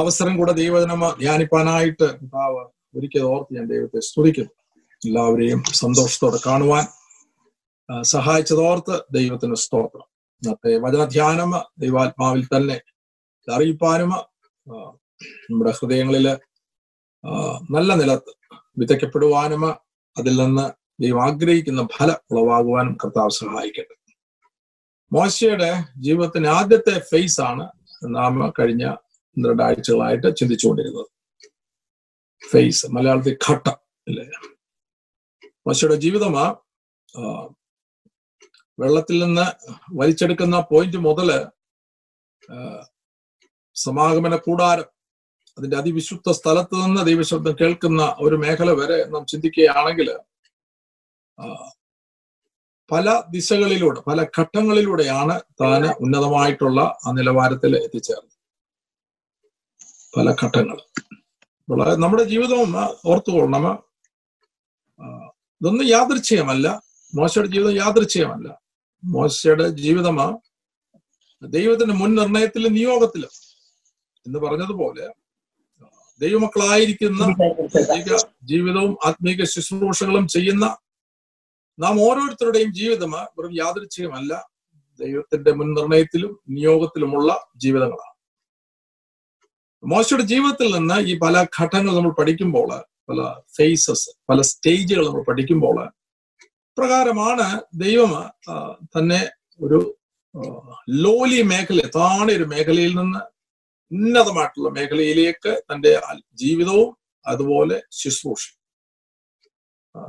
അവസരം കൂടെ ദൈവജനമ ധ്യാനിപ്പാനായിട്ട് കർത്താവ് ഒരിക്കൽ ഓർത്ത് ഞാൻ ദൈവത്തെ സ്തുതിക്കുന്നു. എല്ലാവരെയും സന്തോഷത്തോടെ കാണുവാൻ സഹായിച്ചതോർത്ത് ദൈവത്തിന് സ്തോത്രം. ഇന്നത്തെ വചനധ്യാനം ദൈവാത്മാവിൽ തന്നെ അറിയിപ്പാനും നമ്മുടെ ഹൃദയങ്ങളിൽ നല്ല നിലത്ത് വിതയ്ക്കപ്പെടുവാനും അതിൽ നിന്ന് ദൈവം ആഗ്രഹിക്കുന്ന ഫലം ഉളവാകുവാനും കർത്താവ് സഹായിക്കട്ടെ. മോശയുടെ ജീവിതത്തിന്റെ ആദ്യത്തെ ഫേസ് ആണ് നാം കഴിഞ്ഞ ഒന്ന് രണ്ടാഴ്ചകളായിട്ട് ചിന്തിച്ചുകൊണ്ടിരുന്നത്. ഫേസ് മലയാളത്തിൽ ഘട്ടം അല്ലേ? മശയുടെ ജീവിതമാ വെള്ളത്തിൽ നിന്ന് വലിച്ചെടുക്കുന്ന പോയിന്റ് മുതൽ സമാഗമന കൂടാരം അതിന്റെ അതിവിശുദ്ധ സ്ഥലത്ത് നിന്ന് ദൈവശബ്ദം കേൾക്കുന്ന ഒരു മേഖല വരെ നാം ചിന്തിക്കുകയാണെങ്കിൽ പല ദിശകളിലൂടെ പല ഘട്ടങ്ങളിലൂടെയാണ് താൻ ഉന്നതമായിട്ടുള്ള ആ നിലവാരത്തിൽ എത്തിച്ചേർന്നത്. പല ഘട്ടങ്ങൾ. വളരെ നമ്മുടെ ജീവിതവും ഓർത്തുകൊള്ളണം ഇതൊന്നും യാദൃച്ഛികമല്ല മോശയുടെ ജീവിതം യാദൃച്ഛികമല്ല മോശയുടെ ജീവിതമാ ദൈവത്തിന്റെ മുൻ നിർണയത്തിലും നിയോഗത്തിലും എന്ന് പറഞ്ഞതുപോലെ ദൈവമക്കളായിരിക്കുന്ന ജീവിതവും ആത്മീക ശുശ്രൂഷകളും ചെയ്യുന്ന നാം ഓരോരുത്തരുടെയും ജീവിതം വെറും യാദൃച്ഛികമല്ല ദൈവത്തിന്റെ മുൻ നിർണയത്തിലും നിയോഗത്തിലുമുള്ള ജീവിതങ്ങളാണ്. മോശയുടെ ജീവിതത്തിൽ നിന്ന് ഈ പല ഘട്ടങ്ങൾ നമ്മൾ പഠിക്കുമ്പോൾ പല ഫേസസ് പല സ്റ്റേജുകൾ നമ്മൾ പഠിക്കുമ്പോൾ പ്രകാരമാണ് ദൈവം തന്നെ ഒരു ലോലി മേഖല താണ ഒരു മേഖലയിൽ നിന്ന് ഉന്നതമായിട്ടുള്ള മേഖലയിലേക്ക് തന്റെ ആ- ജീവിതവും അതുപോലെ ശുശ്രൂഷ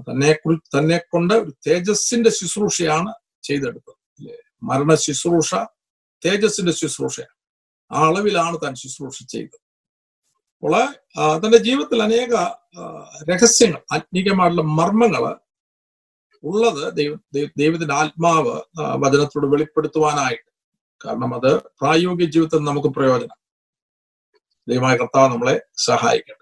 തന്നെ തന്നെ കൊണ്ട് ഒരു തേജസ്സിന്റെ ശുശ്രൂഷയാണ് ചെയ്തെടുത്തത്. മരണ ശുശ്രൂഷ തേജസ്സിന്റെ ശുശ്രൂഷയാണ്. ആ അളവിലാണ് താൻ ശുശ്രൂഷ ചെയ്തത്. അപ്പോൾ തന്റെ ജീവിതത്തിൽ അനേക രഹസ്യങ്ങൾ ആത്മീകമായിട്ടുള്ള മർമ്മങ്ങൾ ഉള്ളത് ദൈവ ദൈവ- ദൈവത്തിന്റെ ആത്മാവ് വചനത്തോട് വെളിപ്പെടുത്തുവാനായിട്ട്. കാരണം അത് പ്രായോഗിക ജീവിതത്തിൽ നമുക്ക് പ്രയോജനം. ദൈവമായ കർത്താവ് നമ്മളെ സഹായിക്കട്ടെ.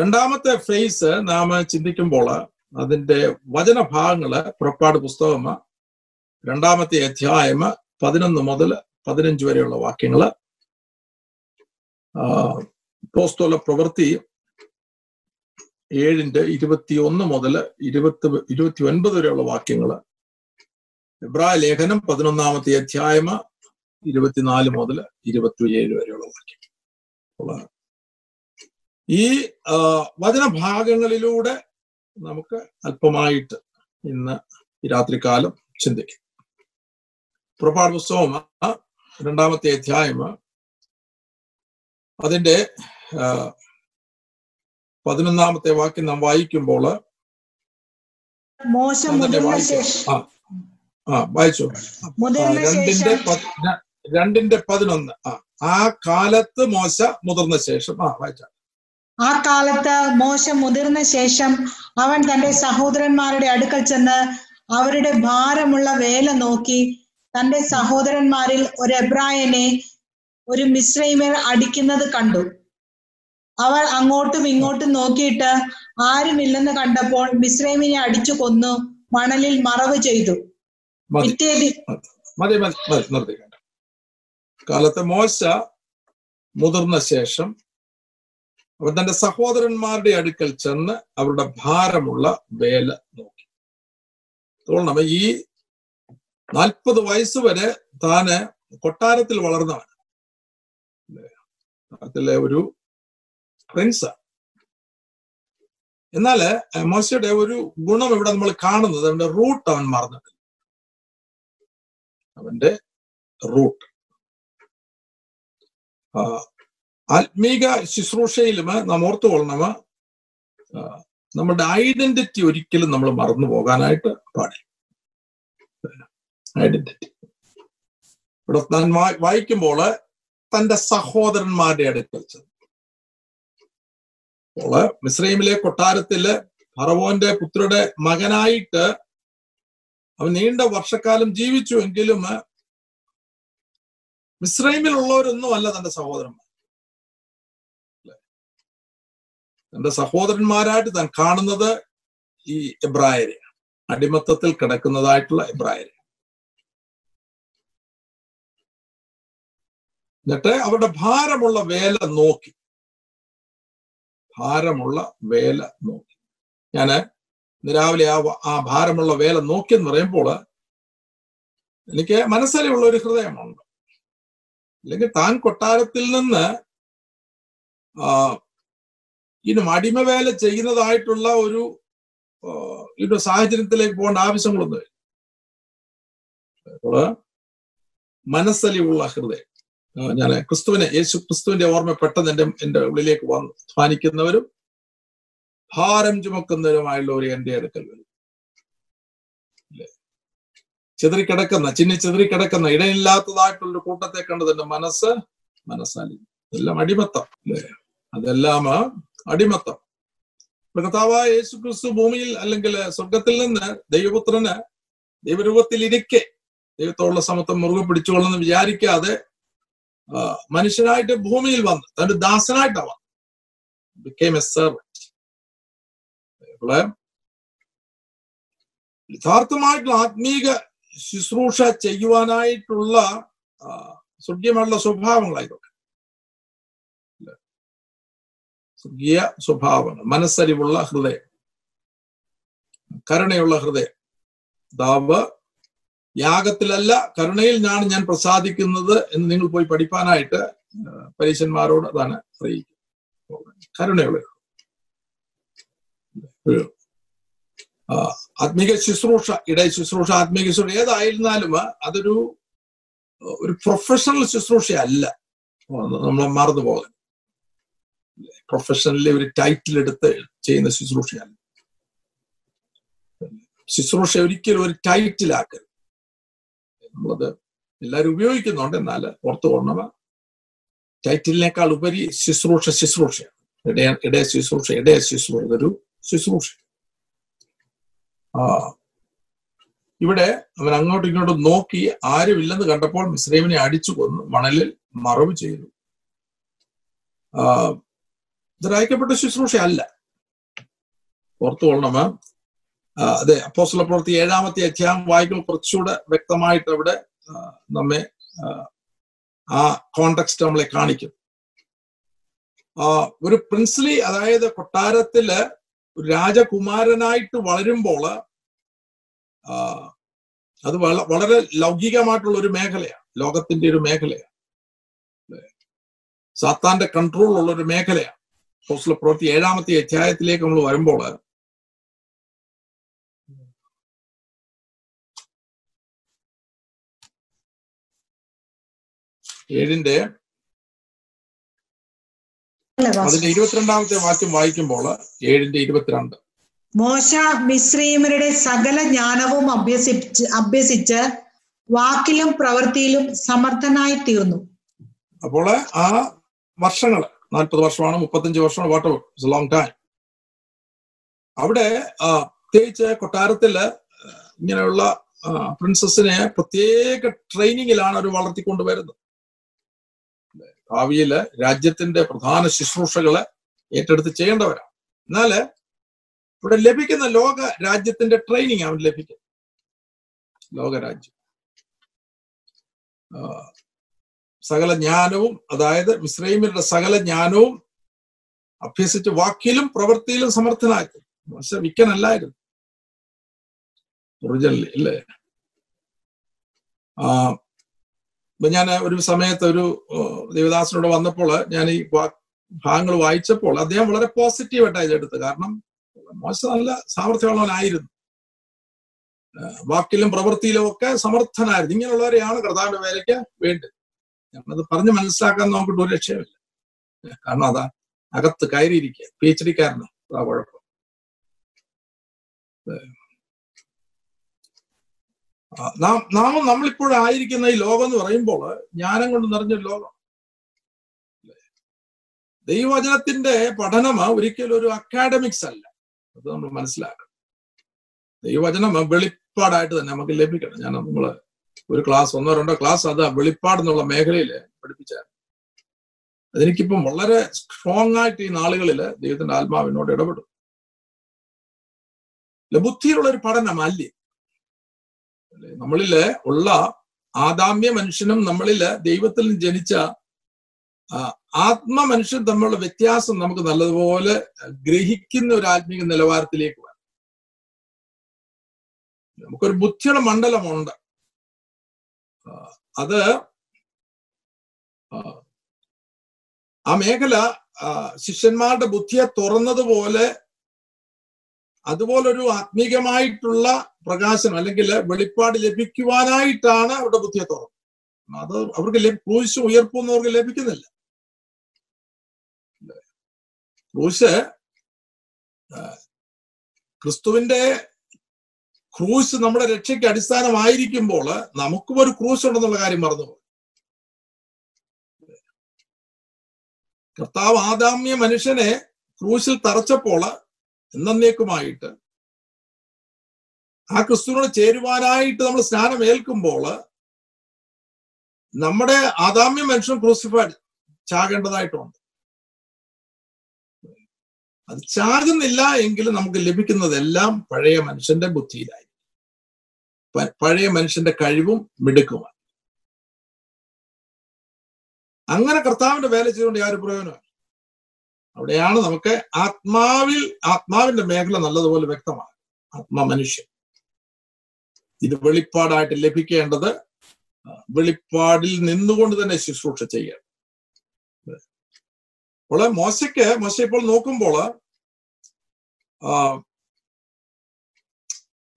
രണ്ടാമത്തെ ഫേസ് നാം ചിന്തിക്കുമ്പോൾ അതിന്റെ വചനഭാഗങ്ങൾ പുറപ്പാട് പുസ്തകം രണ്ടാമത്തെ അധ്യായം പതിനൊന്ന് മുതൽ പതിനഞ്ച് വരെയുള്ള വാക്യങ്ങൾ പോസ്തോല പ്രവൃത്തി ഏഴിന്റെ ഇരുപത്തി ഒന്ന് മുതൽ ഇരുപത്തി ഇരുപത്തി ഒൻപത് വരെയുള്ള വാക്യങ്ങൾ എബ്രായ ലേഖനം പതിനൊന്നാമത്തെ അധ്യായമ ഇരുപത്തിനാല് മുതൽ ഇരുപത്തിയേഴ് വരെയുള്ള വാക്യം ഈ വചനഭാഗങ്ങളിലൂടെ നമുക്ക് അല്പമായിട്ട് ഇന്ന് രാത്രികാലം ചിന്തിക്കും. പുറപ്പാട് പുസ്തകം രണ്ടാമത്തെ അധ്യായം അതിന്റെ പതിനൊന്നാമത്തെ വാക്യം നാം വായിക്കുമ്പോൾ ആ വായിച്ചു? രണ്ടിന്റെ രണ്ടിന്റെ പതിനൊന്ന് ആ ആ കാലത്ത് മോശ മുതിർന്ന ശേഷം ആ വായിച്ച. ആ കാലത്ത് മോശ മുതിർന്ന ശേഷം അവൻ തന്റെ സഹോദരന്മാരുടെ അടുക്കൽ ചെന്ന് അവരുടെ ഭാരമുള്ള വേല നോക്കി തന്റെ സഹോദരന്മാരിൽ ഒരു എബ്രായനെ ഒരു മിശ്രൈമർ അടിക്കുന്നത് കണ്ടു. അവർ അങ്ങോട്ടും ഇങ്ങോട്ടും നോക്കിയിട്ട് ആരുമില്ലെന്ന് കണ്ടപ്പോൾ മിശ്രൈമിനെ അടിച്ചു കൊന്നു മണലിൽ മറവ് ചെയ്തു. മതി. കാലത്ത് മോശ മുതിർന്ന ശേഷം അവർ തന്റെ സഹോദരന്മാരുടെ അടുക്കൽ ചെന്ന് അവരുടെ ഭാരമുള്ള വേല നോക്കി. തോന്നണം ഈ നാൽപ്പത് വയസ്സ് വരെ താന് കൊട്ടാരത്തിൽ വളർന്നവൻ. അതിലെ ഒരു പ്രിൻസ് എന്നാൽ മോശയുടെ ഒരു ഗുണം ഇവിടെ നമ്മൾ കാണുന്നത് അവന്റെ റൂട്ട് അവൻ മറന്നിട്ടില്ല. അവന്റെ റൂട്ട് ആത്മീക ശുശ്രൂഷയിലും നാം ഓർത്തുകൊള്ളണം നമ്മുടെ ഐഡന്റിറ്റി ഒരിക്കലും നമ്മൾ മറന്നു പോകാനായിട്ട് പാടില്ല. ഐഡന്റിറ്റി ഇവിടെ താൻ വായി വായിക്കുമ്പോൾ തന്റെ സഹോദരന്മാരുടെ അടുക്കൽ ചെന്നു. അപ്പോൾ മിസ്രൈമിലെ കൊട്ടാരത്തിൽ ഫറവോന്റെ പുത്രയുടെ മകനായിട്ട് അവൻ നീണ്ട വർഷക്കാലം ജീവിച്ചു എങ്കിലും മിസ്രൈമിലുള്ളവരൊന്നും അല്ല തന്റെ സഹോദരന്മാർ? തന്റെ സഹോദരന്മാരായിട്ട് താൻ കാണുന്നത് ഈ എബ്രായരെയാണ്. അടിമത്തത്തിൽ കിടക്കുന്നതായിട്ടുള്ള എബ്രായരെ. എന്നിട്ട് അവരുടെ ഭാരമുള്ള വേല നോക്കി. ഭാരമുള്ള വേല നോക്കി. ഞാൻ രാവിലെ ആ ആ ഭാരമുള്ള വേല നോക്കി എന്ന് പറയുമ്പോൾ എനിക്ക് മനസ്സിലുള്ള ഒരു ഹൃദയമുണ്ട്. അല്ലെങ്കിൽ താൻ കൊട്ടാരത്തിൽ നിന്ന് ആ അടിമ വേല ചെയ്യുന്നതായിട്ടുള്ള ഒരു ഒരു സാഹചര്യത്തിലേക്ക് പോകേണ്ട ആവശ്യങ്ങളൊന്നും അപ്പോൾ മനസ്സലിവുള്ള ഹൃദയം. ഞാൻ ക്രിസ്തുവിനെ യേശു ക്രിസ്തുവിന്റെ ഓർമ്മ പെട്ടെന്ന് എന്റെ എന്റെ ഉള്ളിലേക്ക് വന്നു ധ്വാനിക്കുന്നവരും ഭാരം ചുമക്കുന്നവരുമായുള്ളവർ എന്റെ അടുക്കൽ വരും? ചിതറിക്കിടക്കുന്ന ചിന്നി ചിതറിക്കിടക്കുന്ന ഇടയില്ലാത്തതായിട്ടുള്ള കൂട്ടത്തെ കണ്ടത് എന്റെ മനസ്സ് മനസ്സാലി. എല്ലാം അടിമത്തം അല്ലേ? അതെല്ലാം അടിമത്തം. കർത്താവായ യേശു ക്രിസ്തു ഭൂമിയിൽ അല്ലെങ്കിൽ സ്വർഗത്തിൽ നിന്ന് ദൈവപുത്രന് ദൈവരൂപത്തിൽ ഇരിക്കെ ദൈവത്തോടുള്ള സമത്വം മുറുകെ പിടിച്ചുകൊള്ളെന്ന് വിചാരിക്കാതെ മനുഷ്യനായിട്ട് ഭൂമിയിൽ വന്ന്. തന്റെ ദാസനായിട്ടാണ് വന്നു. ബിക്കേം എ യഥാർത്ഥമായിട്ടുള്ള ആത്മീക ശുശ്രൂഷ ചെയ്യുവാനായിട്ടുള്ള സ്വർഗീയമായിട്ടുള്ള സ്വഭാവങ്ങളായിക്കോട്ടെ? സ്വർഗീയ സ്വഭാവങ്ങൾ മനസ്സരിവുള്ള ഹൃദയം കരുണയുള്ള ഹൃദയം. ദാവ് യാഗത്തിലല്ല കരുണയിൽ ഞാൻ ഞാൻ പ്രസാദിക്കുന്നത് എന്ന് നിങ്ങൾ പോയി പഠിപ്പാനായിട്ട് പരീശന്മാരോട് അതാണ് അറിയിക്കുന്നത് കരുണയുള്ള ആത്മീക ശുശ്രൂഷ ഇട ശുശ്രൂഷ ആത്മീക ശുശ്രൂഷ ഏതായിരുന്നാലും അതൊരു ഒരു പ്രൊഫഷണൽ ശുശ്രൂഷയല്ല. നമ്മളെ മറന്നു പോകാൻ പ്രൊഫഷണലി ഒരു ടൈറ്റിൽ എടുത്ത് ചെയ്യുന്ന ശുശ്രൂഷയല്ല. ശുശ്രൂഷ ഒരിക്കലും ഒരു ടൈറ്റിലാക്കരുത് നമ്മളത് എല്ലാവരും ഉപയോഗിക്കുന്നുണ്ട്. എന്നാൽ ഓർത്തു കൊണ്ടവ ടൈറ്റിലിനേക്കാൾ ഉപരി ശുശ്രൂഷ ശുശ്രൂഷയാണ് ഇടയ ഇടയ ശുശ്രൂഷ ഇടയ ശുശ്രൂഷ ഇതൊരു ശുശ്രൂഷ. ആ ഇവിടെ അവൻ അങ്ങോട്ടും ഇങ്ങോട്ടും നോക്കി ആരുമില്ലെന്ന് കണ്ടപ്പോൾ മിസ്രൈമിനെ അടിച്ചു കൊന്നു മണലിൽ മറവ് ചെയ്തു. ആ ഇതൊരു അയക്കപ്പെട്ട ശുശ്രൂഷ അല്ല ഓർത്തുകൊള്ളണം ആ, അതെ അപ്പോസ്തല പ്രവൃത്തി ഏഴാമത്തെ അധ്യായം വായിക്കുമ്പോൾ കുറച്ചുകൂടെ വ്യക്തമായിട്ട് അവിടെ നമ്മെ ആ, കോണ്ടെക്സ്റ്റ് നമ്മളെ കാണിക്കും. ഒരു പ്രിൻസ്ലി അതായത് കൊട്ടാരത്തിൽ രാജകുമാരനായിട്ട് വളരുമ്പോൾ അത് വളരെ ലൗകികമായിട്ടുള്ള ഒരു മേഖലയാണ് ലോകത്തിന്റെ ഒരു മേഖലയാണ്? സാത്താന്റെ കൺട്രോൾ ഉള്ള ഒരു മേഖലയാണ്. അപ്പോസ്തല പ്രവൃത്തി ഏഴാമത്തെ അധ്യായത്തിലേക്ക് നമ്മൾ വരുമ്പോൾ ഏഴിന്റെ അതിന്റെ ഇരുപത്തിരണ്ടാമത്തെ വാക്യം വായിക്കുമ്പോൾ ഏഴിന്റെ ഇരുപത്തിരണ്ട്. മോശ മിശ്രീമരുടെ സകല ജ്ഞാനവും അഭ്യസിച്ച് അഭ്യസിച്ച് വാക്കിലും പ്രവൃത്തിയിലും സമർത്ഥനായി തീർന്നു. അപ്പോൾ ആ വർഷങ്ങൾ നാൽപ്പത് വർഷമാണ് മുപ്പത്തഞ്ച് വർഷമാണ് വാട്ട് ലോങ് ടൈം അവിടെ പ്രത്യേകിച്ച് കൊട്ടാരത്തിൽ ഇങ്ങനെയുള്ള പ്രിൻസസിനെ പ്രത്യേക ട്രെയിനിങ്ങിലാണ് അവർ വളർത്തിക്കൊണ്ടുവരുന്നത്. ഭാവിയിൽ രാജ്യത്തിന്റെ പ്രധാന ശുശ്രൂഷകളെ ഏറ്റെടുത്ത് ചെയ്യേണ്ടവരാണ് എന്നാൽ ഇവിടെ ലഭിക്കുന്ന ലോക രാജ്യത്തിന്റെ ട്രെയിനിങ് അവൻ ലഭിക്കും ലോകരാജ്യം സകല ജ്ഞാനവും അതായത് മിശ്രൈമിന്റെ സകല ജ്ഞാനവും അഭ്യസിച്ച് വാക്കിലും പ്രവൃത്തിയിലും സമർത്ഥനാക്കി. പക്ഷെ വിക്കനല്ലായിരുന്നു ഒറിജിനലി ആ ഞാൻ ഒരു സമയത്ത് ഒരു ദേവദാസിനോട് വന്നപ്പോൾ ഞാൻ ഈ ഭാഗങ്ങൾ വായിച്ചപ്പോൾ അദ്ദേഹം വളരെ പോസിറ്റീവായിട്ടാണ് ഇതെടുത്ത് കാരണം മോശ നല്ല സാമർഥ്യമുള്ളവനായിരുന്നു. വാക്കിലും പ്രവൃത്തിയിലും ഒക്കെ സമർത്ഥനായിരുന്നു. ഇങ്ങനെയുള്ളവരെയാണ് കർത്താവിന്റെ വേലയ്ക്ക് വേണ്ടത്. ഞാനത് പറഞ്ഞ് മനസ്സിലാക്കാൻ നോക്കിട്ട് ഒരു രക്ഷയുമില്ല. കാരണം അതാ അകത്ത് കയറിയിരിക്കുക. പി എച്ച് ഡിക്കാരനാണ് അതാ കുഴപ്പം. നാം നാം നമ്മളിപ്പോഴായിരിക്കുന്ന ഈ ലോകം എന്ന് പറയുമ്പോൾ ജ്ഞാനം കൊണ്ട് നിറഞ്ഞൊരു ലോകം. ദൈവവചനത്തിന്റെ പഠനം ഒരിക്കലും ഒരു അക്കാഡമിക്സ് അല്ല. അത് നമ്മൾ മനസ്സിലാക്കണം. ദൈവവചനം വെളിപ്പാടായിട്ട് തന്നെ നമുക്ക് ലഭിക്കണം. ഞാൻ നമ്മൾ ഒരു ക്ലാസ് ഒന്നോ രണ്ടോ ക്ലാസ് അത് വെളിപ്പാട് എന്നുള്ള മേഖലയിൽ പഠിപ്പിച്ചായിരുന്നു അതെനിക്കിപ്പം വളരെ സ്ട്രോങ് ആയിട്ട് ഈ നാളുകളിൽ ദൈവത്തിന്റെ ആത്മാവിനോട് ഇടപെടും. ബുദ്ധിയിലുള്ള ഒരു പഠനം അല്ലേ? നമ്മളിൽ ഉള്ള ആദാമ്യ മനുഷ്യനും നമ്മളിൽ ദൈവത്തിൽ ജനിച്ച ആത്മ മനുഷ്യൻ തമ്മിലുള്ള വ്യത്യാസം നമുക്ക് നല്ലതുപോലെ ഗ്രഹിക്കുന്ന ഒരു ആത്മീക നിലവാരത്തിലേക്ക് വരാം നമുക്കൊരു ബുദ്ധിയുടെ മണ്ഡലമുണ്ട്. അത് ആ മേഖല ശിഷ്യന്മാരുടെ ബുദ്ധിയെ തുറന്നതുപോലെ അതുപോലൊരു ആത്മീകമായിട്ടുള്ള പ്രകാശനം അല്ലെങ്കിൽ വെളിപ്പാട് ലഭിക്കുവാനായിട്ടാണ് അവരുടെ ബുദ്ധിയെ തുറന്നത് അത് അവർക്ക് ക്രൂശ് ഉയർപ്പൊന്നും അവർക്ക് ലഭിക്കുന്നില്ല. ക്രൂശ് ക്രിസ്തുവിന്റെ ക്രൂശ് നമ്മുടെ രക്ഷയ്ക്ക് അടിസ്ഥാനമായിരിക്കുമ്പോൾ നമുക്കും ഒരു ക്രൂശ് ഉണ്ടെന്നുള്ള കാര്യം മറന്നുപോയി. കർത്താവ് ആദാമ്യ മനുഷ്യനെ ക്രൂശിൽ തറച്ചപ്പോൾ എന്നേക്കുമായിട്ട് ആ ക്രിസ്തുവിനോട് ചേരുവാനായിട്ട് നമ്മൾ സ്നാനം ഏൽക്കുമ്പോൾ നമ്മുടെ ആദാമ്യ മനുഷ്യൻ ക്രൂസിഫൈഡ് ചാകേണ്ടതായിട്ടുണ്ട്. അത് ചാകുന്നില്ല എങ്കിലും നമുക്ക് ലഭിക്കുന്നതെല്ലാം പഴയ മനുഷ്യന്റെ ബുദ്ധിയിലായി. പഴയ മനുഷ്യന്റെ കഴിവും മിടുക്കുമാണ്. അങ്ങനെ കർത്താവിന്റെ വേല ചെയ്തുകൊണ്ട് യാതൊരു പ്രയോജനമാണ് അവിടെയാണ് നമുക്ക് ആത്മാവിൽ ആത്മാവിന്റെ മേഖല നല്ലതുപോലെ വ്യക്തമാണ് ആത്മാ മനുഷ്യൻ. ഇത് വെളിപ്പാടായിട്ട് ലഭിക്കേണ്ടത് വെളിപ്പാടിൽ നിന്നുകൊണ്ട് തന്നെ ശുശ്രൂഷ ചെയ്യണം. അപ്പോൾ മോശയ്ക്ക് മോശ ഇപ്പോൾ നോക്കുമ്പോൾ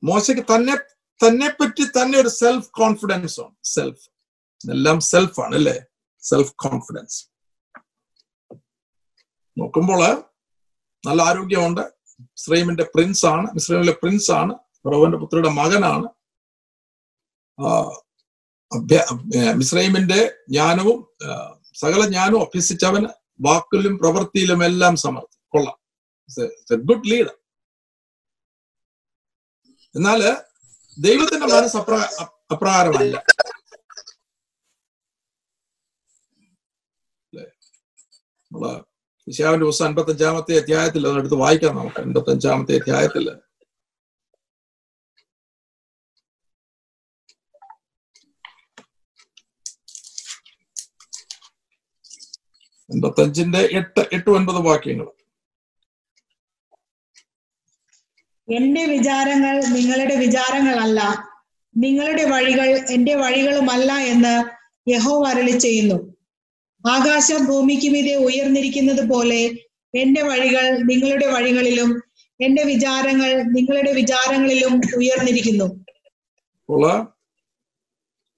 മോശയ്ക്ക് തന്നെ തന്നെ പറ്റി തന്നെ ഒരു സെൽഫ് കോൺഫിഡൻസ് ആണ് സെൽഫ് എല്ലാം സെൽഫാണ് അല്ലേ? സെൽഫ് കോൺഫിഡൻസ് നോക്കുമ്പോൾ നല്ല ആരോഗ്യമുണ്ട്. ഇസ്രൈമിന്റെ പ്രിൻസ് ആണ്. ഇസ്രൈമിലെ പ്രിൻസ് ആണ്. പ്രഭുവിന്റെ പുത്രിയുടെ മകനാണ്. മിസ്രൈമിന്റെ ജ്ഞാനവും സകല ജ്ഞാനവും അഭ്യസിച്ചവന് വാക്കിലും പ്രവൃത്തിയിലും എല്ലാം സമർത്ഥം കൊള്ളാം. ഗുഡ് ലീഡർ എന്നാൽ ദൈവത്തിന്റെ മനസ്സ് അപ്ര അപ്രകാരമല്ല. നമ്മൾ വിശാവിന്റെ പുസ്തകം അൻപത്തഞ്ചാമത്തെ അധ്യായത്തിൽ അതെടുത്ത് വായിക്കാം നമുക്ക്. അൻപത്തഞ്ചാമത്തെ അധ്യായത്തിൽ എൺപത്തഞ്ചിന്റെ എട്ട് എട്ട് ഒൻപത് വാക്യങ്ങൾ. എന്റെ വിചാരങ്ങൾ നിങ്ങളുടെ വിചാരങ്ങളല്ല. നിങ്ങളുടെ വഴികൾ എന്റെ വഴികളുമല്ല എന്ന് യഹോ അരളി ചെയ്യുന്നു. ആകാശം ഭൂമിക്ക് മീതെ ഉയർന്നിരിക്കുന്നത് പോലെ എന്റെ വഴികൾ നിങ്ങളുടെ വഴികളിലും എന്റെ വിചാരങ്ങൾ നിങ്ങളുടെ വിചാരങ്ങളിലും ഉയർന്നിരിക്കുന്നു.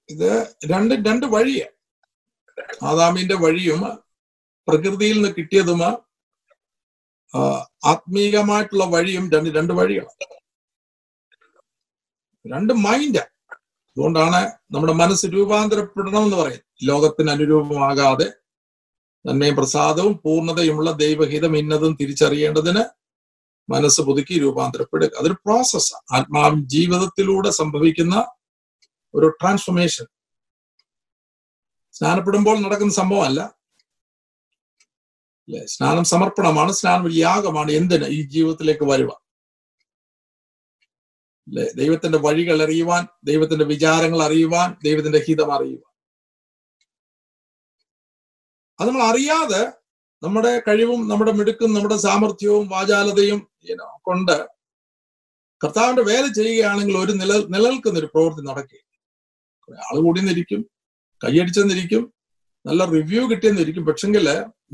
ഇത് രണ്ട് രണ്ട് വഴിയാ. ആദാമിന്റെ വഴിയും പ്രകൃതിയിൽ നിന്ന് കിട്ടിയതും ആത്മീകമായിട്ടുള്ള വഴിയും രണ്ട് രണ്ട് വഴികളാണ് രണ്ട് മൈൻഡാ. അതുകൊണ്ടാണ് നമ്മുടെ മനസ്സ് രൂപാന്തരപ്പെടണം എന്ന് പറയും ലോകത്തിന് അനുരൂപമാകാതെ നന്മയും പ്രസാദവും പൂർണതയുമുള്ള ദൈവഹിതം ഇന്നതും തിരിച്ചറിയേണ്ടതിന് മനസ്സ് പുതുക്കി രൂപാന്തരപ്പെടുക. അതൊരു പ്രോസസ്സ് ആത്മാവ് ജീവിതത്തിലൂടെ സംഭവിക്കുന്ന ഒരു ട്രാൻസ്ഫോർമേഷൻ സ്നാനപ്പെടുമ്പോൾ നടക്കുന്ന സംഭവമല്ല. അല്ലെ? സ്നാനം സമർപ്പണമാണ്. സ്നാനം ഒരു യാഗമാണ്. എന്തിന്? ഈ ജീവിതത്തിലേക്ക് വരുക അല്ലെ? ദൈവത്തിന്റെ വഴികൾ അറിയുവാൻ ദൈവത്തിന്റെ വിചാരങ്ങൾ അറിയുവാൻ ദൈവത്തിന്റെ ഹിതം അറിയുവാൻ. അത് നമ്മൾ അറിയാതെ നമ്മുടെ കഴിവും നമ്മുടെ മിടുക്കും നമ്മുടെ സാമർഥ്യവും വാചാലതയും കൊണ്ട് കർത്താവിന്റെ വേല ചെയ്യുകയാണെങ്കിൽ ഒരു നില നിലനിൽക്കുന്ന ഒരു പ്രവൃത്തി നടക്കുകയും ആൾ കൂടി നിന്നിരിക്കും കൈയടിച്ചെന്നിരിക്കും നല്ല റിവ്യൂ കിട്ടിയെന്നിരിക്കും പക്ഷെങ്കിൽ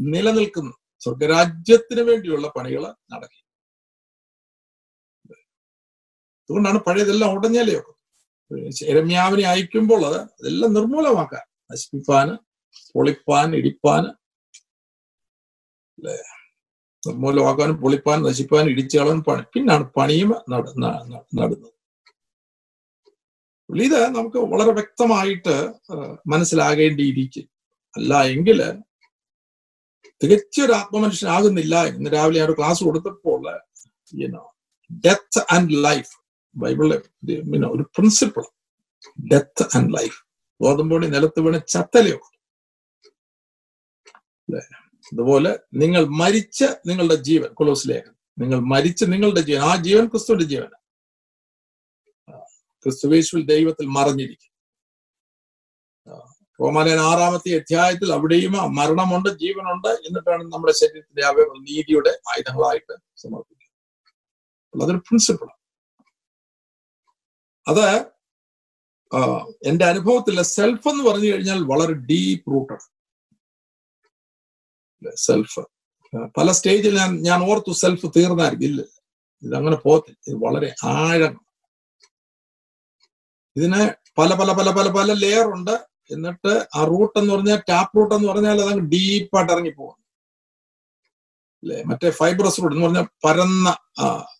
നിലനിൽക്കുന്നു സ്വർഗരാജ്യത്തിന് വേണ്ടിയുള്ള പണികൾ നടക്കും അതുകൊണ്ടാണ് പഴയതെല്ലാം ഉടഞ്ഞലയൊക്കെ രമ്യാവിനെ അയക്കുമ്പോൾ അതെല്ലാം നിർമൂലമാക്കാൻ നശിപ്പിപ്പാന് പൊളിപ്പാൻ ഇടിപ്പാൻ അല്ലെ? നിർമൂലമാക്കാനും പൊളിപ്പാൻ നശിപ്പാൻ ഇടിച്ചാളും പണി. പിന്നാണ് പണിയും നടുന്നത്. ഇത് നമുക്ക് വളരെ വ്യക്തമായിട്ട് മനസ്സിലാകേണ്ടിയിരിക്കും. അല്ല എങ്കിൽ തികച്ചൊരു ആത്മമനുഷ്യനാകുന്നില്ല ഇന്ന് രാവിലെ ഞാൻ ഒരു ക്ലാസ് കൊടുത്തപ്പോൾ ഡെത്ത് ആൻഡ് ലൈഫ് ബൈബിളിലെ ഒരു പ്രിൻസിപ്പിൾ ഡെത്ത് ആൻഡ് ലൈഫ് ഗോതമ്പോണി നിലത്ത് വീണ് ചത്തലയൊക്കെ അതുപോലെ നിങ്ങൾ മരിച്ച നിങ്ങളുടെ ജീവൻ കൊലോസിലേഖൻ നിങ്ങൾ മരിച്ച നിങ്ങളുടെ ജീവൻ ആ ജീവൻ ക്രിസ്തുവിന്റെ ജീവൻ ക്രിസ്തുവേശുവിൽ ദൈവത്തിൽ മറഞ്ഞിരിക്കും റോമാലയൻ ആറാമത്തെ അധ്യായത്തിൽ അവിടെയും മരണമുണ്ട് ജീവനുണ്ട് എന്നിട്ടാണ് നമ്മുടെ ശരീരത്തിന്റെ അവയവങ്ങൾ നീതിയുടെ ആയുധങ്ങളായിട്ട് സമർപ്പിക്കുന്നത്. അതൊരു പ്രിൻസിപ്പിളാണ് അത് എന്റെ അനുഭവത്തിൽ സെൽഫ് എന്ന് പറഞ്ഞു കഴിഞ്ഞാൽ വളരെ ഡീപ് റൂട്ടഡ് സെൽഫ് പല സ്റ്റേജിൽ ഞാൻ ഞാൻ ഓർത്തു സെൽഫ് തീർന്നായിരിക്കും. ഇല്ല ഇതങ്ങനെ പോകത്തില്ല. ഇത് വളരെ ആഴം. ഇതിന് പല പല പല പല പല ലെയർ ഉണ്ട്. എന്നിട്ട് ആ റൂട്ട് എന്ന് പറഞ്ഞാൽ ടാപ്പ് റൂട്ട് എന്ന് പറഞ്ഞാൽ അതങ്ങ് ഡീപ്പായിട്ട് ഇറങ്ങി പോകും. അല്ലെ മറ്റേ ഫൈബ്രസ് റൂട്ട് എന്ന് പറഞ്ഞാൽ പരന്ന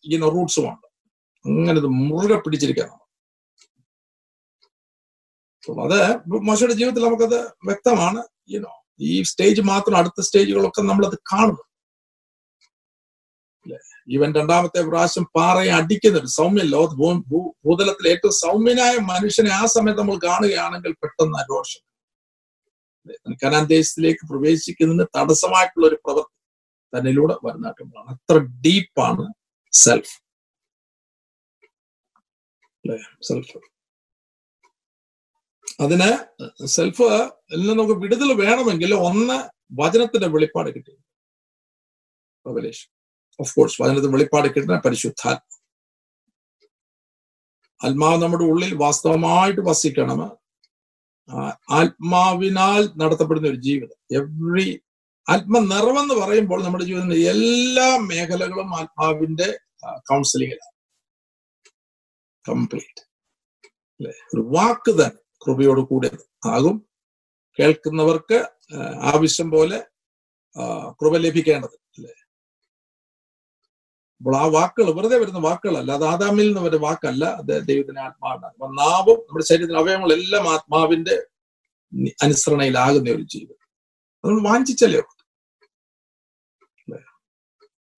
ഇങ്ങനെ റൂട്ട്സും ഉണ്ട്. അങ്ങനെ ഇത് മുറുകെ പിടിച്ചിരിക്കണം. അപ്പോൾ അത് മോശയുടെ ജീവിതത്തിൽ നമുക്കത് വ്യക്തമാണ്. യുനോ ഈ സ്റ്റേജ് മാത്രം അടുത്ത സ്റ്റേജുകളൊക്കെ നമ്മളത് അല്ലെ? ഈവൻ രണ്ടാമത്തെ പ്രാവശ്യം പാറയെ അടിക്കുന്ന സൗമ്യ ലോ ഭൂതലത്തിൽ ഏറ്റവും സൗമ്യനായ മനുഷ്യനെ ആ സമയത്ത് നമ്മൾ കാണുകയാണെങ്കിൽ പെട്ടെന്ന് രോഷം. കനാൻ ദേശത്തിലേക്ക് പ്രവേശിക്കുന്നതിന് തടസ്സമായിട്ടുള്ള ഒരു പ്രവൃത്തി തന്നിലൂടെ വരുന്നാട്ടുമ്പോഴാണ് അത്ര ഡീപ്പാണ് സെൽഫ് സെൽഫ് അതിന് സെൽഫ് എല്ലാം നമുക്ക് വിടുതൽ വേണമെങ്കിൽ ഒന്ന് വചനത്തിന്റെ വെളിപ്പാട് കിട്ടി. ഓഫ് കോഴ്സ് വചനത്തിന്റെ വെളിപ്പാട് കിട്ടുന്ന പരിശുദ്ധാത്മ ആത്മാവ് നമ്മുടെ ഉള്ളിൽ വാസ്തവമായിട്ട് വസിക്കണം. ആത്മാവിനാൽ നടത്തപ്പെടുന്ന ഒരു ജീവിതം. എവ്രി ആത്മ നിറവെന്ന് പറയുമ്പോൾ നമ്മുടെ ജീവിതത്തിന്റെ എല്ലാ മേഖലകളും ആത്മാവിന്റെ കൗൺസിലിംഗിലാണ് കംപ്ലീറ്റ് അല്ലെ? ഒരു വാക്ക് തന്നെ. കൃപയോട് കൂടെ ആകും. കേൾക്കുന്നവർക്ക് ആവശ്യം പോലെ കൃപ ലഭിക്കേണ്ടത് അല്ലെ? അപ്പോൾ ആ വാക്കുകൾ വെറുതെ വരുന്ന വാക്കുകളല്ല. അത് ആദാമിൽ നിന്ന് വരുന്ന വാക്കല്ല. അത് ദൈവത്തിന്റെ ആത്മാവാണ്. അപ്പൊ നാവും നമ്മുടെ ശരീരത്തിന്റെ അവയവങ്ങളെല്ലാം ആത്മാവിന്റെ അനുസരണയിലാകുന്ന ഒരു ജീവിതം നമ്മൾ വാഞ്ചിച്ചല്ലേ?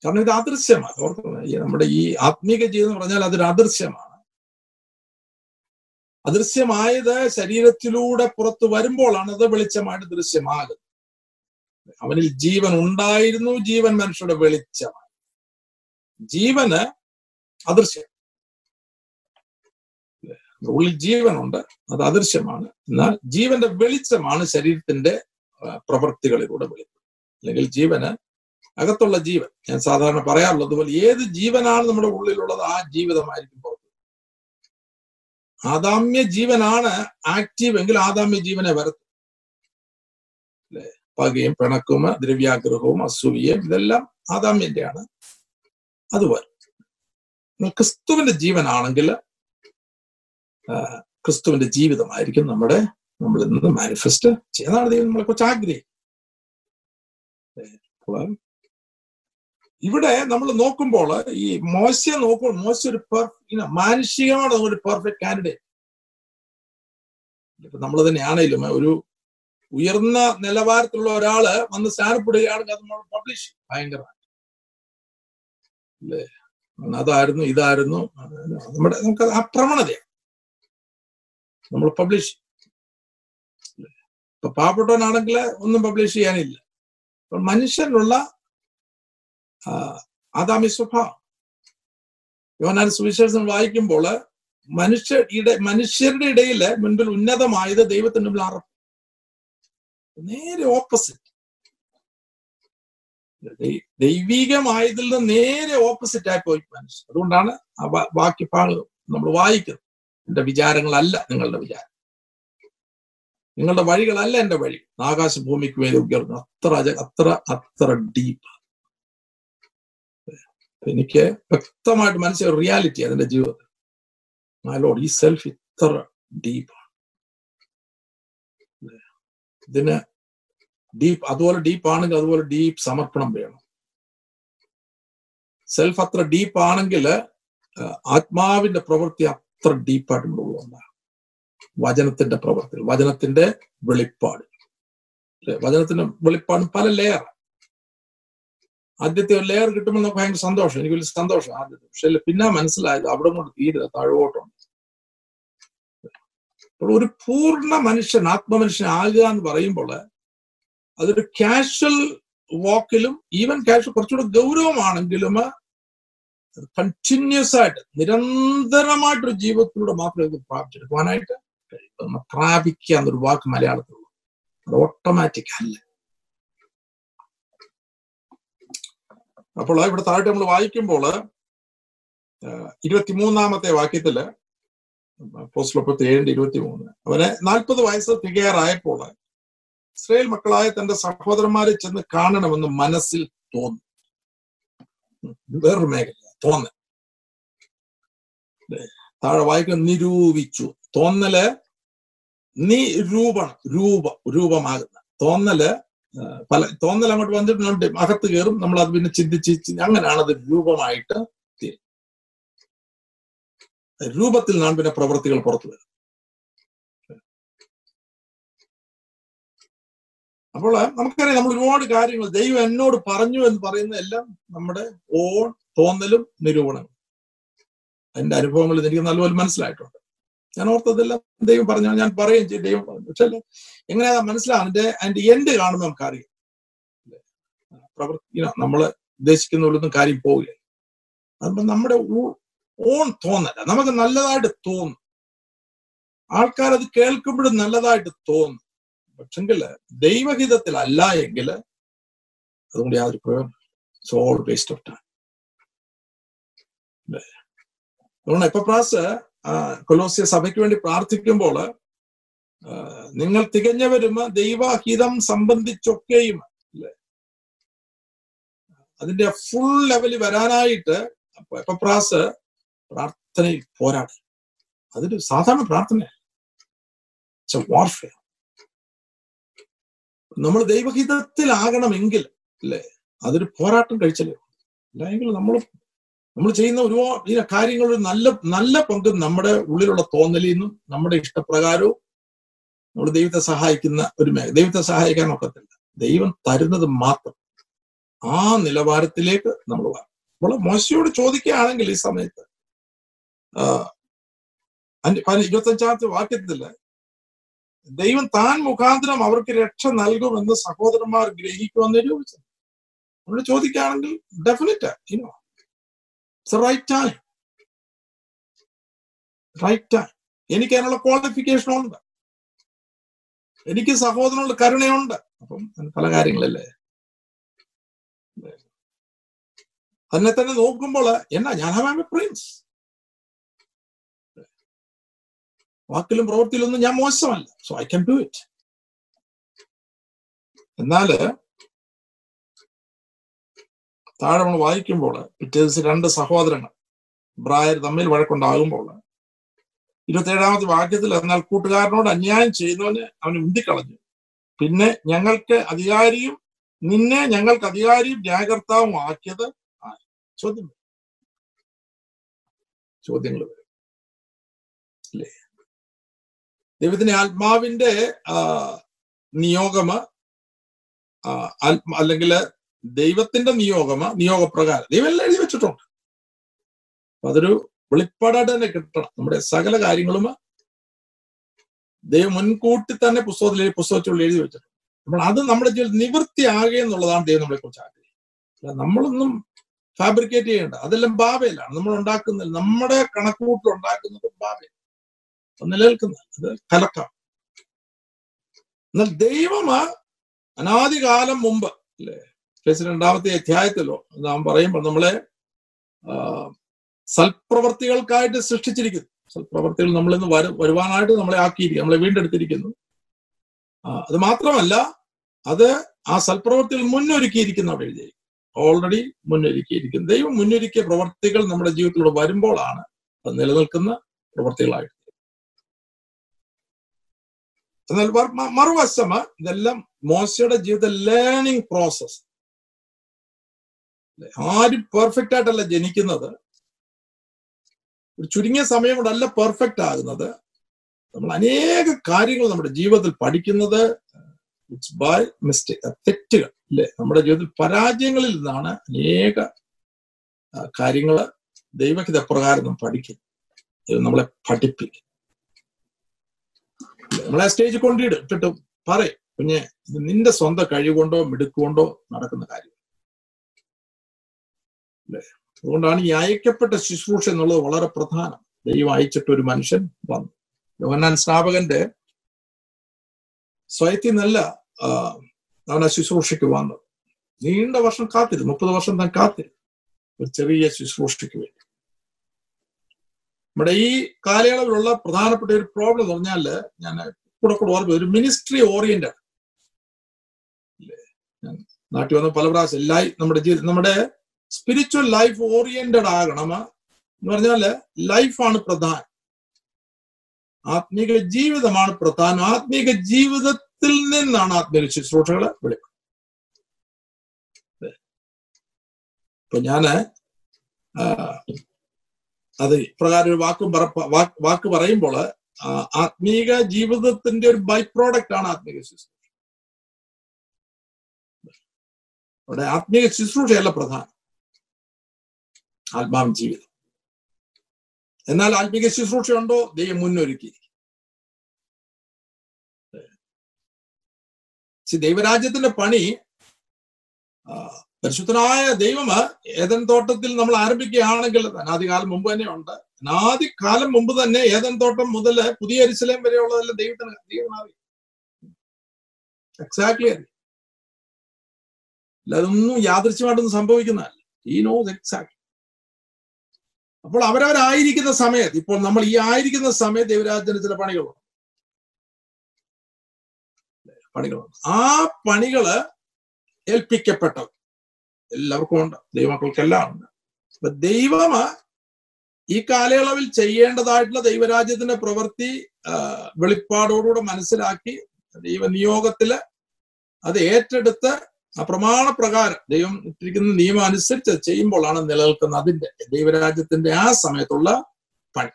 കാരണം ഇത് അദൃശ്യമാണ്. ഓർക്കണം ഈ നമ്മുടെ ഈ ആത്മീക ജീവിതം പറഞ്ഞാൽ അതൊരു അദൃശ്യമാണ്. അദൃശ്യമായത് ശരീരത്തിലൂടെ പുറത്തു വരുമ്പോഴാണ് അത് വെളിച്ചമായിട്ട് ദൃശ്യമാകുന്നത്. അവനിൽ ജീവൻ ഉണ്ടായിരുന്നു ജീവൻ മനുഷ്യരുടെ വെളിച്ചമാണ് ജീവന് അദൃശ്യം. ഉള്ളിൽ ജീവനുണ്ട് അത് അദൃശ്യമാണ്. എന്നാൽ ജീവന്റെ വെളിച്ചമാണ് ശരീരത്തിന്റെ പ്രവൃത്തികളിലൂടെ വെളിപ്പെടുന്നത് അല്ലെങ്കിൽ ജീവന് അകത്തുള്ള ജീവൻ. ഞാൻ സാധാരണ പറയാറുള്ളത് പോലെ ഏത് ജീവനാണ് നമ്മുടെ ഉള്ളിലുള്ളത് ആ ജീവിതമായിരിക്കും പുറത്ത് ആദാമ്യ ജീവനാണ് ആക്റ്റീവ് എങ്കിൽ ആദാമ്യ ജീവനെ വരത്തും അല്ലെ? പകയും പിണക്കും ദ്രവ്യാഗ്രഹവും അസൂയയും ഇതെല്ലാം ആദാമ്യന്റെയാണ്. അത് വരും. ക്രിസ്തുവിന്റെ ജീവനാണെങ്കിൽ ക്രിസ്തുവിന്റെ ജീവിതമായിരിക്കും നമ്മുടെ നമ്മൾ ഇന്ന് മാനിഫെസ്റ്റ് ചെയ്യുന്നതാണ് നമ്മളെ കുറിച്ച് ആഗ്രഹിക്കും ഇവിടെ നമ്മൾ നോക്കുമ്പോൾ ഈ മോശയെ നോക്കുമ്പോൾ മോശ ഒരു പെർഫെക്റ്റ് മാനുഷികമാണ് ഒരു പെർഫെക്റ്റ് കാൻഡിഡേറ്റ് ഇപ്പൊ നമ്മൾ തന്നെയാണേലും ഒരു ഉയർന്ന നിലവാരത്തിലുള്ള ഒരാൾ വന്ന് സ്ഥാനപ്പെടുകയാണെങ്കിൽ അത് നമ്മൾ പബ്ലിഷ് ഭയങ്കരമാണ് അല്ലേ? അതായിരുന്നു ഇതായിരുന്നു. നമ്മുടെ നമുക്ക് ആ പ്രവണതയാണ് നമ്മൾ പബ്ലിഷ് ഇപ്പൊ പാവപ്പെട്ടവനാണെങ്കിൽ ഒന്നും പബ്ലിഷ് ചെയ്യാനില്ല. മനുഷ്യനുള്ള ആദാമി സ്വഭാവം. യോനാൻ സുവിശേഷം വായിക്കുമ്പോൾ മനുഷ്യ ഇട മനുഷ്യരുടെ ഇടയിൽ മുൻപിൽ ഉന്നതമായത് ദൈവത്തിന്റെ മുമ്പിൽ അറപ്പ് നേരെ ഓപ്പോസിറ്റ് ദൈവികമായതിൽ നിന്ന് നേരെ ഓപ്പോസിറ്റ് ആയി പോയി മനുഷ്യൻ. അതുകൊണ്ടാണ് ആ ബാക്കി ഭാഗം നമ്മൾ വായിക്കുന്നത്. എന്റെ വിചാരങ്ങളല്ല നിങ്ങളുടെ വിചാരം. നിങ്ങളുടെ വഴികളല്ല എന്റെ വഴി. ആകാശ ഭൂമിക്ക് വേണ്ടി ഉയർന്നു. അത്ര അത്ര അത്ര ഡീപ്പ് എനിക്ക് വ്യക്തമായിട്ട് മനസ്സിൽ റിയാലിറ്റി അതിന്റെ ജീവിതത്തിൽ. നാലോട് ഈ സെൽഫ് ഇത്ര ഡീപ്പാണ് ഇതിന് ഡീപ്പ് അതുപോലെ ഡീപ്പ് ആണെങ്കിൽ അതുപോലെ ഡീപ്പ് സമർപ്പണം വേണം. സെൽഫ് അത്ര ഡീപ്പ് ആണെങ്കിൽ ആത്മാവിന്റെ പ്രവൃത്തി അത്ര ഡീപ്പായിട്ട് ഉള്ളതുകൊണ്ടാണ്. വചനത്തിന്റെ പ്രവൃത്തി വചനത്തിന്റെ വെളിപ്പാട്? വചനത്തിന്റെ വെളിപ്പാട് പല ലെയർ ആദ്യത്തെ ഒരു ലെയർ കിട്ടുമ്പോൾ നമുക്ക് ഭയങ്കര സന്തോഷം. എനിക്ക് വലിയ സന്തോഷം ആദ്യത്തെ. പക്ഷെ പിന്നെ മനസ്സിലായത് അവിടെ കൊണ്ട് തീരെ താഴോട്ടുണ്ട് അപ്പോൾ ഒരു പൂർണ മനുഷ്യൻ ആത്മമനുഷ്യൻ ആകുക എന്ന് പറയുമ്പോൾ അതൊരു കാഷ്വൽ വാക്കിലും ഈവൻ കാഷ്വൽ കുറച്ചുകൂടെ ഗൗരവമാണെങ്കിലും കണ്ടിന്യൂസ് ആയിട്ട് നിരന്തരമായിട്ടൊരു ജീവിതത്തിലൂടെ മാത്രമേ ഇത് പ്രാപിച്ചെടുക്കുവാനായിട്ട് പ്രാപിക്കുക എന്നൊരു വാക്ക് മലയാളത്തിലുള്ളൂ അത് ഓട്ടോമാറ്റിക് അല്ല. അപ്പോൾ ഇവിടെ താഴെ നമ്മൾ വായിക്കുമ്പോൾ ഇരുപത്തിമൂന്നാമത്തെ വാക്യത്തിൽ പോസ്റ്റ്ലൊപ്പത്തി ഏഴിന്റെ ഇരുപത്തി മൂന്ന് അവനെ നാൽപ്പത് വയസ്സ് തികയാറായപ്പോൾ ഇസ്രയേൽ മക്കളായ തന്റെ സഹോദരന്മാരെ ചെന്ന് കാണണമെന്ന് മനസ്സിൽ തോന്നി. വേറൊരു മേഖല തോന്നൽ. താഴെ വായിക്കുന്ന നിരൂപിച്ചു തോന്നൽ നിരൂപണം രൂപ രൂപമാകുന്ന തോന്നൽ പല തോന്നൽ അങ്ങോട്ട് വന്നിട്ടുണ്ട്. അകത്ത് കയറും. നമ്മൾ അത് പിന്നെ ചിന്തിച്ച് അങ്ങനെയാണ് അത് രൂപമായിട്ട് രൂപത്തിൽ നിന്നാണ് പിന്നെ പ്രവൃത്തികൾ പുറത്തു വരും. അപ്പോൾ നമുക്കറിയാം നമ്മൾ ഒരുപാട് കാര്യങ്ങൾ ദൈവം എന്നോട് പറഞ്ഞു എന്ന് പറയുന്ന എല്ലാം നമ്മുടെ ഓൺ തോന്നലും നിരൂപണവും അതിന്റെ അനുഭവങ്ങൾ എനിക്ക് നല്ലപോലെ മനസ്സിലായിട്ടുണ്ട്. ഞാൻ ഓർത്തതെല്ലാം ദൈവം പറഞ്ഞു. ഞാൻ പറയുകയും ചെയ്യും ദൈവം പറഞ്ഞു. പക്ഷെ എങ്ങനെയാ മനസ്സിലാവും അതിന്റെ അതിന്റെ എൻഡ് കാണുമ്പോൾ നമുക്കറിയാം. പ്രവൃത്തി നമ്മൾ ഉദ്ദേശിക്കുന്ന ഉള്ളൊന്നും കാര്യം പോവുകയില്ല അതുകൊണ്ട് നമ്മുടെ ഓൺ തോന്നല നമുക്ക് നല്ലതായിട്ട് തോന്നും. ആൾക്കാർ അത് കേൾക്കുമ്പോഴും നല്ലതായിട്ട് തോന്നും. പക്ഷെങ്കിൽ ദൈവഹിതത്തിലല്ല എങ്കിൽ അതുകൊണ്ട് യാതൊരു പ്രയോജനം ഓൾ വേസ്റ്റ് ഓഫ് ടൈം അതുകൊണ്ട് എപ്പോ പ്രാസ് കൊലോസ്യ സഭയ്ക്ക് വേണ്ടി പ്രാർത്ഥിക്കുമ്പോൾ നിങ്ങൾ തികഞ്ഞവരും ദൈവഹിതം സംബന്ധിച്ചൊക്കെയും അല്ലേ? അതിന്റെ ഫുൾ ലെവലിൽ വരാനായിട്ട് എപ്പപ്രാസ് പ്രാർത്ഥനയിൽ പോരാടി. അതൊരു സാധാരണ പ്രാർത്ഥനയാണ് വാർഫെയർ നമ്മൾ ദൈവഹിതത്തിലാകണമെങ്കിൽ അല്ലേ? അതൊരു പോരാട്ടം കഴിച്ചല്ലേ അല്ലെങ്കിൽ നമ്മൾ നമ്മൾ ചെയ്യുന്ന ഒരുപാട് ഈ കാര്യങ്ങൾ നല്ല നല്ല പങ്ക് നമ്മുടെ ഉള്ളിലുള്ള തോന്നലിൽ നിന്നും നമ്മുടെ ഇഷ്ടപ്രകാരവും നമ്മൾ ദൈവത്തെ സഹായിക്കുന്ന ഒരു മേഖല ദൈവത്തെ സഹായിക്കാൻ ഒക്കത്തില്ല. ദൈവം തരുന്നത് മാത്രം. ആ നിലവാരത്തിലേക്ക് നമ്മൾ വരണം. നമ്മൾ മോശയോട് ചോദിക്കുകയാണെങ്കിൽ ഈ സമയത്ത് ഇരുപത്തഞ്ചാമത്തെ വാക്യത്തിൽ ദൈവം താൻ മുഖാന്തരം അവർക്ക് രക്ഷ നൽകുമെന്ന് സഹോദരന്മാർ ഗ്രഹിക്കുമെന്ന് നിരൂപിച്ചു. നമ്മൾ ചോദിക്കുകയാണെങ്കിൽ definite it's right time right time എനിക്ക് അതിനുള്ള ക്വാളിഫിക്കേഷൻ ഉണ്ട്. എനിക്ക് സഹോദരനുള്ള കരുണയുണ്ട്. അപ്പം പല കാര്യങ്ങളല്ലേ? തന്നെ തന്നെ നോക്കുമ്പോൾ എന്നാ ഞാൻ ഹാവ് എ പ്രിൻസ് വാക്കിലും പ്രവൃത്തിയിലൊന്നും ഞാൻ മോശമല്ല. So I can do it എന്നാൽ താഴെ നമ്മൾ വായിക്കുമ്പോൾ പിറ്റേ ദിവസം രണ്ട് സഹോദരങ്ങൾ. ബ്രായർ തമ്മിൽ വഴക്കുണ്ടാകുമ്പോൾ ഇരുപത്തേഴാമത്തെ വാക്യത്തിൽ എന്നാൽ കൂട്ടുകാരനോട് അന്യായം ചെയ്യുന്നവന് അവന് ഉന്തിക്കളഞ്ഞു. പിന്നെ ഞങ്ങൾക്ക് അധികാരിയും നിന്നെ ഞങ്ങൾക്ക് അധികാരിയും ന്യായകർത്താവും ആക്കിയത് ചോദ്യം ചോദ്യങ്ങൾ ദൈവത്തിന്റെ ആത്മാവിന്റെ നിയോഗം അല്ലെങ്കിൽ ദൈവത്തിന്റെ നിയോഗമ നിയോഗപ്രകാരം. ദൈവം എല്ലാം എഴുതി വെച്ചിട്ടുണ്ട്. അപ്പൊ അതൊരു വെളിപ്പാടായിട്ട് തന്നെ കിട്ടണം. നമ്മുടെ സകല കാര്യങ്ങളും ദൈവം മുൻകൂട്ടി തന്നെ പുസ്തകത്തിൽ പുസ്തകത്തിൽ എഴുതി വെച്ചിട്ടുണ്ട്. നമ്മൾ അത് നമ്മുടെ ജീവിതത്തിൽ നിവൃത്തിയാകെ എന്നുള്ളതാണ് ദൈവം നമ്മളെ കുറിച്ച് ആഗ്രഹിക്കുന്നത്. നമ്മളൊന്നും ഫാബ്രിക്കേറ്റ് ചെയ്യേണ്ട. അതെല്ലാം ബാബയിലാണ് നമ്മൾ ഉണ്ടാക്കുന്നത് നമ്മുടെ കണക്കുകൂട്ടിൽ ഉണ്ടാക്കുന്നത് ബാബയിൽ നിലനിൽക്കുന്നത് അത് കലക്കാം. എന്നാൽ ദൈവം അനാദികാലം മുമ്പ് അല്ലേ? രണ്ടാമത്തെ അധ്യായത്തിലോ നാം പറയുമ്പോൾ നമ്മളെ സൽപ്രവർത്തികൾക്കായിട്ട് സൃഷ്ടിച്ചിരിക്കുന്നു. സൽപ്രവർത്തികൾ നമ്മൾ ഇന്ന് വരു വരുവാനായിട്ട് നമ്മളെ ആക്കിയിരിക്കുന്നു നമ്മളെ വീണ്ടെടുത്തിരിക്കുന്നു. അത് മാത്രമല്ല അത് ആ സൽപ്രവർത്തികൾ മുന്നൊരുക്കിയിരിക്കുന്ന അവിടെ എഴുതിയിരിക്കും ഓൾറെഡി മുന്നൊരുക്കിയിരിക്കുന്നു. ദൈവം മുന്നൊരുക്കിയ പ്രവർത്തികൾ നമ്മുടെ ജീവിതത്തിലൂടെ വരുമ്പോഴാണ് അത് നിലനിൽക്കുന്ന പ്രവർത്തികളായിട്ട്. എന്നാൽ മറുവശം ഇതെല്ലാം മോശയുടെ ജീവിത ലേണിംഗ് പ്രോസസ് ആരും പെർഫെക്റ്റ് ആയിട്ടല്ല ജനിക്കുന്നത്. ഒരു ചുരുങ്ങിയ സമയം കൊണ്ടല്ല പെർഫെക്റ്റ് ആകുന്നത്. നമ്മൾ അനേക കാര്യങ്ങൾ നമ്മുടെ ജീവിതത്തിൽ പഠിക്കുന്നത് ഇറ്റ്സ് ബൈ മിസ്റ്റേക്ക് തെറ്റുകൾ അല്ലെ നമ്മുടെ ജീവിതത്തിൽ പരാജയങ്ങളിൽ നിന്നാണ് അനേക കാര്യങ്ങൾ ദൈവഹിത പ്രകാരം നാം പഠിക്കും. നമ്മളെ പഠിപ്പിക്കും. നമ്മളെ സ്റ്റേജ് കൊണ്ടിട്ട് ഇട്ടിട്ട് പറയും. കുഞ്ഞെ നിന്റെ സ്വന്തം കഴിവുകൊണ്ടോ മിടുക്കുകൊണ്ടോ നടക്കുന്ന കാര്യം. അല്ലേ? അതുകൊണ്ടാണ് ഈ അയക്കപ്പെട്ട ശുശ്രൂഷ എന്നുള്ളത് വളരെ പ്രധാനം. ദൈവം അയച്ചിട്ട് ഒരു മനുഷ്യൻ വന്നു. യോഹന്നാൻ സ്നാപകന്റെ സ്വയത്തിൽ നിന്നല്ല അവനെ ശുശ്രൂഷയ്ക്ക് വന്നത്. നീണ്ട വർഷം കാത്തിരുന്നു മുപ്പത് വർഷം താൻ കാത്തിരുന്നു ഒരു ചെറിയ ശുശ്രൂഷയ്ക്ക് വേണ്ടി. നമ്മുടെ ഈ കാലയളവിലുള്ള പ്രധാനപ്പെട്ട ഒരു പ്രോബ്ലം എന്ന് പറഞ്ഞാൽ ഞാൻ കൂടെ കൂടെ ഓർമ്മ ഒരു മിനിസ്ട്രി ഓറിയന്റഡ് നാട്ടിൽ വന്ന പല പ്രാവശ്യം എല്ലാ നമ്മുടെ ജീവിതം നമ്മുടെ സ്പിരിച്വൽ ലൈഫ് ഓറിയന്റഡ് ആകണം എന്ന് പറഞ്ഞാൽ ലൈഫാണ് പ്രധാനം. ആത്മീക ജീവിതമാണ് പ്രധാനം. ആത്മീക ജീവിതത്തിൽ നിന്നാണ് ആത്മീയ ശുശ്രൂഷകളെ വിളിക്കുന്നത്. ഇപ്പൊ ഞാൻ അത് ഇപ്രകാരം ഒരു വാക്ക് വാക്ക് പറയുമ്പോൾ ആത്മീക ജീവിതത്തിന്റെ ഒരു ബൈ പ്രോഡക്റ്റ് ആണ് ആത്മീക ശുശ്രൂഷ. അവിടെ ആത്മീക ശുശ്രൂഷയല്ല പ്രധാനം. ആത്മാവ് ജീവിതം. എന്നാൽ ആത്മീക ശുശ്രൂഷ ഉണ്ടോ? ദൈവം മുന്നൊരുക്കി. ദൈവരാജ്യത്തിന്റെ പണി പരിശുദ്ധനായ ദൈവം ഏതൻ തോട്ടത്തിൽ നമ്മൾ ആരംഭിക്കുകയാണെങ്കിൽ അനാദികാലം മുമ്പ് തന്നെ ഉണ്ട് അനാദികാലം മുമ്പ് തന്നെ ഏതൻ തോട്ടം മുതൽ പുതിയ എരിശിലേം വരെയുള്ളതെല്ലാം ദൈവത്തിന് ദൈവത്തിനറിയാം എക്സാക്ട്ലി അറിയാം. അല്ലാതൊന്നും യാദൃശ്യമായിട്ടൊന്നും സംഭവിക്കുന്നതല്ല. ഈ നോസ് എക്സാക്ട് അപ്പോൾ അവരവരായിരിക്കുന്ന സമയത്ത് ഇപ്പോൾ നമ്മൾ ഈ ആയിരിക്കുന്ന സമയത്ത് ദൈവരാജ്യത്തിന് ചില പണികളുണ്ട് പണികളുണ്ട് ആ പണികൾ ഏൽപ്പിക്കപ്പെട്ടത് എല്ലാവർക്കും ഉണ്ട്. ദൈവമക്കൾക്കെല്ലാം ഉണ്ട്. അപ്പൊ ദൈവം ഈ കാലയളവിൽ ചെയ്യേണ്ടതായിട്ടുള്ള ദൈവരാജ്യത്തിന്റെ പ്രവൃത്തി വെളിപ്പാടോടുകൂടെ മനസ്സിലാക്കി ദൈവനിയോഗത്തിൽ അത് ഏറ്റെടുത്ത് ആ പ്രമാണ പ്രകാരം ദൈവം ഇട്ടിരിക്കുന്ന നിയമം അനുസരിച്ച് ചെയ്യുമ്പോഴാണ് നിലനിൽക്കുന്നത് അതിന്റെ ദൈവരാജ്യത്തിന്റെ ആ സമയത്തുള്ള പണി.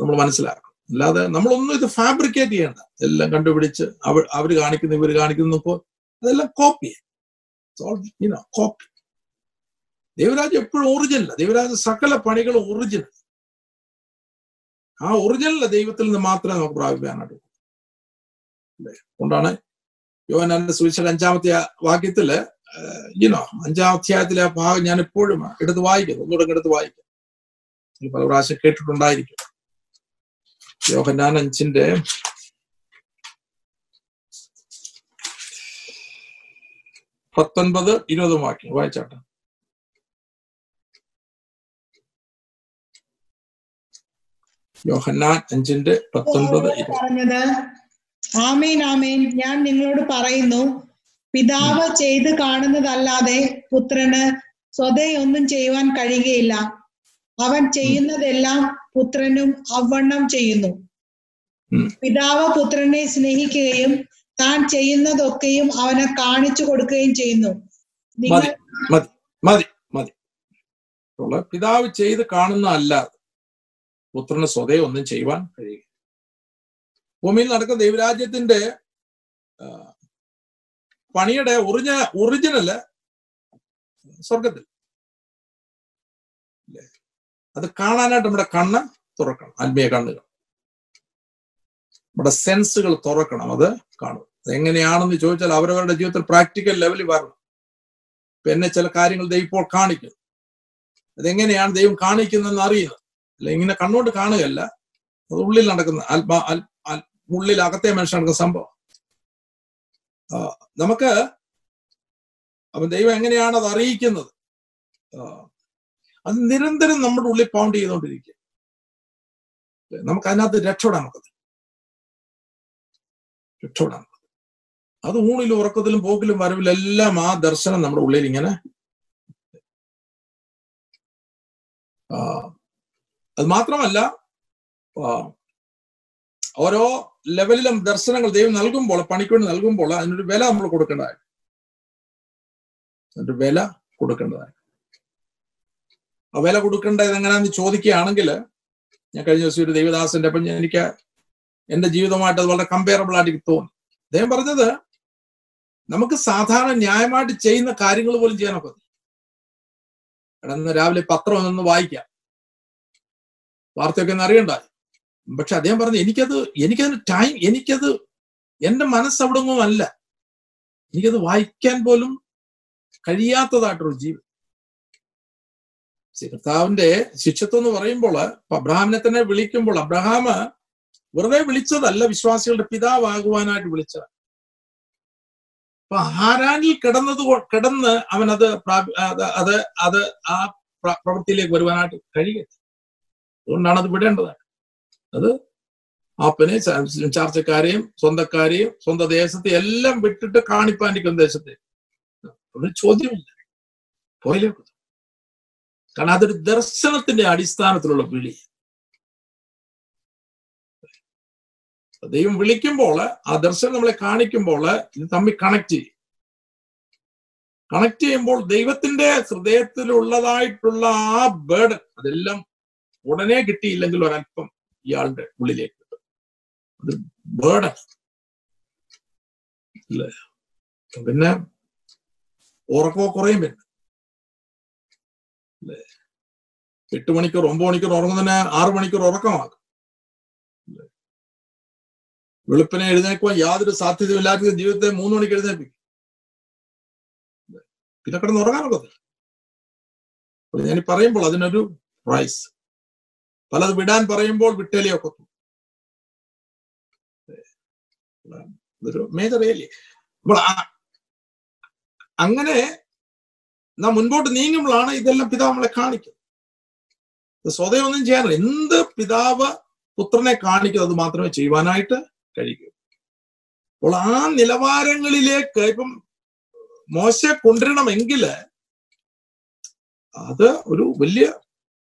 നമ്മൾ മനസ്സിലാക്കണം. അല്ലാതെ നമ്മളൊന്നും ഇത് ഫാബ്രിക്കേറ്റ് ചെയ്യണ്ട. എല്ലാം കണ്ടുപിടിച്ച് അവർ അവർ കാണിക്കുന്നു ഇവർ കാണിക്കുന്നു അതെല്ലാം കോപ്പി കോപ്പി ദൈവരാജ്യം എപ്പോഴും ഒറിജിനൽ ദൈവരാജ്യ സകല പണികളും ഒറിജിനൽ ആ ഒറിജിനൽ ദൈവത്തിൽ നിന്ന് മാത്രമേ നമുക്ക് പ്രാപിക്കാനായിട്ട് അതുകൊണ്ടാണ് യോഹനാന്റെ സുവിശേഷം അഞ്ചാമത്തെ വാക്യത്തിൽ ഇനോ അഞ്ചാം അധ്യായത്തിലെ ആ ഭാഗം ഞാൻ എപ്പോഴും എടുത്ത് വായിക്കുന്നു ഒന്നുകൂടെ എടുത്ത് വായിക്കും. പല പ്രാവശ്യം കേട്ടിട്ടുണ്ടായിരിക്കും. യോഹന്നാൻ അഞ്ചിന്റെ പത്തൊൻപത് ഇരുപതും വാക്യം. വായിച്ചാട്ടെ. യോഹന്നാൻ അഞ്ചിന്റെ പത്തൊൻപത് പറഞ്ഞത് ആമേൻ ആമേൻ. ഞാൻ നിങ്ങളോട് പറയുന്നു പിതാവ് ചെയ്ത് കാണുന്നതല്ലാതെ പുത്രന് സ്വതേ ഒന്നും ചെയ്യുവാൻ കഴിയുകയില്ല. അവൻ ചെയ്യുന്നതെല്ലാം പുത്രനും അവണ്ണം ചെയ്യുന്നു. പിതാവ് പുത്രനെ സ്നേഹിക്കുകയും താൻ ചെയ്യുന്നതൊക്കെയും അവനെ കാണിച്ചു കൊടുക്കുകയും ചെയ്യുന്നു. മതി മതി മതി മതി. പിതാവ് ചെയ്ത് കാണുന്ന അല്ലാതെ പുത്രന് സ്വതേ ഒന്നും ചെയ്യുവാൻ കഴിയുക ഭൂമിയിൽ നടക്കുന്ന ദൈവരാജ്യത്തിന്റെ പണിയുടെ ഒറിജ ഒറിജിനൽ സ്വർഗത്തിൽ അത് കാണാനായിട്ട് നമ്മുടെ കണ്ണ് തുറക്കണം ആത്മീയ കണ്ണുകൾ. നമ്മുടെ സെൻസുകൾ തുറക്കണം അത് കാണും. എങ്ങനെയാണെന്ന് ചോദിച്ചാൽ അവരവരുടെ ജീവിതത്തിൽ പ്രാക്ടിക്കൽ ലെവലിൽ വരണം. പിന്നെ ചില കാര്യങ്ങൾ ദൈവം ഇപ്പോൾ കാണിക്കുന്നു അതെങ്ങനെയാണ് ദൈവം കാണിക്കുന്നതെന്ന് അറിയുന്നത്? അല്ല ഇങ്ങനെ കണ്ണുകൊണ്ട് കാണുകയല്ല. അത് ഉള്ളിൽ നടക്കുന്ന ആത്മാ ഉള്ളിൽ അകത്തെ മനുഷ്യനാണ് സംഭവം. നമുക്ക് അപ്പൊ ദൈവം എങ്ങനെയാണ് അത് അറിയിക്കുന്നത്? അത് നിരന്തരം നമ്മുടെ ഉള്ളിൽ പൗണ്ട് ചെയ്തുകൊണ്ടിരിക്കുക. നമുക്ക് അതിനകത്ത് രക്ഷപ്പെടാൻ നമുക്കത് രക്ഷപ്പെടാൻ അത് ഊണിലും ഉറക്കത്തിലും പോക്കിലും വരവിലെല്ലാം ആ ദർശനം നമ്മുടെ ഉള്ളിൽ ഇങ്ങനെ അത് മാത്രമല്ല ഓരോ ലെവലിലും ദർശനങ്ങൾ ദൈവം നൽകുമ്പോൾ പണിക്കൊണ്ട് നൽകുമ്പോൾ അതിനൊരു വില നമ്മൾ കൊടുക്കേണ്ടതായി. അതിന്റെ വില കൊടുക്കേണ്ടതായി. ആ വില കൊടുക്കേണ്ടത് എങ്ങനെയാന്ന് ചോദിക്കുകയാണെങ്കിൽ ഞാൻ കഴിഞ്ഞ ദിവസം ഒരു ദൈവദാസന്റെ അപ്പം എനിക്ക് എന്റെ ജീവിതമായിട്ട് അത് വളരെ കമ്പയറബിൾ ആയിട്ട് തോന്നി. അദ്ദേഹം പറഞ്ഞത് നമുക്ക് സാധാരണ ന്യായമായിട്ട് ചെയ്യുന്ന കാര്യങ്ങൾ പോലും ചെയ്യാനൊക്കെ കിടന്ന് രാവിലെ പത്രം ഒന്ന് വായിക്കാം. വാർത്തയൊക്കെ ഒന്ന് അറിയണ്ടായി? പക്ഷെ അദ്ദേഹം പറഞ്ഞു എനിക്കത് എനിക്കതിന് ടൈം എനിക്കത് മനസ്സ് അവിടെങ്ങും അല്ല. എനിക്കത് വായിക്കാൻ പോലും കഴിയാത്തതായിട്ടൊരു ശ്രീ കർത്താവിന്റെ ശിക്ഷത്വം എന്ന് പറയുമ്പോൾ അബ്രഹാമിനെ തന്നെ വിളിക്കുമ്പോൾ അബ്രഹാം വെറുതെ വിളിച്ചതല്ല വിശ്വാസികളുടെ പിതാവാകുവാനായിട്ട് വിളിച്ചത് അപ്പൊ ഹാരാനിൽ കിടന്നത് കിടന്ന് അവൻ അത് അത് അത് ആ പ്ര- പ്രവൃത്തിയിലേക്ക് വരുവാനായിട്ട് കഴിയട്ടെ അതുകൊണ്ടാണ് അത് വിടേണ്ടത്. അത് ആപ്പനെ ചാർച്ചക്കാരെയും സ്വന്തക്കാരെയും സ്വന്തം ദേശത്തെ എല്ലാം വിട്ടിട്ട് കാണിപ്പാനിക്കുന്ന ദേശത്തെ? ഒരു ചോദ്യമില്ല. പോയില്ലേ? കാരണം അതൊരു ദർശനത്തിന്റെ അടിസ്ഥാനത്തിലുള്ള വിളി. ദൈവം വിളിക്കുമ്പോൾ ആ ദർശനം നമ്മളെ കാണിക്കുമ്പോൾ ഇത് തമ്മിൽ കണക്ട് ചെയ്യും. കണക്ട് ചെയ്യുമ്പോൾ ദൈവത്തിന്റെ ഹൃദയത്തിലുള്ളതായിട്ടുള്ള ആ ബേഡ് അതെല്ലാം ഉടനെ കിട്ടിയില്ലെങ്കിൽ ഒരല്പം ഇയാളുടെ ഉള്ളിലേക്ക് അത് ബേർഡൻ പിന്നെ ഉറക്കമോ കുറയും പിന്നെ. എട്ട് മണിക്കൂർ ഒമ്പത് മണിക്കൂർ ഉറങ്ങുന്നതിന് ആറു മണിക്കൂർ ഉറക്കമാകും? വെളുപ്പിനെ എഴുന്നേക്കുവാൻ യാതൊരു സാധ്യതയില്ലാത്ത ജീവിതത്തെ മൂന്ന് മണിക്ക് എഴുന്നേൽപ്പിക്കും. അല്ലേ? പിന്നെ കിടന്ന് ഉറങ്ങാനുള്ളത് ഞാൻ പറയുമ്പോൾ അതിനൊരു പ്രൈസ് പലത് വിടാൻ പറയുമ്പോൾ വിട്ടലേ ഇതൊരു മേജർ ഏരിയ അപ്പോൾ അങ്ങനെ നാം മുൻപോട്ട് നീങ്ങുമ്പോഴാണ് ഇതെല്ലാം പിതാവ് നമ്മളെ കാണിക്കുന്നത്. സ്വതയം ഒന്നും ചെയ്യാനില്ല. എന്ത് പിതാവ് പുത്രനെ കാണിക്കുന്നത് മാത്രമേ ചെയ്യുവാനായിട്ട് കഴിയൂ അപ്പോൾ ആ നിലവാരങ്ങളിലേക്ക് ഇപ്പം മോശ കൊണ്ടുവരണമെങ്കിൽ അത് ഒരു വലിയ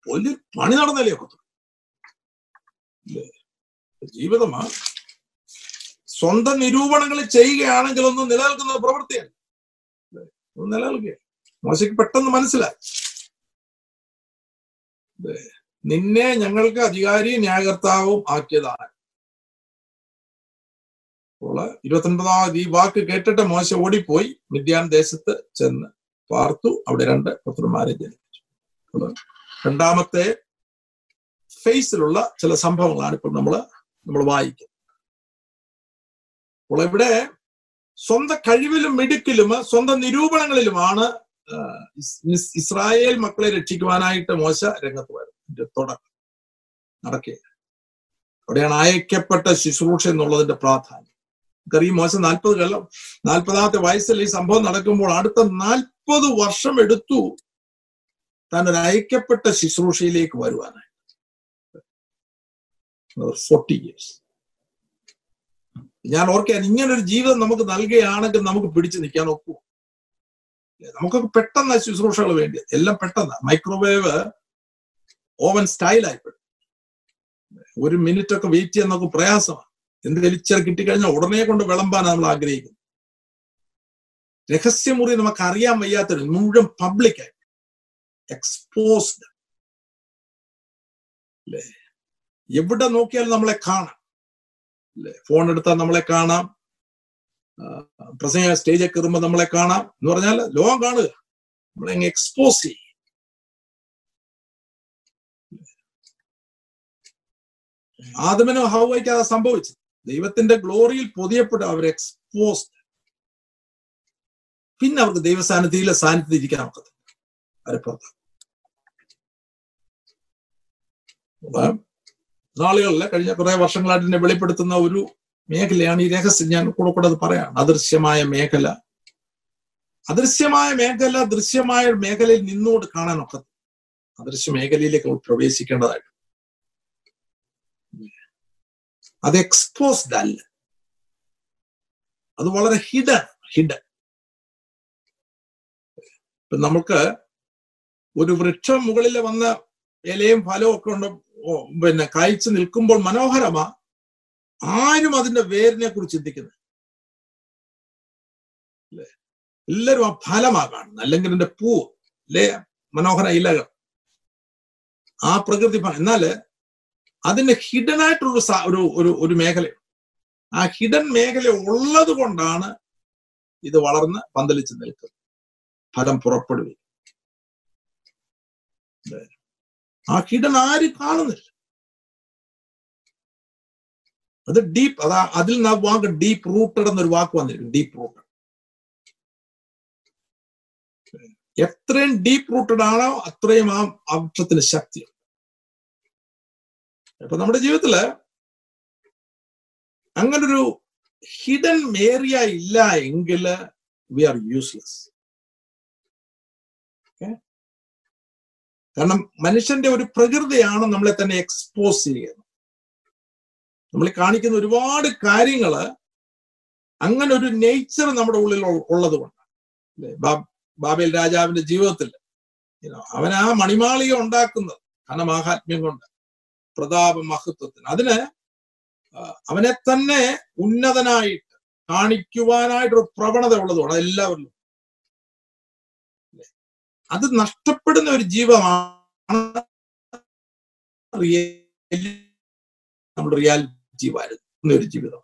വലിയ പണി നടന്നല്ലേ ഒക്കത്തു ജീവിതമാ. സ്വന്തം നിരൂപണങ്ങൾ ചെയ്യുകയാണെങ്കിൽ ഒന്നും നിലനിൽക്കുന്ന പ്രവൃത്തിയാണ്. നിലനിൽക്കുക. മോശയ്ക്ക് പെട്ടെന്ന് മനസ്സിലായി? നിന്നെ ഞങ്ങൾക്ക് അധികാരി ന്യായകർത്താവും ആക്കിയതാണ്. അപ്പോൾ ഈ വാക്ക് കേട്ടിട്ട് മോശ ഓടിപ്പോയി. മിദ്യാൻ ദേശത്ത് ചെന്ന് പാർത്തു. അവിടെ രണ്ട് പുത്രന്മാരെ ജനിപ്പിച്ചു. രണ്ടാമത്തെ ഫേസിലുള്ള ചില സംഭവങ്ങളാണ് ഇപ്പോൾ നമ്മൾ നമ്മൾ വായിക്കുക അപ്പോൾ ഇവിടെ സ്വന്തം കഴിവിലും മിടുക്കിലും സ്വന്തം നിരൂപണങ്ങളിലുമാണ് ഇസ്രായേൽ മക്കളെ രക്ഷിക്കുവാനായിട്ട് മോശ രംഗത്ത് വരും ഇതിന്റെ തുടക്കം നടക്കുക അവിടെയാണ് അയക്കപ്പെട്ട ശുശ്രൂഷ എന്നുള്ളതിന്റെ പ്രാധാന്യം. നമുക്കറിയാം മോശം നാൽപ്പത് കൊല്ലം നാൽപ്പതാമത്തെ വയസ്സിൽ ഈ സംഭവം നടക്കുമ്പോൾ അടുത്ത നാൽപ്പത് വർഷം എടുത്തു താൻ ഒരു അയക്കപ്പെട്ട ശുശ്രൂഷയിലേക്ക് വരുവാനായി. ഫോർട്ടി ഇയേഴ്സ് ഞാൻ ഓർക്കാൻ ഇങ്ങനൊരു ജീവിതം നമുക്ക് നൽകുകയാണെങ്കിൽ നമുക്ക് പിടിച്ചു നിൽക്കാൻ ഒക്കൂ നമുക്കൊക്കെ പെട്ടെന്ന് ശുശ്രൂഷകൾ വേണ്ടി. എല്ലാം പെട്ടെന്ന്. മൈക്രോവേവ് ഓവൻ സ്റ്റൈലായിപ്പോഴും ഒരു മിനിറ്റ് ഒക്കെ വെയിറ്റ് ചെയ്യാൻ നമുക്ക് പ്രയാസമാണ്. എന്തെങ്കിലും ഇച്ചിരി കിട്ടിക്കഴിഞ്ഞാൽ ഉടനെ കൊണ്ട് വിളമ്പാൻ നമ്മൾ ആഗ്രഹിക്കുന്നു. രഹസ്യമുറി നമുക്ക് അറിയാൻ വയ്യാത്തൊരു മുഴുവൻ പബ്ലിക്കായി എക്സ്പോസ്ഡ് അല്ലേ? എവിടെ നോക്കിയാലും നമ്മളെ കാണാം. അല്ലെ? ഫോൺ എടുത്താൽ നമ്മളെ കാണാം. പ്രസംഗ സ്റ്റേജിൽ കയറുമ്പോൾ നമ്മളെ കാണാം. എന്ന് പറഞ്ഞാൽ ലോകം കാണുക. നമ്മളെ എക്സ്പോസ് ചെയ്യും. ആദമനോ ഹൗവയ്ക്ക് അത് സംഭവിച്ചത്. ദൈവത്തിന്റെ ഗ്ലോറിയിൽ പൊതിയപ്പെട്ട അവർ എക്സ്പോസ്ഡ് പിന്നെ അവർക്ക് ദൈവസാന്നിധ്യത്തിലെ സാന്നിധ്യത്തിൽ ഇരിക്കാൻ ഒക്കത്തില്ല. അവരെ പുറത്ത്? അപ്പൊ നാളുകളിൽ കഴിഞ്ഞ കുറെ വർഷങ്ങളായിട്ട് എന്നെ വെളിപ്പെടുത്തുന്ന ഒരു മേഖലയാണ് ഈ രഹസ്യം. ഞാൻ കൂടെ കൂടെ അത് പറയാം അദൃശ്യമായ മേഖല. അദൃശ്യമായ മേഖല ദൃശ്യമായ മേഖലയിൽ നിന്നുകൊണ്ട് കാണാനൊക്കെ അദൃശ്യ മേഖലയിലേക്ക് പ്രവേശിക്കേണ്ടതായിട്ട്. അത് എക്സ്പോസ്ഡ് അല്ല. അത് വളരെ ഹിഡൻ ഹിഡൻ ഇപ്പൊ നമുക്ക് ഒരു വൃക്ഷം മുകളിൽ വന്ന ഇലയും ഫലവും ഒക്കെ ഉണ്ട്? പിന്നെ കായ്ച്ചു നിൽക്കുമ്പോൾ മനോഹരമാ. ആരും അതിന്റെ വേരിനെ കുറിച്ച് ചിന്തിക്കുന്നത് അല്ലേ? എല്ലാവരും ആ ഫലമാ കാണുന്നത്. അല്ലെങ്കിൽ അതിന്റെ പൂ അല്ലേ? മനോഹര ഇലകൾ. ആ പ്രകൃതി ഭംഗി. എന്നാൽ അതിന്റെ ഹിഡൻ ആയിട്ടുള്ള ഒരു ഒരു ഒരു മേഖലയുണ്ട് ആ ഹിഡൻ മേഖല ഉള്ളത് കൊണ്ടാണ് ഇത് വളർന്ന് പന്തലിച്ച് നിൽക്കുന്നത്. ഫലം പുറപ്പെടുകയും ഹിഡൻ ആര് കാണുന്നില്ല അത് ഡീപ്പ് അതാ അതിൽ നിന്ന് ആ വാക്ക് ഡീപ്പ് റൂട്ടഡ് എന്നൊരു വാക്ക് വന്നിരിക്കും ഡീപ്പ് റൂട്ടഡ് എത്രയും ഡീപ്പ് റൂട്ടഡ് ആണോ അത്രയും ആ അക്ഷത്തിന് ശക്തി അപ്പൊ നമ്മുടെ ജീവിതത്തിൽ അങ്ങനൊരു ഹിഡൻ ഏരിയ ഇല്ല എങ്കിൽ വി ആർ യൂസ്ലെസ് കാരണം മനുഷ്യന്റെ ഒരു പ്രകൃതിയാണ് നമ്മളെ തന്നെ എക്സ്പോസ് ചെയ്യുന്നത്. നമ്മൾ കാണിക്കുന്ന ഒരുപാട് കാര്യങ്ങൾ അങ്ങനെ ഒരു നേച്ചർ നമ്മുടെ ഉള്ളിൽ ഉള്ളത് കൊണ്ടാണ് ബാബേൽ രാജാവിന്റെ ജീവിതത്തിൽ അവൻ ആ മണിമാളിക ഉണ്ടാക്കുന്നത് ധനമാഹാത്മ്യം കൊണ്ട് പ്രതാപ മഹത്വത്തിന്. അതിന് അവനെ തന്നെ ഉന്നതനായിട്ട് കാണിക്കുവാനായിട്ടൊരു പ്രവണത ഉള്ളതുകൊണ്ട് എല്ലാവരിലും അത് നഷ്ടപ്പെടുന്ന ഒരു ജീവമാണ് നമ്മുടെ റിയാലിറ്റി വരുന്ന ഒരു ജീവിതം.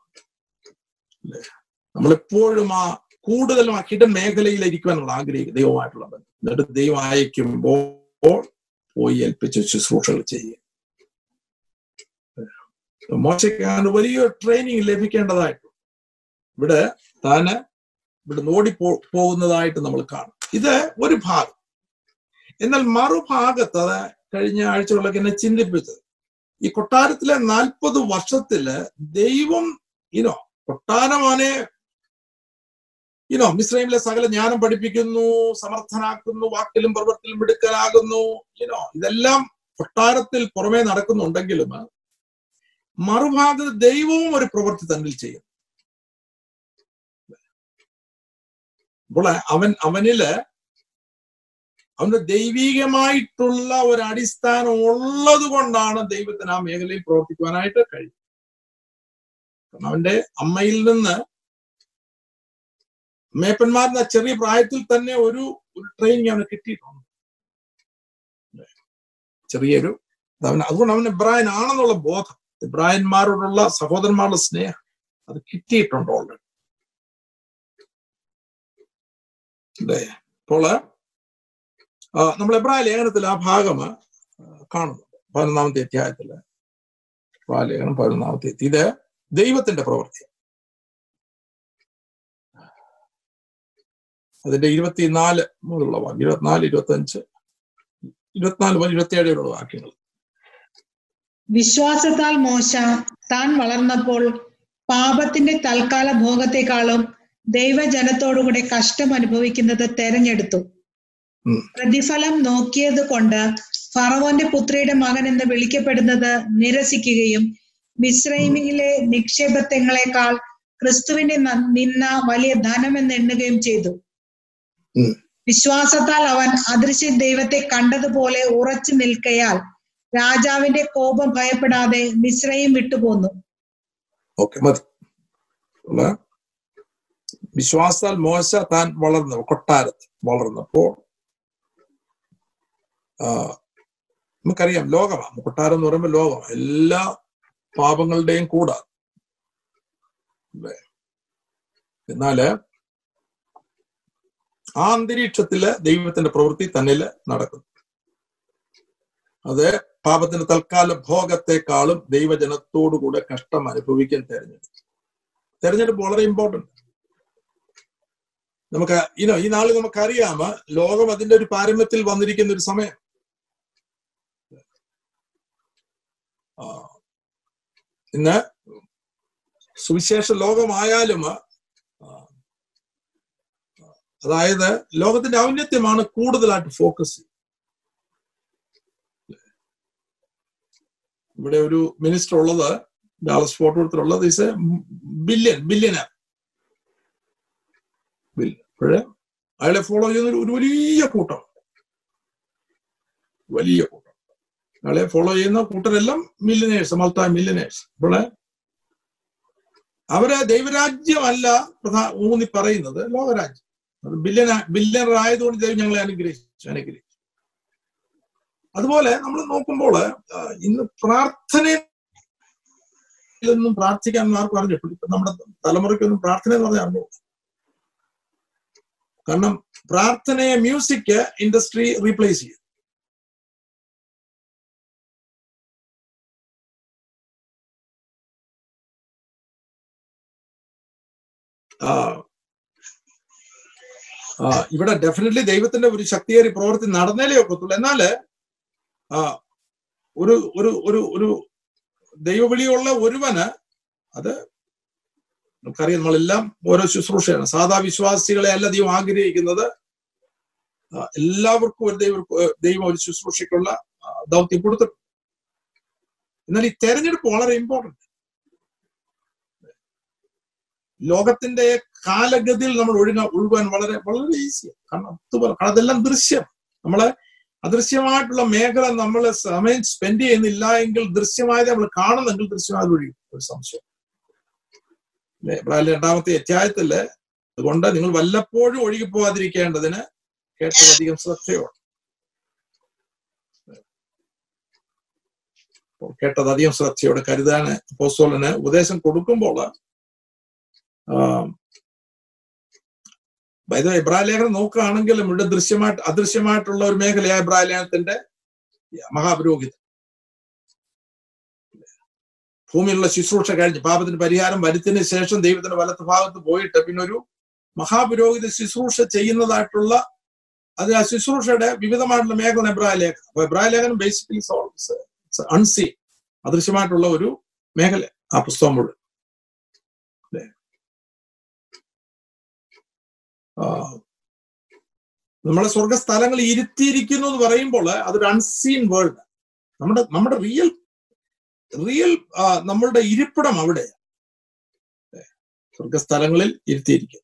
നമ്മളെപ്പോഴും ആ കൂടുതലും ആ ഹിഡൻ മേഖലയിലിരിക്കുവാൻ നമ്മൾ ആഗ്രഹിക്കും ദൈവമായിട്ടുള്ള ബന്ധം. എന്നിട്ട് ദൈവം അയക്കുമ്പോൾ പോയി ഏൽപ്പിച്ച് ശുശ്രൂഷകൾ ചെയ്യുക. മോശയ്ക്ക് വലിയൊരു ട്രെയിനിങ് ലഭിക്കേണ്ടതായിട്ടു ഇവിടെ താന് ഇവിടെ നോടി പോകുന്നതായിട്ട് നമ്മൾ കാണും. ഇത് ഒരു ഭാഗം. എന്നാൽ മറുഭാഗത്ത് അത് കഴിഞ്ഞ ആഴ്ചകളൊക്കെ എന്നെ ചിന്തിപ്പിച്ചത് ഈ കൊട്ടാരത്തിലെ നാൽപ്പത് വർഷത്തിൽ ദൈവം ഇനോ കൊട്ടാരമാനെ ഇനോ മിശ്രൈമിലെ സകല ജ്ഞാനം പഠിപ്പിക്കുന്നു സമർത്ഥനാക്കുന്നു വാക്കിലും പ്രവൃത്തിയിലും മിടുക്കലാകുന്നു ഇനോ ഇതെല്ലാം കൊട്ടാരത്തിൽ പുറമേ നടക്കുന്നുണ്ടെങ്കിലും മറുഭാഗത്ത് ദൈവവും ഒരു പ്രവൃത്തി തന്നിൽ ചെയ്യും. അപ്പോൾ അവൻ അവനിൽ അവന് ദൈവികമായിട്ടുള്ള ഒരു അടിസ്ഥാനം ഉള്ളത് കൊണ്ടാണ് ദൈവത്തിന് ആ മേഖലയിൽ പ്രവർത്തിക്കുവാനായിട്ട് കഴിയുന്നത്. കാരണം അവന്റെ അമ്മയിൽ നിന്ന് മേപ്പന്മാരുടെ ചെറിയ പ്രായത്തിൽ തന്നെ ഒരു ട്രെയിനിങ് അവന് കിട്ടിയിട്ടുണ്ട്. ചെറിയൊരു അവൻ അതുകൊണ്ട് അവൻ ഇബ്രാഹിൻ ആണെന്നുള്ള ബോധം ഇബ്രാഹിന്മാരോടുള്ള സഹോദരന്മാരുടെ സ്നേഹം അത് കിട്ടിയിട്ടുണ്ട് ഓൾറെഡി അല്ലേ? അപ്പോൾ നമ്മൾ എബ്രായ ലേഖനത്തിൽ ആ ഭാഗം കാണുന്നുണ്ട് പതിനൊന്നാമത്തെ അധ്യായത്തിൽ. എബ്രാ ലേഖനം പതിനൊന്നാമത്തെ ഇത് ദൈവത്തിന്റെ പ്രവൃത്തി. അതിന്റെ ഇരുപത്തിനാല് മുതലുള്ള വാക്യം. ഇരുപത്തിനാല് ഇരുപത്തി അഞ്ച് ഇരുപത്തിനാല് മുതൽ ഇരുപത്തിയേഴ് വരെയുള്ള വാക്യങ്ങൾ. വിശ്വാസത്താൽ മോശ താൻ വളർന്നപ്പോൾ പാപത്തിന്റെ തൽക്കാല ഭോഗത്തെക്കാളും ദൈവജനത്തോടുകൂടെ കഷ്ടം അനുഭവിക്കുന്നത് തെരഞ്ഞെടുത്തു. പ്രതിഫലം നോക്കിയത് കൊണ്ട് ഫറവോന്റെ പുത്രിയുടെ മകൻ എന്ന് വിളിക്കപ്പെടുന്നത് നിരസിക്കുകയും മിശ്രൈമിയിലെ നിക്ഷേപത്തെങ്ങളെക്കാൾ ക്രിസ്തുവിന്റെ നിന്ന വലിയ ധനം എന്ന് എണ്ണുകയും ചെയ്തു. വിശ്വാസത്താൽ അവൻ അദൃശ്യ ദൈവത്തെ കണ്ടതുപോലെ ഉറച്ചു നിൽക്കയാൽ രാജാവിന്റെ കോപം ഭയപ്പെടാതെ മിശ്രയും വിട്ടുപോന്നു. ഓക്കെ മതി. വിശ്വാസാൽ മോശ താൻ വളർന്നു കൊട്ടാരത്തിൽ വളർന്നപ്പോൾ നമുക്കറിയാം ലോകമാണ്. കൊട്ടാരം എന്ന് പറയുമ്പോൾ ലോകം. എല്ലാ പാപങ്ങളുടെയും കൂടാണ് എന്നാൽ ആ അന്തരീക്ഷത്തിൽ ദൈവത്തിന്റെ പ്രവൃത്തി തന്നിൽ നടക്കുന്നു. അത് പാപത്തിന്റെ തൽക്കാല ഭോഗത്തെക്കാളും ദൈവജനത്തോടുകൂടെ കഷ്ടം അനുഭവിക്കാൻ തെരഞ്ഞെടുത്തു. തെരഞ്ഞെടുപ്പ് വളരെ ഇമ്പോർട്ടന്റ് നമുക്ക് ഇനോ ഈ നാളിൽ നമുക്കറിയാമ ലോകം അതിന്റെ ഒരു പാരമ്യത്തിൽ വന്നിരിക്കുന്ന ഒരു സമയം. ഇന്ന് സുവിശേഷ ലോകമായാലും അതായത് ലോകത്തിന്റെ ഔന്നത്യമാണ് കൂടുതലായിട്ട് ഫോക്കസ് ഇവിടെ ഒരു മിനിസ്റ്റർ ഉള്ളത് ഡാലസ് കൊടുത്തിട്ടുള്ളത് ഇസ് എ ബില്യൺ ബില്യനർ. അയാളെ ഫോളോ ചെയ്യുന്ന ഒരു വലിയ കൂട്ടം. വലിയ കൂട്ടം. അയാളെ ഫോളോ ചെയ്യുന്ന കൂട്ടരെല്ലാം മില്ലിനേഴ്സ് മൾട്ടാ മില്ലിനേഴ്സ് ഇവിടെ അവരെ ദൈവരാജ്യമല്ല പ്രധാന ഊന്നി പറയുന്നത് ലോകരാജ്യം. അത് ബില്യന ബില്യണർ ആയതുകൊണ്ട് ദൈവം ഞങ്ങളെ അനുഗ്രഹിച്ചു അനുഗ്രഹിച്ചു. അതുപോലെ നമ്മൾ നോക്കുമ്പോൾ ഇന്ന് പ്രാർത്ഥനയിലൊന്നും പ്രാർത്ഥിക്കാൻ ആർക്കും അറിഞ്ഞിട്ടില്ല. ഇപ്പൊ നമ്മുടെ തലമുറയ്ക്കൊന്നും പ്രാർത്ഥന എന്ന് പറഞ്ഞാൽ അറിഞ്ഞു കാരണം പ്രാർത്ഥനയെ മ്യൂസിക് ഇൻഡസ്ട്രി റീപ്ലേസ് ചെയ്യും. ഇവിടെ ഡെഫിനറ്റ്ലി ദൈവത്തിന്റെ ഒരു ശക്തിയേറി പ്രവൃത്തി നടന്നേലേ ഒക്കത്തുള്ളൂ. എന്നാൽ ഒരു ഒരു ഒരു ഒരു ദൈവവിളിയുള്ള ഒരുവന് അത് നമുക്കറിയാം നമ്മളെല്ലാം ഓരോ ശുശ്രൂഷയാണ്. സാധാ വിശ്വാസികളെ അല്ല ദൈവം ആഗ്രഹിക്കുന്നത്. എല്ലാവർക്കും ഒരു ദൈവ ദൈവം ഒരു ശുശ്രൂഷയ്ക്കുള്ള ദൗത്യം കൊടുത്തിട്ടുണ്ട്. എന്നാൽ ഈ തെരഞ്ഞെടുപ്പ് വളരെ ഇമ്പോർട്ടന്റ് ലോകത്തിന്റെ കാലഗതിയിൽ നമ്മൾ ഒഴുകാൻ ഒഴുകാൻ വളരെ വളരെ ഈസിയാണ് കാരണം അതുപോലെ അതെല്ലാം ദൃശ്യം. നമ്മളെ അദൃശ്യമായിട്ടുള്ള മേഖല നമ്മൾ സമയം സ്പെൻഡ് ചെയ്യുന്നില്ല എങ്കിൽ ദൃശ്യമായത് നമ്മൾ കാണുന്നെങ്കിൽ ദൃശ്യമായത് ഒഴിയും ഒരു സംശയം. രണ്ടാമത്തെ അധ്യായത്തിൽ അതുകൊണ്ട് നിങ്ങൾ വല്ലപ്പോഴും ഒഴുകി പോവാതിരിക്കേണ്ടതിന് കേട്ടതധികം ശ്രദ്ധയോടെ. കേട്ടത് കേട്ടതധികം ശ്രദ്ധയോടെ കരുതാന് അപ്പോസ്തലന് ഉപദേശം കൊടുക്കുമ്പോൾ ഇത് ഇബ്രാഹിം ലേഖനം നോക്കുകയാണെങ്കിലും ഇവിടെ ദൃശ്യമായിട്ട് അദൃശ്യമായിട്ടുള്ള ഒരു മേഖലയായ ഇബ്രാഹിം ലേഖനത്തിന്റെ മഹാപുരോഹിതൻ. ഭൂമിയിലുള്ള ശുശ്രൂഷ കഴിഞ്ഞ് പാപത്തിന് പരിഹാരം വരുത്തിന് ശേഷം ദൈവത്തിന്റെ വലത്ത് ഭാഗത്ത് പോയിട്ട് പിന്നെ ഒരു മഹാപുരോഹിത ശുശ്രൂഷ ചെയ്യുന്നതായിട്ടുള്ള അത് ആ ശുശ്രൂഷയുടെ വിവിധമായിട്ടുള്ള മേഖല എബ്രാഹിലേഖനം അപ്പൊ എബ്രാഹിലേഖനം ബേസിക്കലി അൺസീൻ അദൃശ്യമായിട്ടുള്ള ഒരു മേഖല ആ പുസ്തകം മുഴുവൻ. നമ്മളെ സ്വർഗസ്ഥലങ്ങൾ ഇരുത്തിയിരിക്കുന്നു എന്ന് പറയുമ്പോൾ അതൊരു അൺസീൻ വേൾഡ് നമ്മുടെ നമ്മുടെ റിയൽ റിയൽ നമ്മളുടെ ഇരിപ്പിടം അവിടെ. സ്വർഗസ്ഥലങ്ങളിൽ ഇരുത്തിയിരിക്കും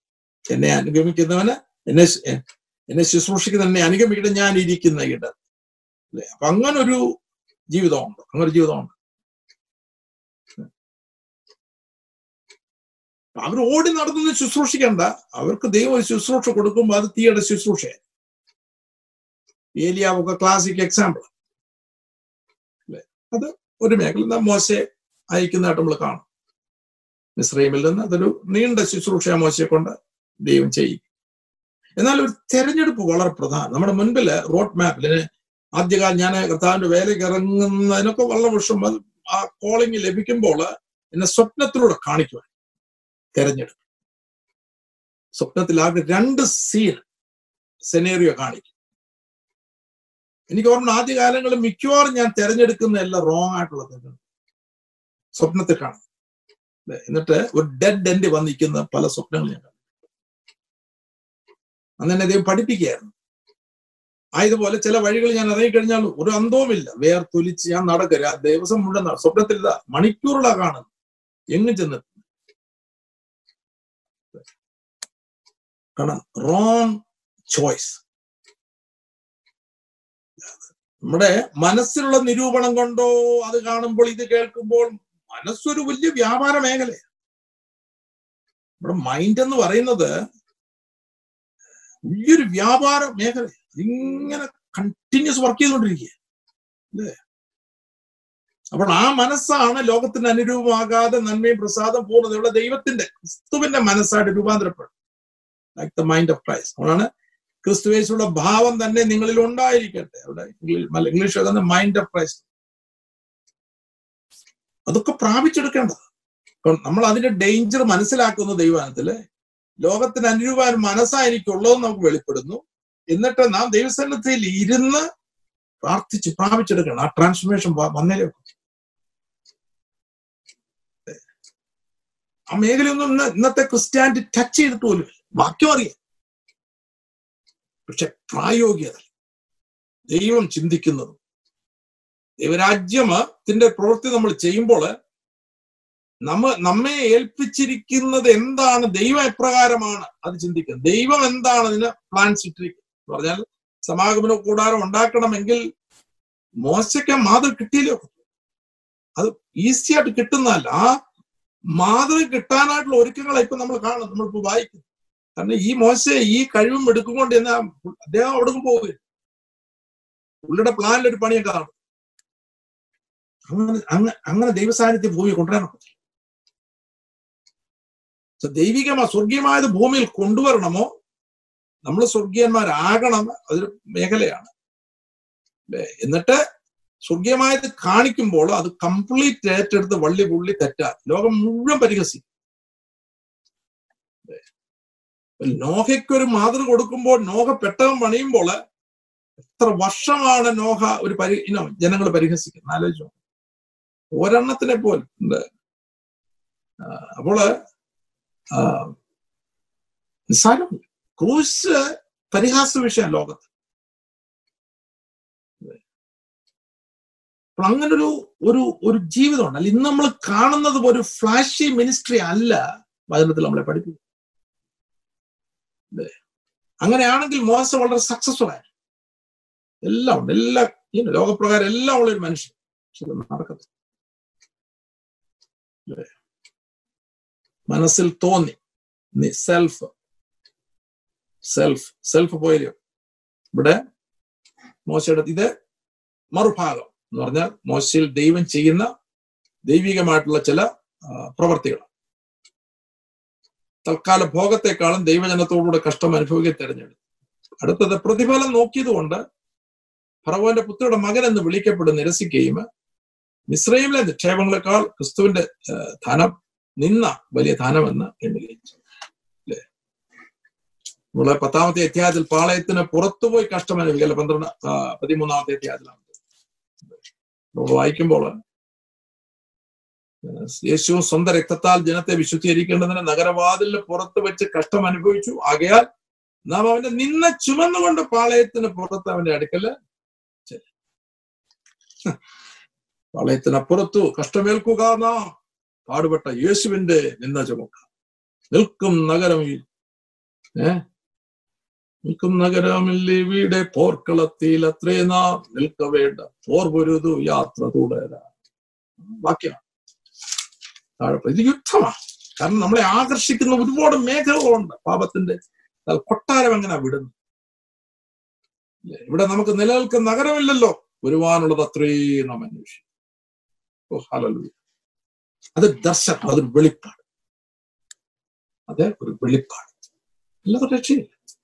എന്നെ അനുഗമിക്കുന്നവന് എന്നെ എന്നെ ശുശ്രൂഷിക്കുന്ന എന്നെ അനുഗമിക്കുന്ന ഞാൻ ഇരിക്കുന്ന ഇടം. അല്ലെ? അപ്പൊ അങ്ങനൊരു ജീവിതമുണ്ട്. അങ്ങനൊരു ജീവിതമുണ്ട്. അവർ ഓടി നടന്നു ശുശ്രൂഷിക്കണ്ട. അവർക്ക് ദൈവം ശുശ്രൂഷ കൊടുക്കുമ്പോൾ അത് തീയുടെ ശുശ്രൂഷയാണ്. ഏലിയാവൊക്കെ ക്ലാസിക് എക്സാമ്പിൾ അല്ലെ? അത് ഒരു മേഖല മോശയെ അയക്കുന്നതായിട്ട് നമ്മൾ കാണും. മിശ്രീമിൽ നിന്ന് അതൊരു നീണ്ട ശുശ്രൂഷ മോശയെ കൊണ്ട് ദൈവം ചെയ്യും. എന്നാൽ ഒരു തെരഞ്ഞെടുപ്പ് വളരെ പ്രധാനം. നമ്മുടെ മുൻപിൽ റോഡ് മാപ്പിൽ ആദ്യകാലം ഞാൻ കർത്താവിന്റെ വേലയ്ക്ക് ഇറങ്ങുന്നതിനൊക്കെ വളരെ വർഷം ആ കോളിംഗ് ലഭിക്കുമ്പോൾ എന്നെ സ്വപ്നത്തിലൂടെ കാണിക്കുവാൻ. തെരഞ്ഞെടുപ്പ് സ്വപ്നത്തിൽ ആകെ രണ്ട് സീൻ സെനേറിയോ കാണിക്കും. എനിക്ക് ഓർമ്മ ആദ്യകാലങ്ങളിൽ മിക്കവാറും ഞാൻ തെരഞ്ഞെടുക്കുന്ന എല്ലാം റോങ് ആയിട്ടുള്ള തെരഞ്ഞെടുപ്പ്. സ്വപ്നത്തിൽ കാണും. എന്നിട്ട് ഒരു ഡെഡ് എൻഡ് വന്നിരിക്കുന്ന പല സ്വപ്നങ്ങൾ ഞാൻ കണ്ടു. അന്ന് എന്നെ ദൈവം പഠിപ്പിക്കുകയായിരുന്നു. ആയതുപോലെ ചില വഴികൾ ഞാൻ ഇറങ്ങിക്കഴിഞ്ഞാൽ ഒരു അന്തവുമില്ല വേർത്തൊലിച്ച് ഞാൻ നടക്കരുത്. ദിവസം മുഴുവൻ സ്വപ്നത്തിൽ ഇതാ മണിക്കൂറുകളാ കാണുന്നത്. എങ്ങും ചെന്ന് കാരണം റോങ് ചോയ്സ് നമ്മുടെ മനസ്സിലുള്ള നിരൂപണം കൊണ്ടോ അത് കാണുമ്പോൾ ഇത് കേൾക്കുമ്പോൾ മനസ്സൊരു വലിയ വ്യാപാര മേഖലയാണ് നമ്മുടെ മൈൻഡ് എന്ന് പറയുന്നത് വലിയൊരു വ്യാപാര മേഖല ഇങ്ങനെ കണ്ടിന്യൂസ് വർക്ക് ചെയ്തുകൊണ്ടിരിക്കുക. അല്ലേ? അപ്പോൾ ആ മനസ്സാണ് ലോകത്തിന് അനുരൂപമാകാതെ നന്മയും പ്രസാദം പൂർണതയുള്ള ദൈവത്തിന്റെ ക്രിസ്തുവിന്റെ മനസ്സായിട്ട് രൂപാന്തരപ്പെടും like the mind of Christ അതുകൊണ്ടാണ് ക്രിസ്തുവേശുള്ള ഭാവം തന്നെ നിങ്ങളിൽ ഉണ്ടായിരിക്കട്ടെ. അവിടെ ഇംഗ്ലീഷ് എഴുതുന്ന മൈൻഡ് ഓഫ് ക്രൈസ്റ്റ് അതൊക്കെ പ്രാപിച്ചെടുക്കേണ്ടത്. നമ്മൾ അതിന്റെ ഡേഞ്ചർ മനസ്സിലാക്കുന്ന ദൈവാനത്തിൽ ലോകത്തിന് അനുരൂപാൻ മനസ്സാ എനിക്കുള്ളതെന്ന് നമുക്ക് വെളിപ്പെടുന്നു. എന്നിട്ട് നാം ദൈവസന്നത്തിൽ ഇരുന്ന് പ്രാർത്ഥിച്ച് പ്രാപിച്ചെടുക്കണം. ആ ട്രാൻസ്ഫർമേഷൻ വന്നേ. ആ മേഖലയൊന്നും ഇന്ന് ഇന്നത്തെ ക്രിസ്ത്യാനിറ്റി ടച്ച് ചെയ്തിട്ട് പോലും. വാക്യം അറിയാം പക്ഷെ പ്രായോഗികത ദൈവം ചിന്തിക്കുന്നതും ദൈവരാജ്യത്തിന്റെ പ്രവൃത്തി നമ്മൾ ചെയ്യുമ്പോൾ നമ്മ നമ്മെ ഏൽപ്പിച്ചിരിക്കുന്നത് എന്താണ്? ദൈവം എപ്രകാരമാണ് അത് ചിന്തിക്കുന്നത് ദൈവം എന്താണ് അതിന് പ്ലാൻസ് ഇട്ടിരിക്കുന്നത്? പറഞ്ഞാൽ സമാഗമന കൂടാരം ഉണ്ടാക്കണമെങ്കിൽ മോശയ്ക്ക് മാതൃ കിട്ടിയില്ലോ? അത് ഈസി ആയിട്ട് കിട്ടുന്നതല്ല. ആ മാതൃ കിട്ടാനായിട്ടുള്ള ഒരുക്കങ്ങളെ ഇപ്പൊ നമ്മൾ കാണും നമ്മളിപ്പോ വായിക്കും കാരണം ഈ മോശ ഈ കഴിവും എടുക്കുകൊണ്ട് എന്നാ അദ്ദേഹം അവിടെ പോവുക പുള്ളിയുടെ പ്ലാനിൽ ഒരു പണിയൊക്കെ കാണും. അങ്ങനെ അങ്ങനെ അങ്ങനെ ദൈവസാന്നിധ്യം ഭൂമി കൊണ്ടുവരണം ദൈവികമാ സ്വർഗീയമായത് ഭൂമിയിൽ കൊണ്ടുവരണമോ? നമ്മൾ സ്വർഗീയന്മാരാകണം അതൊരു മേഖലയാണ്. എന്നിട്ട് സ്വർഗീയമായത് കാണിക്കുമ്പോൾ അത് കംപ്ലീറ്റ് ഏറ്റെടുത്ത് വള്ളി പുള്ളി തെറ്റാ. ലോകം മുഴുവൻ പരിഹസിക്കും. നോഹയ്ക്കൊരു മാതൃ കൊടുക്കുമ്പോൾ നോഹ പെട്ടകം പണിയുമ്പോൾ എത്ര വർഷമാണ് നോഹ ഒരു പരി ഇനോ ജനങ്ങൾ പരിഹസിക്കുന്നത്? ആലോചിച്ചു. ഒരെണ്ണത്തിനെ പോലെ ആ, നിസ്സാരം ക്രൂശ് പരിഹാസ വിഷയം ലോകത്ത്. അപ്പോൾ അങ്ങനൊരു ഒരു ഒരു ജീവിതമുണ്ട്. അല്ല ഇന്ന് നമ്മൾ കാണുന്നത് ഒരു ഫ്ലാഷി മിനിസ്ട്രി അല്ല. വചനത്തിൽ നമ്മളെ പഠിപ്പിക്കും? അങ്ങനെയാണെങ്കിൽ മോശ വളരെ സക്സസ്ഫുൾ ആയി എല്ലാം ഉണ്ട്. എല്ലാ ലോകപ്രകാരം എല്ലാം ഉള്ള ഒരു മനുഷ്യൻ. പക്ഷെ നടക്കത്തില്ല? മനസ്സിൽ തോന്നി. സെൽഫ് സെൽഫ് സെൽഫ് പോയാലോ ഇവിടെ മോശയുടെ ഇത് മറുഭാഗം എന്ന് പറഞ്ഞാൽ മോശയിൽ ദൈവം ചെയ്യുന്ന ദൈവികമായിട്ടുള്ള ചില പ്രവർത്തികളാണ്. തൽക്കാല ഭോഗത്തെക്കാളും ദൈവജനത്തോടുകൂടെ കഷ്ടം അനുഭവിക്കാൻ തിരഞ്ഞെടുത്തു. അടുത്തത് പ്രതിഫലം നോക്കിയതുകൊണ്ട് ഫറവോന്റെ പുത്രിയുടെ മകൻ എന്ന് വിളിക്കപ്പെടുന്ന നിരസിക്കുകയും മിശ്രയിലെ നിക്ഷേപങ്ങളെക്കാൾ ക്രിസ്തുവിന്റെ ധനം നിന്ന വലിയ ധനമെന്ന് എണ്ണുകയിച്ചു അല്ലേ? നമ്മളെ പത്താമത്തെ അധ്യായത്തിൽ പാളയത്തിന് പുറത്തുപോയി കഷ്ടം അനുഭവിക്കല്ല പന്ത്രണ്ട് പതിമൂന്നാമത്തെ അധ്യായത്തിലാണ്. നമ്മൾ വായിക്കുമ്പോൾ യേശു സ്വന്തം രക്തത്താൽ ജനത്തെ വിശുദ്ധീകരിക്കേണ്ടതിന് നഗരവാതിലിന് പുറത്ത് വെച്ച് കഷ്ടം അനുഭവിച്ചു. ആകയാൽ നാം അവന്റെ നിന്ന ചുമന്നുകൊണ്ട് പാളയത്തിന് പുറത്ത് അവന്റെ അടുക്കൽ. പാളയത്തിനപ്പുറത്തു കഷ്ടമേൽക്കുക നാം. പാടുപെട്ട യേശുവിന്റെ നിന്ന ചുമക്ക നിൽക്കും നഗരം ഈ- ഏ? നിൽക്കും നഗരമില്ലേ വീടെ പോർക്കളത്തിൽ അത്രേ നാം നിൽക്ക വേണ്ട പോർ പൊരുതു യാത്ര തുടരാ വാക്യമാണ് താഴെ ഇത് യുദ്ധമാണ് കാരണം നമ്മളെ ആകർഷിക്കുന്ന ഒരുപാട് മേഖലകളുണ്ട്. പാപത്തിന്റെ കൊട്ടാരം എങ്ങനെ വിടുന്നു ഇവിടെ നമുക്ക് നിലനിൽക്കുന്ന നഗരമില്ലല്ലോ. വരുവാനുള്ളത് അത്രയും നാം അന്വേഷിക്കും. ഓ അത് ദർശനം അതൊരു വെളിപ്പാട്. അത് ഒരു വെളിപ്പാട്. അല്ലാതെ രക്ഷയില്ല.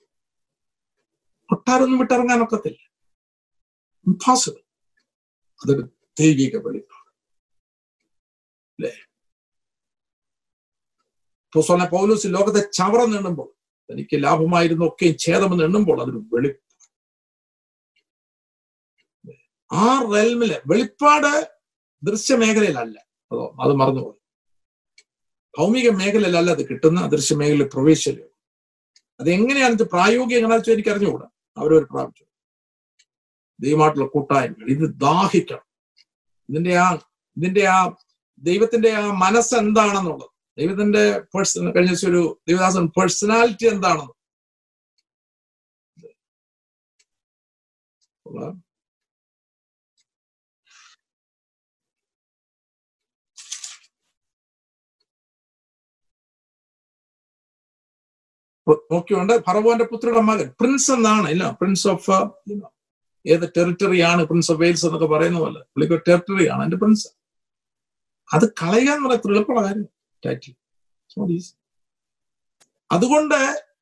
കൊട്ടാരൊന്നും വിട്ടിറങ്ങാനൊക്കത്തില്ല. ഇംപോസിബിൾ അതൊരു ദൈവിക വെളിപ്പാട്. അല്ലേ? പുസ്തകനെ പൗലോസ് ലോകത്തെ ചവറന്ന് എണ്ണുമ്പോൾ തനിക്ക് ലാഭമായിരുന്നു ഒക്കെയും ഛേദമെന്ന് എണ്ണുമ്പോൾ അതൊരു വെളിപ്പാട്. ആ റെൽമിൽ വെളിപ്പാട് ദൃശ്യമേഖലയിലല്ല. അതോ അത് മറന്നുപോയി. ഭൗമിക മേഖലയിലല്ല അത് കിട്ടുന്ന ദൃശ്യ മേഖലയിൽ പ്രവേശിച്ചല്ലോ അത് എങ്ങനെയാണ് ഇത് പ്രായോഗികം എങ്ങനെയാണെന്ന് വെച്ചാൽ എനിക്ക് അറിഞ്ഞുകൂടാ അവരൊരു പ്രാപിച്ചു ദൈവമായിട്ടുള്ള കൂട്ടായ്മകൾ. ഇത് ദാഹിക്കണം. ഇതിന്റെ ആ ഇതിന്റെ ആ ദൈവത്തിന്റെ ആ മനസ്സ് എന്താണെന്നുള്ളത്. ദൈവത്തിന്റെ പേഴ്സൺ കഴിഞ്ഞ ദിവസം ഒരു ദൈവദാസൻ പേഴ്സണാലിറ്റി എന്താണ് നോക്കിയോണ്ട് ഫറവോന്റെ പുത്രിയുടെ മകൻ പ്രിൻസ് എന്നാണ് ഇല്ല പ്രിൻസ് ഓഫ് ഏത് ടെറിട്ടറിയാണ് പ്രിൻസ് ഓഫ് വെയിൽസ് എന്നൊക്കെ പറയുന്ന പോലെ പുള്ളിക്ക് ടെറിട്ടറിയാണ് എന്റെ പ്രിൻസ് അത് കളയുക എന്ന് പറയുന്നത് എളുപ്പമുള്ള കാര്യം. ടൈറ്റിൽ അതുകൊണ്ട്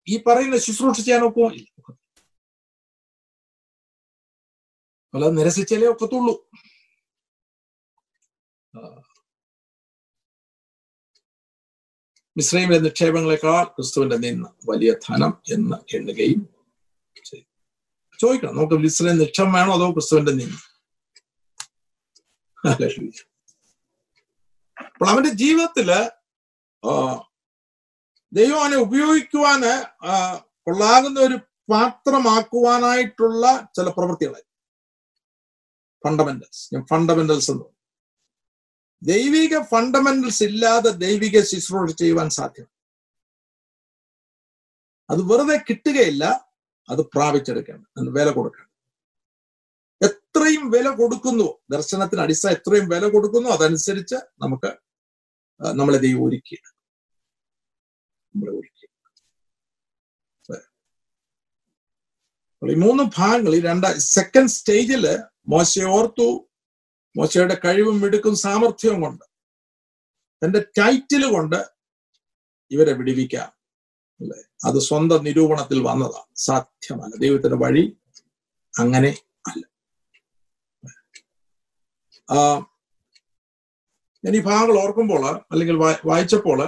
ഈ പറയുന്ന ശുശ്രൂഷ ചെയ്യാൻ ഒക്കുമോ ഇല്ല അല്ല നിരസിച്ചാലേ ഒക്കത്തുള്ളൂ. മിശ്രൈമിലെ നിക്ഷേപങ്ങളെക്കാൾ ക്രിസ്തുവിന്റെ നിന്ന് വലിയ ധനം എന്ന് എണ്ണുകയും ചോദിക്കണം നമുക്ക് മിശ്രയും നിക്ഷം വേണോ അതോ ക്രിസ്തുവിന്റെ നിന്ന് അപ്പോൾ അവന്റെ ജീവിതത്തിൽ ദൈവം അവനെ ഉപയോഗിക്കുവാന് കൊള്ളാകുന്ന ഒരു പാത്രമാക്കുവാനായിട്ടുള്ള ചില പ്രവൃത്തികളെ ഫണ്ടമെന്റൽസ് ഞാൻ ഫണ്ടമെന്റൽസ് എന്ന്. ദൈവിക ഫണ്ടമെന്റൽസ് ഇല്ലാതെ ദൈവിക ശുശ്രൂഷ ചെയ്യുവാൻ സാധ്യം അത് വെറുതെ കിട്ടുകയില്ല അത് പ്രാപിച്ചെടുക്കണം. അതിന് വില കൊടുക്കണം. എത്രയും വില കൊടുക്കുന്നു ദർശനത്തിന് അടിസ്ഥാന എത്രയും വില കൊടുക്കുന്നു അതനുസരിച്ച് നമുക്ക് നമ്മളെ ദൈവം ഒരുക്കി നമ്മളെ ഒരുക്കി ഈ മൂന്ന് ഭാഗങ്ങൾ ഈ രണ്ടാ സെക്കൻഡ് സ്റ്റേജിൽ മോശ ഓർത്തു മോശയുടെ കഴിവും മിടുക്കും സാമർഥ്യവും കൊണ്ട് തന്റെ ടൈറ്റിൽ കൊണ്ട് ഇവരെ വിടിവിക്കാം. അല്ലെ? അത് സ്വന്തം നിരൂപണത്തിൽ വന്നതാണ്. സാധ്യമല്ല. ദൈവത്തിന്റെ വഴി അങ്ങനെ അല്ല. ആ ഞാൻ ഈ ഭാഗങ്ങൾ ഓർക്കുമ്പോൾ അല്ലെങ്കിൽ വായിച്ചപ്പോൾ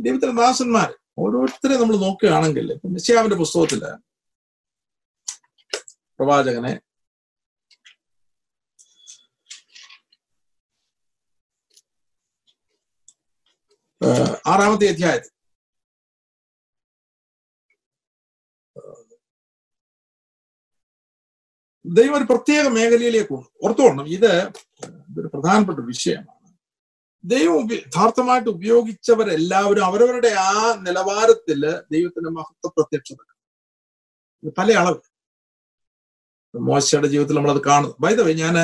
ദൈവത്തിന്റെ ദാസന്മാർ ഓരോരുത്തരെ നമ്മൾ നോക്കുകയാണെങ്കിൽ നിശ്യാവിന്റെ പുസ്തകത്തിൽ പ്രവാചകനെ ആറാമത്തെ അധ്യായത്തിൽ ദൈവം ഒരു പ്രത്യേക മേഖലയിലേക്ക് ഓർത്തോണം ഇത് ഇതൊരു പ്രധാനപ്പെട്ട വിഷയമാണ്. ദൈവം യഥാർത്ഥമായിട്ട് ഉപയോഗിച്ചവരെല്ലാവരും അവരവരുടെ ആ നിലവാരത്തിൽ ദൈവത്തിന്റെ മഹത്വ പ്രത്യക്ഷത പല അളവ്. മോശയുടെ ജീവിതത്തിൽ നമ്മളത് കാണുന്നു. വൈദവേ ഞാൻ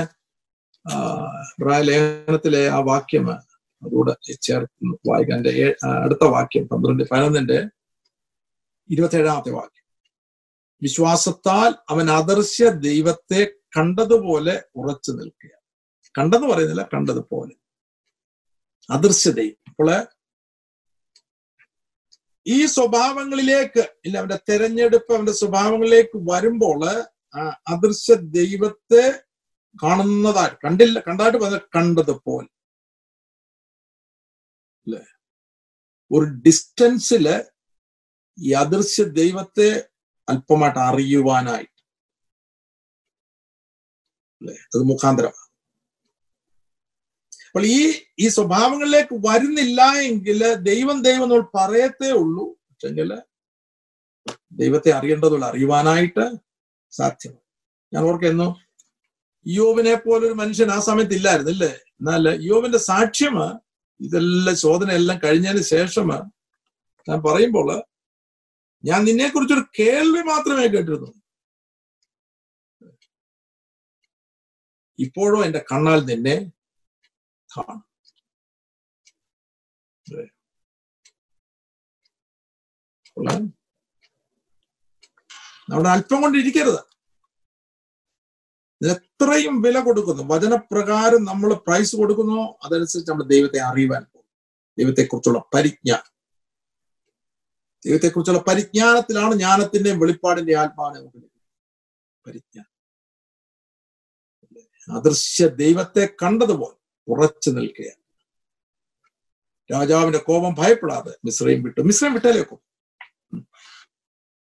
ലേഖനത്തിലെ ആ വാക്യം അതുകൂടെ ചേർത്ത് വായിക്കാൻ അടുത്ത വാക്യം പന്ത്രണ്ട് പതിനൊന്നിന്റെ ഇരുപത്തേഴാമത്തെ വാക്യം. വിശ്വാസത്താൽ അവൻ അദർശ്യ ദൈവത്തെ കണ്ടതുപോലെ ഉറച്ചു നിൽക്കുക കണ്ടെന്ന് പറയുന്നില്ല കണ്ടതുപോലെ. അദൃശ്യ അപ്പോൾ ഈ സ്വഭാവങ്ങളിലേക്ക് ഇല്ല അവന്റെ തെരഞ്ഞെടുപ്പ് അവന്റെ സ്വഭാവങ്ങളിലേക്ക് വരുമ്പോൾ അദൃശ്യ ദൈവത്തെ കാണുന്നതായിട്ട് കണ്ടില്ല കണ്ടായിട്ട് പറഞ്ഞ കണ്ടതുപോലെ. അല്ലെ? ഒരു ഡിസ്റ്റൻസിൽ ഈ അദൃശ്യ ദൈവത്തെ അല്പമായിട്ട് അറിയുവാനായിട്ട്. അല്ലെ? അത് മുഖാന്തരം അപ്പോൾ ഈ ഈ സ്വഭാവങ്ങളിലേക്ക് വരുന്നില്ല എങ്കിൽ ദൈവം ദൈവം നമ്മൾ പറയത്തേ ഉള്ളൂ. പക്ഷെങ്കിൽ ദൈവത്തെ അറിയേണ്ടതുള്ള അറിയുവാനായിട്ട് സാധ്യമാണ്. ഞാൻ ഓർക്കുന്നു യോബിനെ പോലൊരു മനുഷ്യൻ ആ സമയത്ത് ഇല്ലായിരുന്നു അല്ലേ? എന്നാൽ യോബിന്റെ സാക്ഷ്യം ഇതെല്ലാം ശോധന എല്ലാം കഴിഞ്ഞതിന് ശേഷം ഞാൻ പറയുമ്പോൾ ഞാൻ നിന്നെ കുറിച്ചൊരു കേൾവി മാത്രമേ കേട്ടിരുന്നു ഇപ്പോഴും എന്റെ കണ്ണാൽ നിന്നെ കാണും നമ്മുടെ അല്പം കൊണ്ടിരിക്കരുത് ഇരിക്കരുത്. എത്രയും വില കൊടുക്കുന്നു. വചനപ്രകാരം നമ്മൾ പ്രൈസ് കൊടുക്കുന്നു. അതനുസരിച്ച് നമ്മൾ ദൈവത്തെ അറിയുവാൻ പോകും ദൈവത്തെക്കുറിച്ചുള്ള പരിജ്ഞാനം ദൈവത്തെക്കുറിച്ചുള്ള പരിജ്ഞാനത്തിലാണ് ജ്ഞാനത്തിന്റെയും വെളിപ്പാടിന്റെ ആത്മാവിനെ നമുക്ക് ലഭിക്കുന്നത്. പരിജ്ഞാനം. അദൃശ്യ ദൈവത്തെ കണ്ടതുപോലെ ഉറച്ചു നിൽക്കുകയാണ്. രാജാവിന്റെ കോപം ഭയപ്പെടാതെ മിശ്രയും വിട്ടു. മിശ്രയും വിട്ടാലേക്കും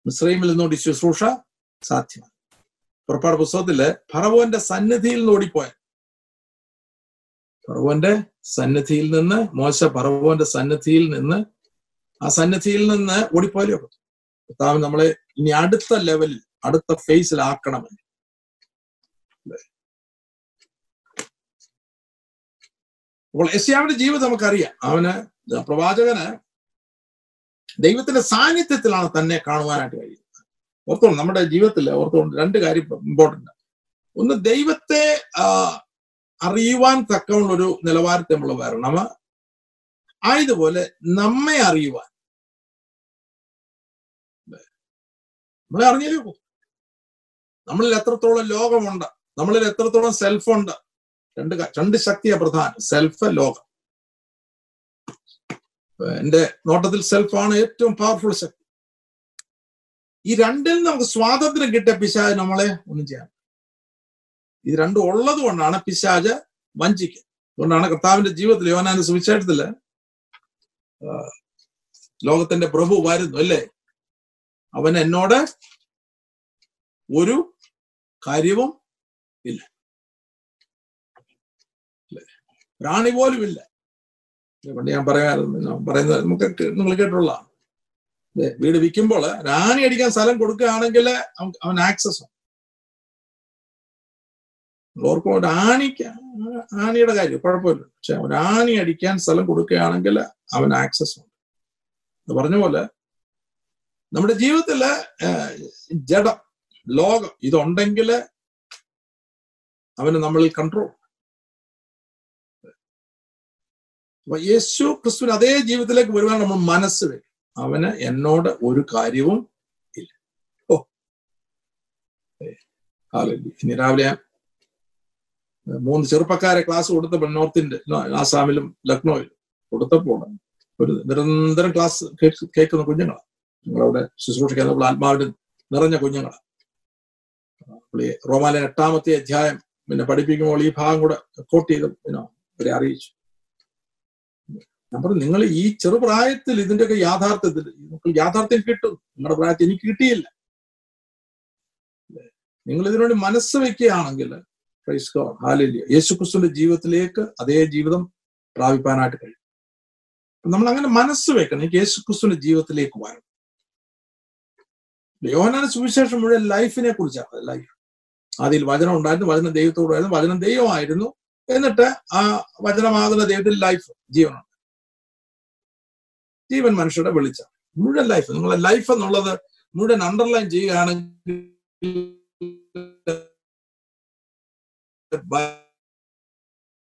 മിശ്രൈമിൽ നിന്നോടി ശുശ്രൂഷ സാധ്യമാണ്. പുറപ്പാട് പുസ്തകത്തിൽ ഫറവോന്റെ സന്നിധിയിൽ നിന്ന് ഓടിപ്പോയ ഫറവോന്റെ സന്നിധിയിൽ നിന്ന് മോശ ഫറവോന്റെ സന്നിധിയിൽ നിന്ന് ആ സന്നിധിയിൽ നിന്ന് ഓടിപ്പോയാലേ കർത്താവ് നമ്മളെ ഇനി അടുത്ത ലെവലിൽ അടുത്ത ഫേസിലാക്കണമെന്ന് അപ്പോൾ യശ്യാവിന്റെ ജീവിതം നമുക്കറിയാം. അവന് പ്രവാചകന് ദൈവത്തിന്റെ സാന്നിധ്യത്തിലാണ് തന്നെ കാണുവാനായിട്ട് കഴിയുന്നത്. ഓർത്തോണം നമ്മുടെ ജീവിതത്തിൽ ഓർത്തോണം രണ്ട് കാര്യം ഇമ്പോർട്ടന്റ് ഒന്ന് ദൈവത്തെ അറിയുവാൻ തക്കമുള്ള ഒരു നിലവാരത്തെ നമ്മൾ വരണം. ആയതുപോലെ നമ്മെ അറിയുവാൻ. നമ്മളെ അറിഞ്ഞാലേ പോ നമ്മളിൽ എത്രത്തോളം ലോകമുണ്ട് നമ്മളിൽ എത്രത്തോളം സെൽഫ് ഉണ്ട് രണ്ട് രണ്ട് ശക്തിയാ പ്രധാനം. സെൽഫ് ലോകം. എന്റെ നോട്ടത്തിൽ സെൽഫാണ് ഏറ്റവും പവർഫുൾ ശക്തി. ഈ രണ്ടിൽ നമുക്ക് സ്വാതന്ത്ര്യം കിട്ടിയ പിശാജ് നമ്മളെ ഒന്നും ചെയ്യാൻ ഇത് രണ്ടും ഉള്ളത് കൊണ്ടാണ് പിശാജ് വഞ്ചിക്കുക. അതുകൊണ്ടാണ് കർത്താവിന്റെ ജീവിതത്തിൽ യോനാന്റെ സുവിശേഷത്തിൽ ലോകത്തിന്റെ പ്രഭു വരുന്നു അല്ലേ? അവൻ എന്നോട് ഒരു കാര്യവും ഇല്ല അല്ലേ? പ്രാണി പോലും ഇല്ല പണ്ട് ഞാൻ പറയാറുണ്ട് പറയുന്നത് നമുക്ക് നിങ്ങൾ കേട്ടുള്ള വീട് വിൽക്കുമ്പോൾ റാണി അടിക്കാൻ സ്ഥലം കൊടുക്കുകയാണെങ്കിൽ അവൻ ആക്സസ് ഓർക്കും റാണിക്ക് റാണിയുടെ കാര്യം കുഴപ്പമില്ല. പക്ഷെ റാണി അടിക്കാൻ സ്ഥലം കൊടുക്കുകയാണെങ്കിൽ അവൻ ആക്സസ് ഉണ്ട് പറഞ്ഞ പോലെ നമ്മുടെ ജീവിതത്തിൽ ജഡം ലോകം ഇതുണ്ടെങ്കിൽ അവന് നമ്മളിൽ കൺട്രോൾ അപ്പൊ യേശു ക്രിസ്തുവിന് അതേ ജീവിതത്തിലേക്ക് വരുവാൻ നമ്മൾ മനസ്സ് വെക്കും അവന് എന്നോട് ഒരു കാര്യവും ഇല്ല. ഓ. ഇനി രാവിലെ മൂന്ന് ചെറുപ്പക്കാരെ ക്ലാസ് കൊടുത്തപ്പോൾ നോർത്തിന്റെ ആസാമിലും ലക്നോയിലും കൊടുത്തപ്പോൾ ഒരു നിരന്തരം ക്ലാസ് കേൾക്കുന്ന കുഞ്ഞുങ്ങളാണ് നിങ്ങളവിടെ ശുശ്രൂഷിക്കാൻ നമ്മൾ നിറഞ്ഞ കുഞ്ഞുങ്ങളാണ് റോമാലയൻ എട്ടാമത്തെ അധ്യായം പിന്നെ പഠിപ്പിക്കുമ്പോൾ ഈ ഭാഗം കൂടെ കോട്ട് ചെയ്ത് പിന്നെ അവരെ അറിയിച്ചു. ഞാൻ പറഞ്ഞു നിങ്ങൾ ഈ ചെറുപ്രായത്തിൽ ഇതിന്റെയൊക്കെ യാഥാർത്ഥ്യത്തിൽ നിങ്ങൾക്ക് യാഥാർത്ഥ്യം കിട്ടും. നിങ്ങളുടെ പ്രായത്തിൽ എനിക്ക് കിട്ടിയില്ല. നിങ്ങൾ ഇതിനുവേണ്ടി മനസ്സ് വെക്കുകയാണെങ്കിൽ പ്രൈസ് ഗോഡ് യേശുക്രിസ്തുവിന്റെ ജീവിതത്തിലേക്ക് അതേ ജീവിതം പ്രാപിപ്പാനായിട്ട് കഴിയും. നമ്മൾ അങ്ങനെ മനസ്സ് വെക്കണം എനിക്ക് യേശുക്രിസ്തുവിന്റെ ജീവിതത്തിലേക്ക് വരണം. യോഹനാന സുവിശേഷം മുഴുവൻ ലൈഫിനെ കുറിച്ചാണ് ലൈഫ്. അതിൽ വചനം ഉണ്ടായിരുന്നു വചനം ദൈവത്തോടായിരുന്നു വചനം ദൈവമായിരുന്നു. എന്നിട്ട് ആ വചനമാകുന്ന ദൈവത്തിൽ ലൈഫ് ജീവനുണ്ട് ജീവൻ മനുഷ്യരുടെ വെളിച്ചം. മുഴുവൻ ലൈഫ് നിങ്ങളുടെ ലൈഫ് എന്നുള്ളത് മുഴുവൻ അണ്ടർലൈൻ ചെയ്യുകയാണെങ്കിൽ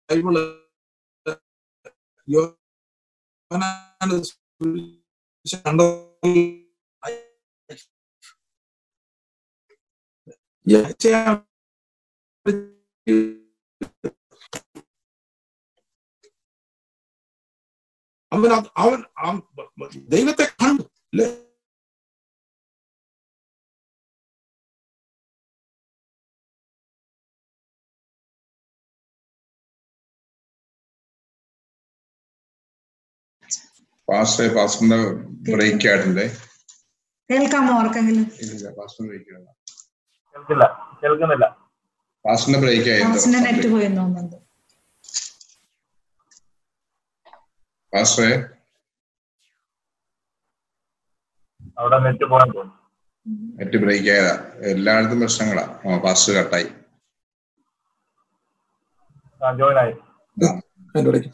ബൈബിൾ അവൻ അവൻ ദൈവത്തെ കണ്ടു അല്ലേ പാസ്റ്ററിന്റെ ബ്രേക്ക് ആയിട്ടുണ്ട് കേൾക്കാമോ ആർക്കെങ്കിലും? ഇല്ല പാസ്റ്റർ ബ്രേക്ക് കേൾക്കില്ല കേൾക്കുന്നില്ല. പാസ്റ്ററിന്റെ ബ്രേക്ക് ആയിരുന്നു നെറ്റ് പോയെന്ന് പോയി തോന്നുന്നുണ്ട്. പാസ്റ്ററെ അവിടെ നെറ്റ് പോകാൻ തോന്നുന്നു നെറ്റ് ബ്രേക്ക് ആയതാ. എല്ലായിടത്തും പ്രശ്നങ്ങളാ. ആ പാസ്റ്റർ കട്ടായി.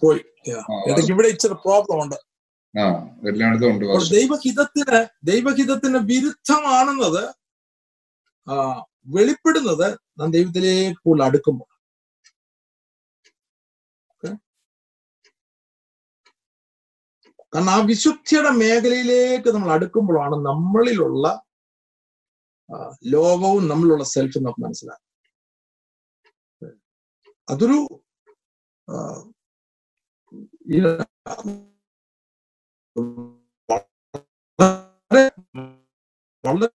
പോയി. ഇവിടെ ഇച്ചിരി പ്രോബ്ലം ഉണ്ട്. ആ എല്ലായിടത്തും ഉണ്ട് ദൈവഹിതത്തിന് ദൈവഹിതത്തിന് വിരുദ്ധമാണെന്നത് ആ, വെളിപ്പെടുന്നത് നാം ദൈവത്തിലേക്ക് കൂടുതൽ അടുക്കുമ്പോൾ. കാരണം ആ വിശുദ്ധിയുടെ മേഖലയിലേക്ക് നമ്മൾ അടുക്കുമ്പോഴാണ് നമ്മളിലുള്ള ലോകവും നമ്മളിലുള്ള സെൽഫും നമുക്ക് മനസ്സിലാക്കുന്നത് അതൊരു വളരെ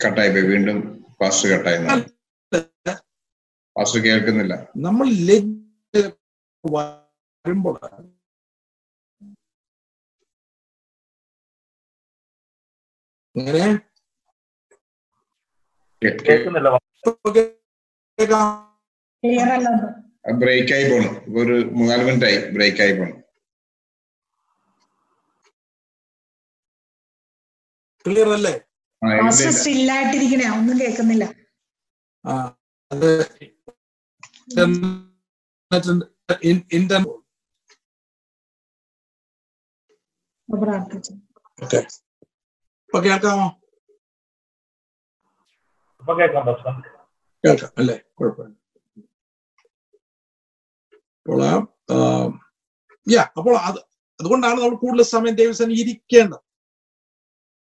കട്ടായി വീണ്ടും പാസ്റ്റർ കട്ടായി പാസ്റ്റർ കേൾക്കുന്നില്ല. നമ്മൾ വരുമ്പോൾ ഇങ്ങനെ കേൾക്കുന്നില്ല. കേൾക്കാം ക്ലിയർ അല്ല ബ്രേക്ക് ആയി പോണു. ഒരു മൂന്നാൽ മിനിറ്റ് ആയി ബ്രേക്ക് ആയി പോണു. ക്ലിയർ അല്ലേ? ഒന്നും കേൾക്കുന്നില്ല. അത് കേൾക്കാമോ? ഇപ്പൊ കേൾക്കാം കേൾക്കാം അല്ലേ? കുഴപ്പമില്ല. അപ്പോൾ യാ അപ്പോൾ അത് അതുകൊണ്ടാണ് നമ്മൾ കൂടുതൽ സമയം ദേവസ്വം ഇരിക്കേണ്ടത്.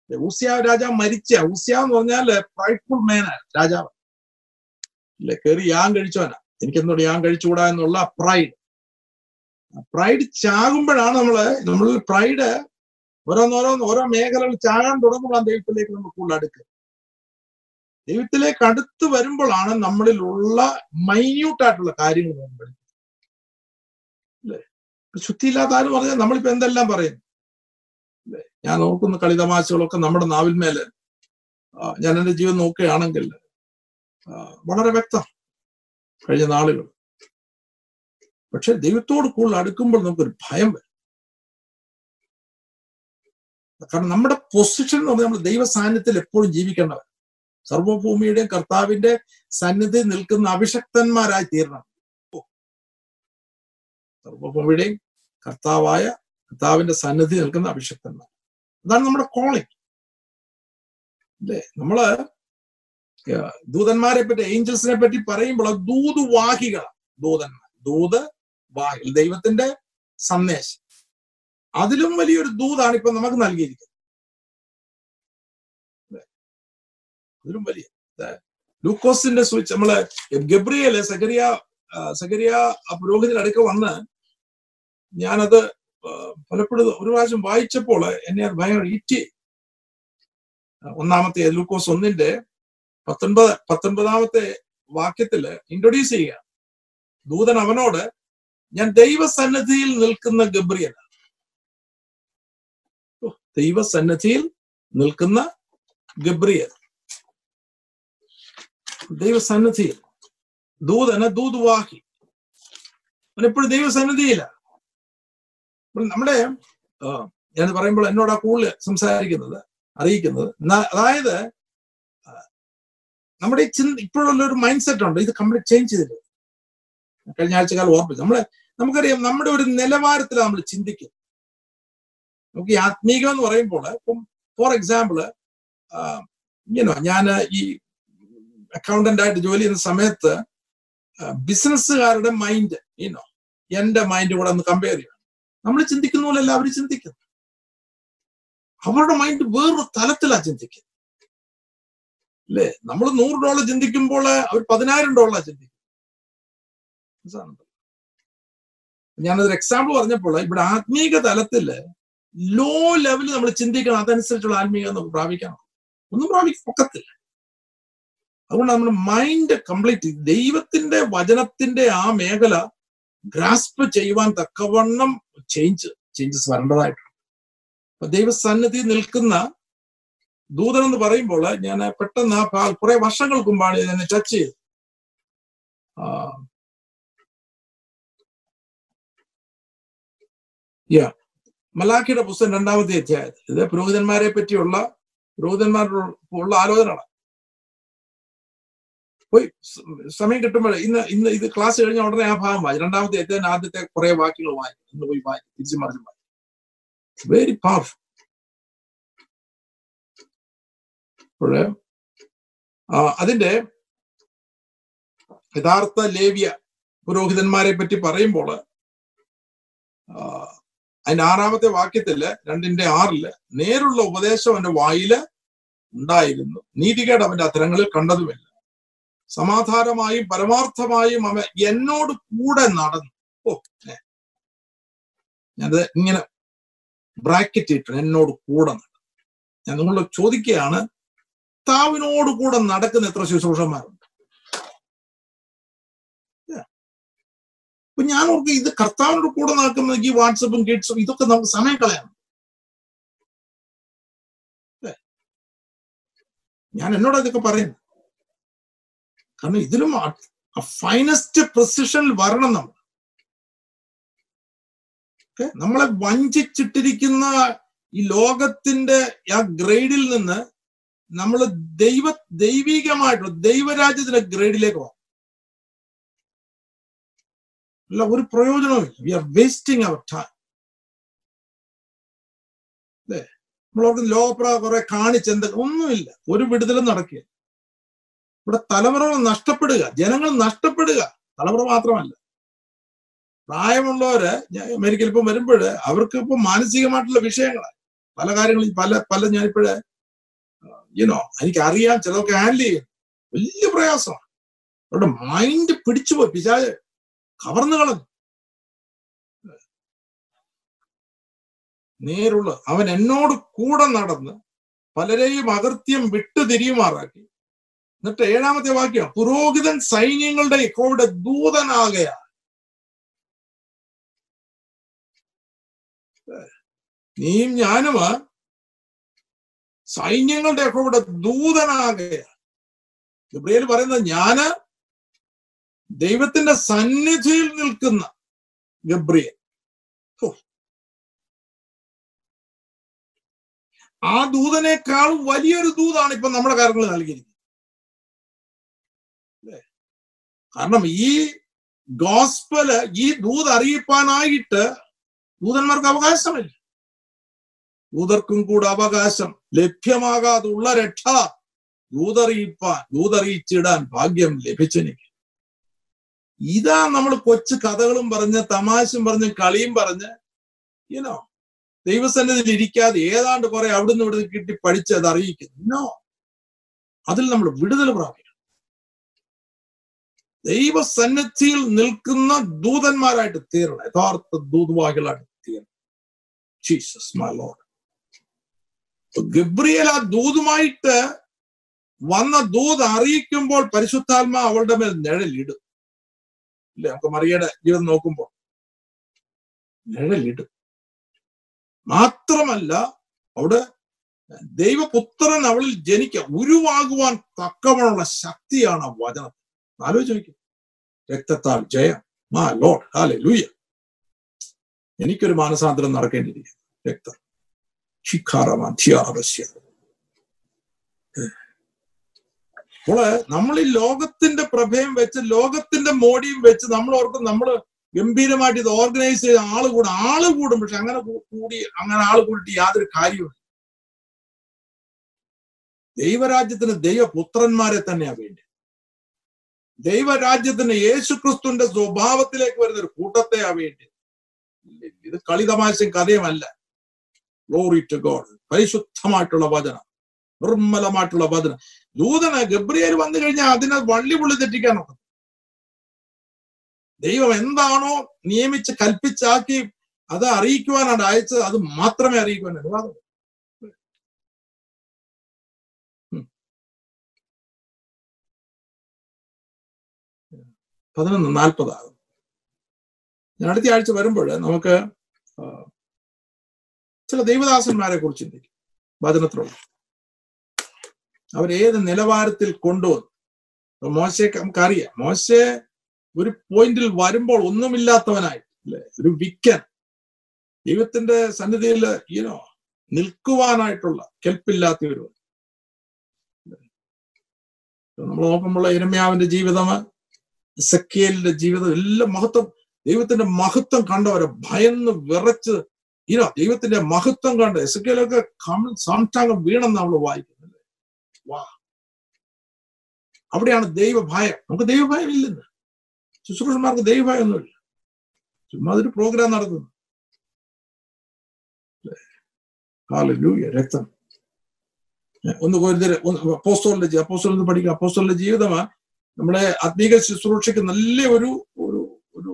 ഊസ്യാവ് രാജാവ് മരിച്ച. ഊസിയാവെന്ന് പറഞ്ഞാൽ പ്രൈഡ്ഫുൾ മേനാണ് രാജാവ്. അല്ലെ കയറി യാൻ എനിക്ക് എനിക്കെന്നോട് യാൻ കഴിച്ചുകൂടാ എന്നുള്ള പ്രൈഡ് പ്രൈഡ് ചാകുമ്പോഴാണ് നമ്മൾ നമ്മൾ പ്രൈഡ് ഓരോന്നോരോന്ന് ഓരോ മേഖലകൾ ചാകാൻ തുടങ്ങുമ്പോഴാണ് ദൈവത്തിലേക്ക് നമ്മൾ കൂടുതൽ അടുക്കുക. ദൈവത്തിലേക്ക് അടുത്ത് വരുമ്പോഴാണ് നമ്മളിലുള്ള മൈന്യൂട്ടായിട്ടുള്ള കാര്യങ്ങൾ നമ്മൾ ശുദ്ധിയില്ലാത്ത ആരും പറഞ്ഞാൽ നമ്മളിപ്പോ എന്തെല്ലാം പറയുന്നു ഞാൻ നോക്കുന്ന കളിതമാശകളൊക്കെ നമ്മുടെ നാവിന്മേലെ ഞാൻ എന്റെ ജീവൻ നോക്കുകയാണെങ്കിൽ വളരെ വ്യക്തം കഴിഞ്ഞ നാളുകൾ. പക്ഷെ ദൈവത്തോട് കൂടുതൽ അടുക്കുമ്പോൾ നമുക്കൊരു ഭയം വരും. കാരണം നമ്മുടെ പൊസിഷൻ എന്ന് പറഞ്ഞാൽ നമ്മൾ ദൈവ സാന്നിധ്യത്തിൽ എപ്പോഴും ജീവിക്കേണ്ടവർ സർവഭൂമിയുടെയും കർത്താവിന്റെ സന്നിധി നിൽക്കുന്ന അഭിഷക്തന്മാരായി തീരണം. സർവഭൂമിയുടെയും കർത്താവായ കർത്താവിന്റെ സന്നിധി നിൽക്കുന്ന അഭിഷക്തന്മാർ. അതാണ് നമ്മുടെ കോളിംഗ് അല്ലേ നമ്മൾ ദൂതന്മാരെ പറ്റി ഏഞ്ചൽസിനെ പറ്റി പറയുമ്പോൾ ദൂതുവാഹികളാണ് ദൂതന്മാർ. ദൂത് വാഹികൾ. ദൈവത്തിന്റെ സന്ദേശം. അതിലും വലിയൊരു ദൂതാണ് ഇപ്പൊ നമുക്ക് നൽകിയിരിക്കുന്നത്? അതിലും വലിയ. ലൂക്കോസിന്റെ സ്വിച്ച് നമ്മൾ ഗബ്രിയൽ ആ പുരോഹിതന്റെ അടുക്ക വന്ന് ഞാനത് പലപ്പോഴും ഒരു പ്രാവശ്യം വായിച്ചപ്പോൾ എന്നെ അത് ഭയങ്കര ഈറ്റി ഒന്നാമത്തെ ലൂക്കോസ് ഒന്നിന്റെ പത്തൊൻപത് പത്തൊൻപതാമത്തെ വാക്യത്തിൽ ഇൻട്രൊഡ്യൂസ് ചെയ്യുക. ദൂതൻ അവനോട് ഞാൻ ദൈവസന്നിധിയിൽ നിൽക്കുന്ന ഗബ്രിയൽ ദൈവസന്നിധിയിൽ നിൽക്കുന്ന ഗബ്രിയൽ. ദൈവസന്നിധിയിൽ. ദൂതന് ദൂതുവാഹി. അവനെപ്പോഴും ദൈവസന്നിധിയിലാണ് നമ്മുടെ ഞാൻ പറയുമ്പോൾ എന്നോട് ആ കൂടുതൽ സംസാരിക്കുന്നത് അറിയിക്കുന്നത് അതായത് നമ്മുടെ ഈ ചിന്ത ഇപ്പോഴുള്ള ഒരു മൈൻഡ് സെറ്റ് ഉണ്ട് ഇത് കംപ്ലീറ്റ് ചേഞ്ച് ചെയ്തിട്ട് കഴിഞ്ഞ ആഴ്ച കാലം ഓർപ്പിച്ചു. നമ്മളെ നമുക്കറിയാം നമ്മുടെ ഒരു നിലവാരത്തിലാണ് നമ്മൾ ചിന്തിക്കും. നമുക്ക് ഈ ആത്മീകം എന്ന് പറയുമ്പോൾ ഇപ്പം ഫോർ എക്സാമ്പിൾ ഇങ്ങനെ ഞാൻ ഈ അക്കൗണ്ടന്റ് ആയിട്ട് ജോലി ചെയ്യുന്ന സമയത്ത് ബിസിനസ്സുകാരുടെ മൈൻഡ് ഇനോ എന്റെ മൈൻഡ് കൂടെ ഒന്ന് കമ്പയർ ചെയ്യണം. നമ്മൾ ചിന്തിക്കുന്ന പോലെ എല്ലാവരും ചിന്തിക്കുന്നു അവരുടെ മൈൻഡ് വേറൊരു തലത്തിലാ ചിന്തിക്കുന്നത്. അല്ലേ? നമ്മൾ നൂറ് ഡോളർ ചിന്തിക്കുമ്പോൾ അവർ പതിനായിരം ഡോളർ ചിന്തിക്കും? ഞാനതൊരു എക്സാമ്പിൾ പറഞ്ഞപ്പോൾ ഇവിടെ ആത്മീക തലത്തിൽ ലോ ലെവലിൽ നമ്മൾ ചിന്തിക്കണം. അതനുസരിച്ചുള്ള ആത്മീയത നമുക്ക് പ്രാപിക്കണം. ഒന്നും പ്രാപിക്കാൻ ഒക്കത്തില്ല അതുകൊണ്ട് നമ്മുടെ മൈൻഡ് കംപ്ലീറ്റ് ദൈവത്തിന്റെ വചനത്തിന്റെ ആ മേഖല ഗ്രാസ്പ് ചെയ്യുവാൻ തക്കവണ്ണം ചേഞ്ച് ചേഞ്ചസ് വരേണ്ടതായിട്ടുണ്ട്. അപ്പൊ ദൈവസന്നിധി നിൽക്കുന്ന ദൂതൻ എന്ന് പറയുമ്പോൾ ഞാൻ പെട്ടെന്ന് കുറെ വർഷങ്ങൾക്ക് മുമ്പാണ് ഇതിനെ ടച്ച് ചെയ്തത്. യാ. മലാഖിയുടെ പുസ്തകം രണ്ടാമത്തെ അധ്യായത്തിൽ. ഇത് പുരോഹിതന്മാരെ പറ്റിയുള്ള പുരോഹിതന്മാരുടെ ഉള്ള ആലോചനകളാണ്. പോയി സമയം കിട്ടുമ്പോൾ ഇന്ന് ഇന്ന് ഇത് ക്ലാസ് കഴിഞ്ഞ ഉടനെ ആ ഭാഗം വായി രണ്ടാമത്തെ അധ്യായം ആദ്യത്തെ കുറെ വാക്കുകൾ വായി ഇന്ന് പോയി വായി തിരിച്ചു മറിഞ്ഞു വായി വെരി പവർഫുൾ അപ്പോഴ് അതിന്റെ യഥാർത്ഥ ലേവ്യ പുരോഹിതന്മാരെ പറ്റി പറയുമ്പോൾ അതിന്റെ ആറാമത്തെ വാക്യത്തിൽ രണ്ടിന്റെ ആറിൽ നേരുള്ള ഉപദേശം അവന്റെ വായിൽ ഉണ്ടായിരുന്നു. നീതികേട് അവന്റെ അത്തരങ്ങളിൽ കണ്ടതുമില്ല. സമാധാനമായും പരമാർത്ഥമായും അവൻ എന്നോട് കൂടെ നടന്നു. ഓ. ഞാനത് ഇങ്ങനെ ബ്രാക്കറ്റ് ഇട്ടു എന്നോട് കൂടെ നടന്നു. ഞാൻ നിങ്ങളോട് ചോദിക്കുകയാണ് കർത്താവിനോട് കൂടെ നടക്കുന്ന എത്ര ശുശ്രൂഷന്മാരുണ്ട്. അപ്പൊ ഞാൻ ഓർക്ക് ഇത് കർത്താവിനോട് കൂടെ നടക്കുന്ന ഈ വാട്സപ്പും കിഡ്സും ഇതൊക്കെ നമുക്ക് സമയം കളയാണ് ഞാൻ എന്നോട് ഇതൊക്കെ പറയുന്നു കാരണം ഇതിലും ഫൈനസ്റ്റ് പ്രസിഷനിൽ വരണം നമ്മൾ? നമ്മളെ വഞ്ചിച്ചിട്ടിരിക്കുന്ന ഈ ലോകത്തിന്റെ ആ ഗ്രേഡിൽ നിന്ന് നമ്മൾ ദൈവ ദൈവികമായിട്ടുള്ള ദൈവരാജ്യത്തിന്റെ ഗ്രേഡിലേക്ക് പോകാം അല്ല ഒരു പ്രയോജനവും we are wasting our time അല്ലേ? നമ്മളോർക്ക് ലോകപ്ര കുറെ കാണിച്ച് എന്തൊക്കെ ഒന്നുമില്ല. ഒരു വിടുതലും നടക്കുക ഇവിടെ തലമുറകൾ നഷ്ടപ്പെടുക ജനങ്ങൾ നഷ്ടപ്പെടുക തലമുറ മാത്രമല്ല. പ്രായമുള്ളവര് അമേരിക്കയിൽ ഇപ്പം വരുമ്പോൾ അവർക്ക് ഇപ്പൊ മാനസികമായിട്ടുള്ള വിഷയങ്ങളാണ് പല കാര്യങ്ങളും പല പല ഞാനിപ്പോഴേ യുനോ എനിക്കറിയാം ചിലതൊക്കെ ഹാൻഡിൽ ചെയ്യും. വലിയ പ്രയാസമാണ്. അവരുടെ മൈൻഡ് പിടിച്ചുപോയി പിശാജ് കവർന്നു കളഞ്ഞു. നേരുള്ള അവൻ എന്നോട് കൂടെ നടന്ന് പലരെയും അകൃത്യം വിട്ടുതിരിയുമാറാക്കി എന്നിട്ട് ഏഴാമത്തെ വാക്യം പുരോഹിതൻ സൈന്യങ്ങളുടെ യഹോവയുടെ ദൂതനാകയാ നീയും ഞാനുമാ സൈന്യങ്ങളുടെ യഹോവയുടെ ദൂതനാകയാ ഗബ്രിയേൽ പറയുന്നത് ഞാൻ ദൈവത്തിന്റെ സന്നിധിയിൽ നിൽക്കുന്ന ഗബ്രിയേൽ. ആ ദൂതനേക്കാൾ വലിയൊരു ദൂതാണ് ഇപ്പൊ നമ്മുടെ കാര്യങ്ങൾ നൽകിയിരിക്കുന്നത്. കാരണം ഈ ഗോസ്പൽ ഈ ദൂത് അറിയിപ്പാനായിട്ട് ദൂതന്മാർക്ക് അവകാശമില്ല. ദൂതർക്കും കൂടെ അവകാശം. ലഭ്യമാകാതുള്ള രക്ഷ ദൂതറിയിപ്പാൻ ദൂതറിയിച്ചിടാൻ ഭാഗ്യം ലഭിച്ചെനിക്ക്. ഇതാ നമ്മൾ കൊച്ചു കഥകളും പറഞ്ഞ് തമാശയും പറഞ്ഞ് കളിയും പറഞ്ഞ് ഇനോ ദൈവസന്നിധിയിൽ ഇരിക്കാതെ ഏതാണ്ട് കുറെ അവിടുന്ന് ഇവിടുന്ന് കിട്ടി പഠിച്ച് അത് അറിയിക്കുന്നു. ഇനോ അതിൽ നമ്മൾ വിടുതൽ പ്രാപിക്കണം. ദൈവസന്നിധിയിൽ നിൽക്കുന്ന ദൂതന്മാരായിട്ട് തീരണം. യഥാർത്ഥ ദൂതുവാഹികളായിട്ട് തീരണം. ജീസസ് മൈ ലോഡ് ഗബ്രിയേൽ ആ ദൂതുമായിട്ട് വന്ന ദൂത് അറിയിക്കുമ്പോൾ പരിശുദ്ധാത്മ അവളുടെ മേൽ നിഴലിടും. ഇല്ലേ? നമുക്ക് മറിയയുടെ ജീവിതം നോക്കുമ്പോൾ നിഴലിടും. മാത്രമല്ല അവിടെ ദൈവപുത്രൻ അവളിൽ ജനിക്ക ഉരുവാകുവാൻ തക്കവണുള്ള ശക്തിയാണ് ആ വചനം. ആലോചിച്ച് രക്തത്താൽ ജയം. മാ ലോഡ് ഹാലെ ലൂയ എനിക്കൊരു മാനസാന്തരം നടക്കേണ്ടിയിരിക്കുന്നു. രക്തം. ശിഖാറമധ്യാവശ്യ അപ്പോൾ നമ്മൾ ഈ ലോകത്തിന്റെ പ്രഭയം വെച്ച് ലോകത്തിന്റെ മോടിയും വെച്ച് നമ്മൾ ഓർക്കും നമ്മൾ ഗംഭീരമായിട്ട് ഇത് ഓർഗനൈസ് ചെയ്ത ആൾ കൂടും ആൾ കൂടും. പക്ഷെ അങ്ങനെ കൂടി അങ്ങനെ ആൾ കൂടിയിട്ട് യാതൊരു കാര്യവുമില്ല. ദൈവരാജ്യത്തിന് ദൈവപുത്രന്മാരെ തന്നെയാ വേണ്ടി ദൈവരാജ്യത്തിന് യേശുക്രിസ്തുവിന്റെ സ്വഭാവത്തിലേക്ക് വരുന്ന ഒരു കൂട്ടത്തെയാ വേണ്ടി ഇത് കളിതമാശയും കഥയുമല്ല. ഗ്ലോറി ടു ഗോഡ് പരിശുദ്ധമായിട്ടുള്ള വചനം. നിർമ്മലമായിട്ടുള്ള വചനം. ദൂതന് ഗബ്രിയേൽ വന്നു കഴിഞ്ഞാൽ അതിനെ വള്ളി പുള്ളി തെറ്റിക്കാൻ നോക്കും ദൈവം എന്താണോ നിയമിച്ച് കൽപ്പിച്ചാക്കി അത് അറിയിക്കുവാനാണ് അയച്ചത്. അത് മാത്രമേ അറിയിക്കുവാൻ അനുവാദം പതിനൊന്ന് നാൽപ്പതാകും അടുത്ത ആഴ്ച വരുമ്പോൾ നമുക്ക് ചില ദൈവദാസന്മാരെ കുറിച്ച് ചിന്തിക്കും. വചനത്തിലുള്ള. അവരേത് നിലവാരത്തിൽ കൊണ്ടുവന്നു? മോശ നമുക്കറിയാം. മോശെ ഒരു പോയിന്റിൽ വരുമ്പോൾ ഒന്നുമില്ലാത്തവനായി അല്ലെ? ഒരു വിക്കൻ. ദൈവത്തിന്റെ സന്നിധിയിൽ ഈനോ നിൽക്കുവാനായിട്ടുള്ള കെൽപ്പില്ലാത്ത ഒരു നമ്മൾ നോക്കുമ്പോൾ ഇരമ്യാവിന്റെ ജീവിതം സക്കിയലിന്റെ ജീവിതം എല്ലാം മഹത്വം. ദൈവത്തിന്റെ മഹത്വം കണ്ടവരെ ഭയന്ന് വിറച്ച് ഇനോ ദൈവത്തിന്റെ മഹത്വം കണ്ട് എസക്കിയലൊക്കെ സാഷ്ടാംഗം വീണെന്ന് നമ്മൾ വായിക്കുന്നത് വാ. അവിടെയാണ് ദൈവഭയം. നമുക്ക് ദൈവഭയം ഇല്ലെന്ന്. ശുശ്രൂഷന്മാർക്ക് ദൈവഭയം ഒന്നുമില്ല ചുമ്മാ അതൊരു പ്രോഗ്രാം നടത്തുന്നു. രക്തം. ഒന്ന് ജീ- അപ്പോസ്റ്റോളിൽ പഠിക്കുക. അപ്പോസ്റ്റോളിന്റെ ജീവിതമാ നമ്മുടെ ആത്മീക ശുശ്രൂഷയ്ക്ക് നല്ല ഒരു ഒരു ഒരു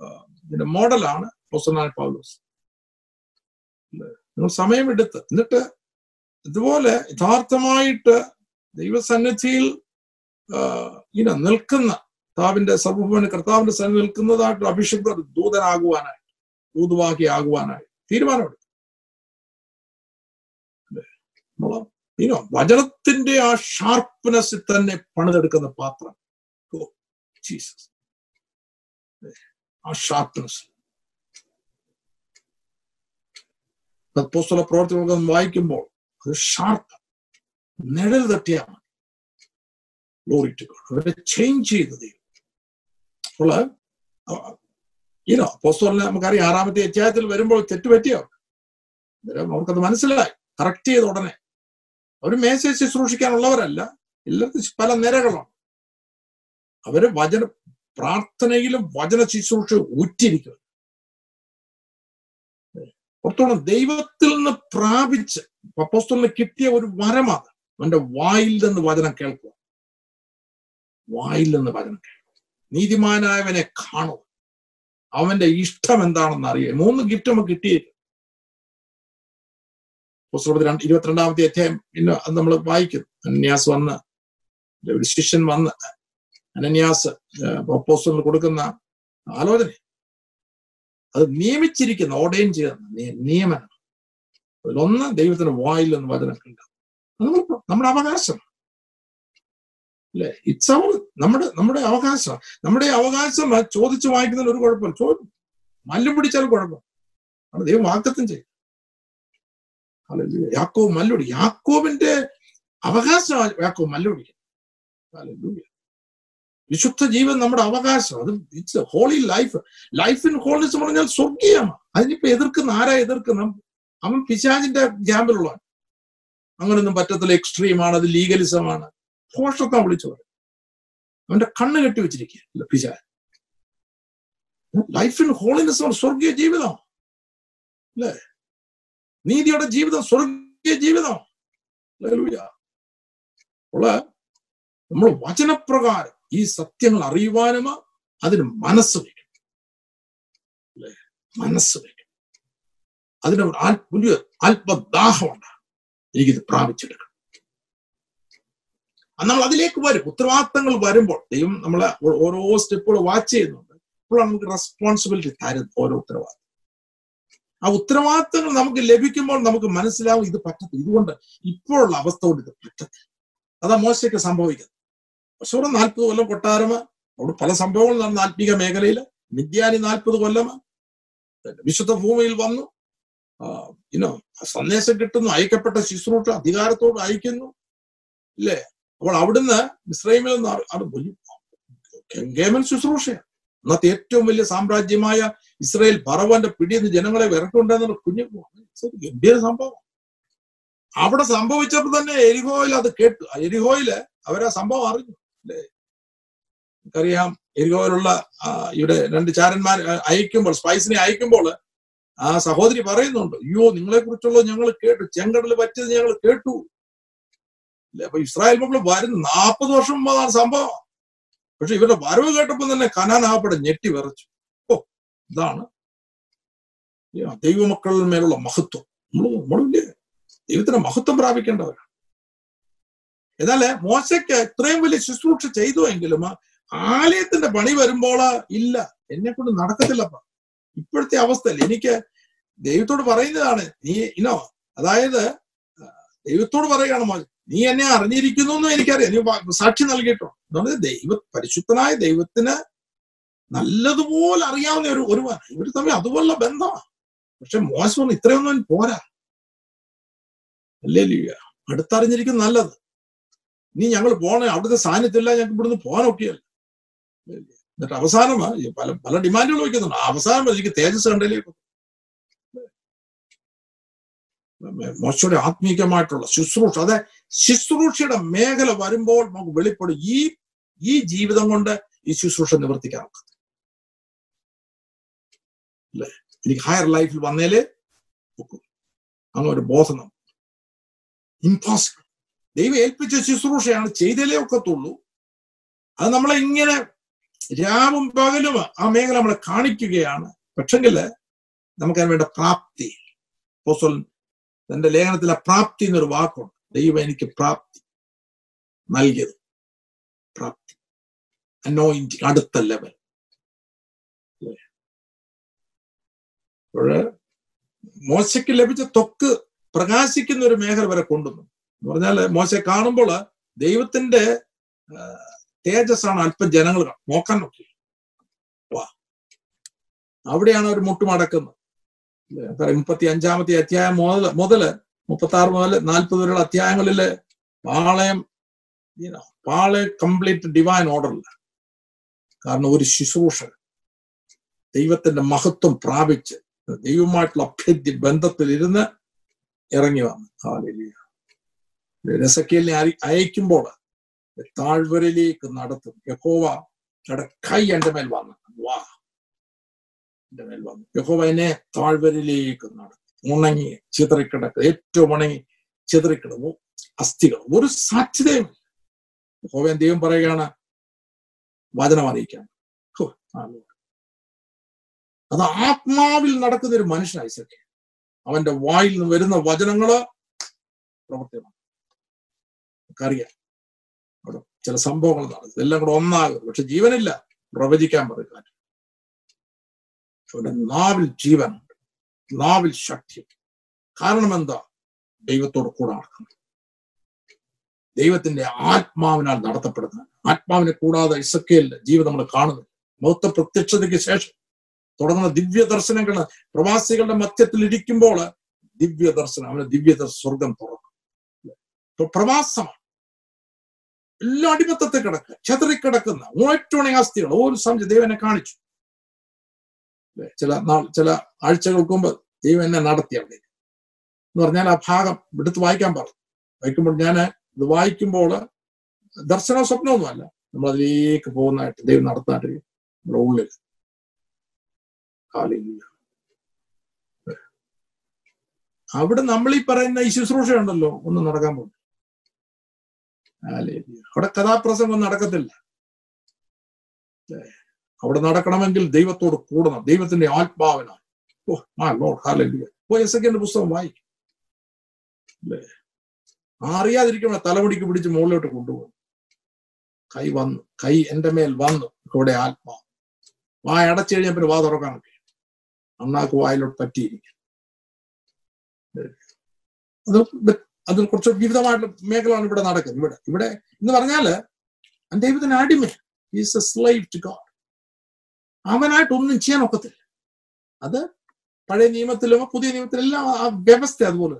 ആ, ഇതിന്റെ മോഡലാണ് അപ്പോസ്റ്റലായ പൗലോസ്? നിങ്ങൾ സമയമെടുത്ത് എന്നിട്ട് ഇതുപോലെ യഥാർത്ഥമായിട്ട് ദൈവസന്നിധിയിൽ ഇങ്ങനെ നിൽക്കുന്ന കർത്താവിന്റെ സർവഭവന കർത്താവിന്റെ സന്നിധി നിൽക്കുന്നതായിട്ട് അഭിഷിക്ത ദൂതനാകുവാനായിട്ട് ദൂതുവാക്കി ആകുവാനായി തീരുമാനമെടുത്തു അല്ലേ? നമ്മൾ ഇനോ വചനത്തിന്റെ ആ ഷാർപ്പ്നെസ്സിൽ തന്നെ പണിതെടുക്കുന്ന പാത്രം. ഓ ജീസസ് ആ ഷാർപ്പ്നെസ് പുസ്തക പ്രവർത്തനങ്ങൾ വായിക്കുമ്പോൾ അത് ഷാർപ്പ് നിഴൽ ഗോഡ് അവരെ ചേഞ്ച് ചെയ്ത ദൈവം. അപ്പോൾ ഈനോ പുസ്തകം നമുക്കറിയാം ആറാമത്തെ അധ്യായത്തിൽ വരുമ്പോൾ തെറ്റുപറ്റിയോ അന്നേരം അവർക്കത് മനസ്സിലായി. കറക്റ്റ് ചെയ്ത ഉടനെ. അവർ മേശയെ ശുശ്രൂഷിക്കാനുള്ളവരല്ല. എല്ലാവർക്കും പല നിരകളാണ്. അവർ വചന പ്രാർത്ഥനയിലും വചന ശുശ്രൂഷ ഊറ്റിരിക്കുക പുറത്തോളം ദൈവത്തിൽ നിന്ന് പ്രാപിച്ച് പപ്പോസ്തലിന് കിട്ടിയ ഒരു വരമാണ് അവന്റെ വായിൽ നിന്ന് വചനം കേൾക്കുക. വായിൽ നിന്ന് വചനം കേൾക്കുക. നീതിമാനായവനെ കാണുക. അവന്റെ ഇഷ്ടം എന്താണെന്ന് അറിയുക. മൂന്ന് ഗിഫ്റ്റ് നമുക്ക് കിട്ടിയില്ല പുസ്തകത്തിൽ രണ്ട് ഇരുപത്തിരണ്ടാമത്തെ അധ്യായം പിന്നെ അത് നമ്മൾ വായിക്കുന്നു അനന്യാസ് വന്ന് ഒരു ശിഷ്യൻ വന്ന് അനന്യാസ് അപ്പോസ്റ്റലിന് കൊടുക്കുന്ന ആലോചന. അത് നിയമിച്ചിരിക്കുന്ന ഓർഡൈൻ ചെയ്യുന്ന നിയ- നിയമനം. അതിലൊന്ന് ദൈവത്തിന്റെ വായിൽ നിന്ന് വചനം കേൾക്കുക അത് നമ്മൾ- നമ്മുടെ അവകാശം. അല്ലെ? ഇറ്റ്സ് അവർ നമ്മുടെ നമ്മുടെ അവകാശം. നമ്മുടെ അവകാശം ചോദിച്ചു വായിക്കുന്നതിൽ ഒരു കുഴപ്പമില്ല. ചോദിക്കും മല്ലും പിടിച്ചാലും കുഴപ്പം അത് ദൈവം വാക്തത്വം ചെയ്യും. ഹല്ലേലൂയ. മല്ലൊടി. യാക്കോവിന്റെ അവകാശമാണ് യാക്കോബ് മല്ലുടി. വിശുദ്ധ ജീവൻ നമ്മുടെ അവകാശം. അത് it's holy life life in holiness എന്ന് പറഞ്ഞാൽ സ്വർഗീയമാണ്. അതിനിപ്പോ എതിർക്കുന്ന ആരാ എതിർക്കുന്ന അവൻ പിശാചിന്റെ ക്യാമ്പിലുള്ളവൻ അങ്ങനൊന്നും പറ്റത്തില്ല. എക്സ്ട്രീമാണ് അത് ലീഗലിസമാണ് ഭോഷത്വം വിളിച്ചു പറയും. അവന്റെ കണ്ണ് കെട്ടി വെച്ചിരിക്കുക പിശാജ് ലൈഫ് ഇൻ ഹോളിനെസ് സ്വർഗീയ ജീവിതം അല്ലേ? നീതിയുടെ ജീവിതം സ്വർഗീയ ജീവിതം. ഉള്ള നമ്മൾ വചനപ്രകാരം ഈ സത്യങ്ങൾ അറിയുവാനും അതിന് മനസ്സ് വയ്ക്കണം അല്ലേ? മനസ്സ് വയ്ക്കണം അതിന് ആൽ- വലിയ ആത്മദാഹമുണ്ട് എനിക്കിത് പ്രാപിച്ചെടുക്കണം. നമ്മൾ അതിലേക്ക് വരും. ഉത്തരവാദിത്തങ്ങൾ വരുമ്പോൾ ദൈവം നമ്മളെ ഓരോ സ്റ്റെപ്പുകൾ വാച്ച് ചെയ്യുന്നുണ്ട്. അപ്പോഴാണ് നമുക്ക് റെസ്പോൺസിബിലിറ്റി തരുന്നത് ഓരോ ഉത്തരവാദിത്തം. ആ ഉത്തരവാദിത്തങ്ങൾ നമുക്ക് ലഭിക്കുമ്പോൾ നമുക്ക് മനസ്സിലാവും ഇത് പറ്റത്തില്ല. ഇതുകൊണ്ട് ഇപ്പോഴുള്ള അവസ്ഥ കൊണ്ട് ഇത് പറ്റത്തില്ല. അതാ മോശയ്ക്ക് സംഭവിക്കുന്നത്. പക്ഷെ ഇവിടെ നാൽപ്പത് കൊല്ലം കൊട്ടാരമ അവിടെ പല സംഭവങ്ങൾ നടന്ന ആത്മീക മേഖലയിൽ. മിഥ്യാനി നാൽപ്പത് കൊല്ലം വിശുദ്ധ ഭൂമിയിൽ വന്നു. ഇനോ സന്ദേശം കിട്ടുന്നു അയക്കപ്പെട്ട ശുശ്രൂഷ അധികാരത്തോട് അയക്കുന്നു. ഇല്ലേ? അപ്പോൾ അവിടുന്ന് ഇസ്രൈമിൽ നിന്ന് കെങ്കേമൻ ശുശ്രൂഷയാണ്. അന്നത്തെ ഏറ്റവും വലിയ സാമ്രാജ്യമായ ഇസ്രായേൽ ഭറവാന്റെ പിടിയിൽ നിന്ന് ജനങ്ങളെ വിറക്കുണ്ടെന്നുള്ള കുഞ്ഞു ഗംഭീര സംഭവം. അവിടെ സംഭവിച്ചപ്പോൾ തന്നെ എരിഹോയിൽ അത് കേട്ടു. എരിഹോയിൽ അവരാ സംഭവം അറിഞ്ഞു. അല്ലേ? നമുക്കറിയാം എരിഹോയിലുള്ള ഇവിടെ രണ്ട് ചാരന്മാർ അയക്കുമ്പോൾ സ്പൈസിനെ അയക്കുമ്പോൾ ആ സഹോദരി പറയുന്നുണ്ട് അയ്യോ നിങ്ങളെ കുറിച്ചുള്ള ഞങ്ങൾ കേട്ടു. ചെങ്കടൽ പറ്റിയത് ഞങ്ങൾ കേട്ടു. അല്ലെ? അപ്പൊ ഇസ്രായേൽ മക്കൾ വരുന്ന നാൽപ്പത് വർഷം മുമ്പാണ് സംഭവം. പക്ഷെ ഇവരുടെ വരവ് കേട്ടപ്പോൾ തന്നെ കനാനാപ്പടെ ഞെട്ടി വിറച്ചു. ഓ ഇതാണ് ദൈവമക്കളിൽ മേലുള്ള മഹത്വം. നമ്മൾ നമ്മളില്ലേ ദൈവത്തിന്റെ മഹത്വം പ്രാപിക്കേണ്ടവരാണ്. എന്നാൽ മോശയ്ക്ക് ഇത്രയും വലിയ ശുശ്രൂഷ ചെയ്തു എങ്കിലും ആലയത്തിന്റെ പണി വരുമ്പോൾ ഇല്ല. എന്നെ കൊണ്ട് നടക്കത്തില്ലപ്പ ഇപ്പോഴത്തെ അവസ്ഥയിൽ എനിക്ക് ദൈവത്തോട് പറയുന്നതാണ് നീ ഇനോ അതായത് ദൈവത്തോട് പറയുകയാണ് മോശ നീ എന്നെ അറിഞ്ഞിരിക്കുന്നു എന്ന് എനിക്കറിയാം. നീ സാക്ഷി നൽകിയിട്ടോ? എന്നുള്ളത് ദൈവ പരിശുദ്ധനായ ദൈവത്തിന് നല്ലതുപോലെ അറിയാവുന്ന ഒരു ഒരുവൻ. ഇവർ തമ്മിൽ അതുപോലുള്ള ബന്ധമാണ്. പക്ഷെ മോശം ഇത്രയൊന്നും പോരാ. അല്ലേ ലീയ അടുത്തറിഞ്ഞിരിക്കും നല്ലത്. ഇനി ഞങ്ങൾ പോണേ അവിടുത്തെ സാന്നിധ്യമില്ല ഞങ്ങൾക്ക് ഇവിടുന്ന് പോകാനൊക്കെയല്ല. എന്നിട്ട് അവസാനമാണ് പല പല ഡിമാൻഡുകൾ വയ്ക്കുന്നുണ്ട്. അവസാനം എനിക്ക് തേജസ് കണ്ടല്ലേ മോശയുടെ ആത്മീയമായിട്ടുള്ള ശുശ്രൂഷ. അതെ ശുശ്രൂഷയുടെ മേഖല വരുമ്പോൾ നമുക്ക് വെളിപ്പെടും. ഈ ഈ ജീവിതം കൊണ്ട് ഈ ശുശ്രൂഷ നിവർത്തിക്കാറുണ്ട്. അല്ലേ? എനിക്ക് ഹയർ ലൈഫിൽ വന്നേലേ ഒക്കും. അങ്ങനെ ഒരു ബോധം ഇമ്പോസിബിൾ ദൈവം ഏൽപ്പിച്ച ശുശ്രൂഷയാണ് ചെയ്തേലേ ഒക്കത്തുള്ളൂ. അത് നമ്മളെ ഇങ്ങനെ രാവും പകലും ആ മേഖല നമ്മളെ കാണിക്കുകയാണ്. പക്ഷെങ്കിൽ നമുക്കതിന് വേണ്ട പ്രാപ്തി. അപ്പോസ്തലൻ തന്റെ ലേഖനത്തിലെ പ്രാപ്തി എന്നൊരു വാക്കുണ്ട്. ദൈവം എനിക്ക് പ്രാപ്തി നൽകിയത്. പ്രാപ്തി. അനോയിന്റ് അടുത്ത ലെവൽ അപ്പോഴ് മോശയ്ക്ക് ലഭിച്ച തൊക്ക് പ്രകാശിക്കുന്ന ഒരു മേഖല വരെ കൊണ്ടുവന്നു. എന്ന് പറഞ്ഞാൽ മോശ കാണുമ്പോൾ ദൈവത്തിന്റെ തേജസ്സാണ് അല്പം ജനങ്ങൾ നോക്കാൻ നോക്കി. വാ. അവിടെയാണ് അവർ മുട്ടുമടക്കുന്നത്. മുപ്പത്തി അഞ്ചാമത്തെ അധ്യായം മുതൽ മുതൽ മുപ്പത്തി ആറ് മുതൽ നാൽപ്പത് വരെയുള്ള അധ്യായങ്ങളിൽ പാളയം പാളയ കംപ്ലീറ്റ് ഡിവൈൻ ഓർഡറില്ല കാരണം ഒരു ശുശ്രൂഷ ദൈവത്തിന്റെ മഹത്വം പ്രാപിച്ച് ദൈവമായിട്ടുള്ള അഭ്യർത്ഥി ബന്ധത്തിൽ ഇരുന്ന് ഇറങ്ങി വന്നു. രസക്കേലിനെ അരി അയക്കുമ്പോൾ താഴ്വരയിലേക്ക് നടത്തും. യഹോവ കൈ എന്റെ മേൽ വന്നു. വാ. എന്റെ മേൽ വന്നു. യഹോവ എന്നെ താഴ്വരയിലേക്ക് നടത്തി. ഉണങ്ങി ചിതറിക്കിടക്കുക. ഏറ്റവും ഉണങ്ങി ചിതറിക്കിടവും അസ്ഥികൾ. ഒരു സാധ്യതയും ഹോവേൻ ദൈവം പറയുകയാണ്? വചനം Lord. അത് ആത്മാവിൽ നടക്കുന്ന ഒരു മനുഷ്യനായി സഖ്യ അവന്റെ വായിൽ നിന്ന് വരുന്ന വചനങ്ങൾ പ്രവർത്തിക്കണം നമുക്കറിയാം. അവിടെ ചില സംഭവങ്ങൾ നടക്കും. എല്ലാം കൂടെ ഒന്നാകും പക്ഷെ ജീവനില്ല. പ്രവചിക്കാൻ പറയുക അവന്റെ നാവിൽ ജീവനുണ്ട് നാവിൽ ശക്തി. കാരണം എന്താ ദൈവത്തോട് കൂടെ നടക്കണം. ദൈവത്തിന്റെ ആത്മാവിനാൽ നടത്തപ്പെടുന്നത്. ആത്മാവിനെ കൂടാതെ ഇസക്കേലിന്റെ ജീവിതം നമ്മൾ കാണുന്നു. മൗത്ത പ്രത്യക്ഷതയ്ക്ക് ശേഷം തുടങ്ങുന്ന ദിവ്യ ദർശനങ്ങൾ പ്രവാസികളുടെ മധ്യത്തിൽ ഇരിക്കുമ്പോൾ ദിവ്യ ദർശനം അവന് ദിവ്യ സ്വർഗം തുറക്കും. പ്രവാസമാണ്. എല്ലാ അടിമത്തത്തെ കിടക്കുക ചെതറിക്കിടക്കുന്ന ഓറ്റോണി ആസ്തികൾ ഓരോ സംശയം ദൈവനെ കാണിച്ചു? ചില ചില ആഴ്ചകൾക്ക് മുമ്പ് ദൈവം എന്നെ നടത്തി അവിടെ. എന്ന് പറഞ്ഞാൽ ആ ഭാഗം എടുത്ത് വായിക്കാൻ പറഞ്ഞു. വായിക്കുമ്പോൾ ഞാൻ ഇത് വായിക്കുമ്പോൾ ദർശനവും സ്വപ്നമൊന്നുമല്ല നമ്മൾ അതിലേക്ക് പോകുന്നതായിട്ട് ദൈവം നടത്താനായിട്ട് നമ്മുടെ ഉള്ളിൽ. അവിടെ നമ്മൾ ഈ പറയുന്ന ഈ ശുശ്രൂഷ ഉണ്ടല്ലോ ഒന്നും നടക്കാൻ പോകും അവിടെ കഥാപ്രസംഗം നടക്കത്തില്ല. അവിടെ നടക്കണമെങ്കിൽ ദൈവത്തോട് കൂടണം. ദൈവത്തിന്റെ ആത്മാവിനാണ് ഓ ആ ലോഡ് പുസ്തകം വായിക്കും. അല്ലേ? തലമുടിക്ക് പിടിച്ച് മുകളിലോട്ട് കൊണ്ടുപോകും. കൈ വന്നു. കൈ എന്റെ മേൽ വന്നു. ഇവിടെ ആത്മാവ് വായ അടച്ചു കഴിഞ്ഞാൽ പിന്നെ വാ തുറക്കാനൊക്കെ അണ്ണാക്ക് വായിലോട്ട് പറ്റിയിരിക്കും. അത് അതിൽ കുറച്ച് വിവിധമായിട്ടുള്ള മേഖലയാണ് ഇവിടെ നടക്കുന്നത്. ഇവിടെ ഇവിടെ എന്ന് പറഞ്ഞാൽ ദൈവത്തിന് അടിമ. Is a slave to God അവനായിട്ട് ഒന്നും ചെയ്യാൻ ഒക്കത്തില്ല. അത് പഴയ നിയമത്തിലും പുതിയ നിയമത്തിലെല്ലാം ആ വ്യവസ്ഥ അതുപോലെ.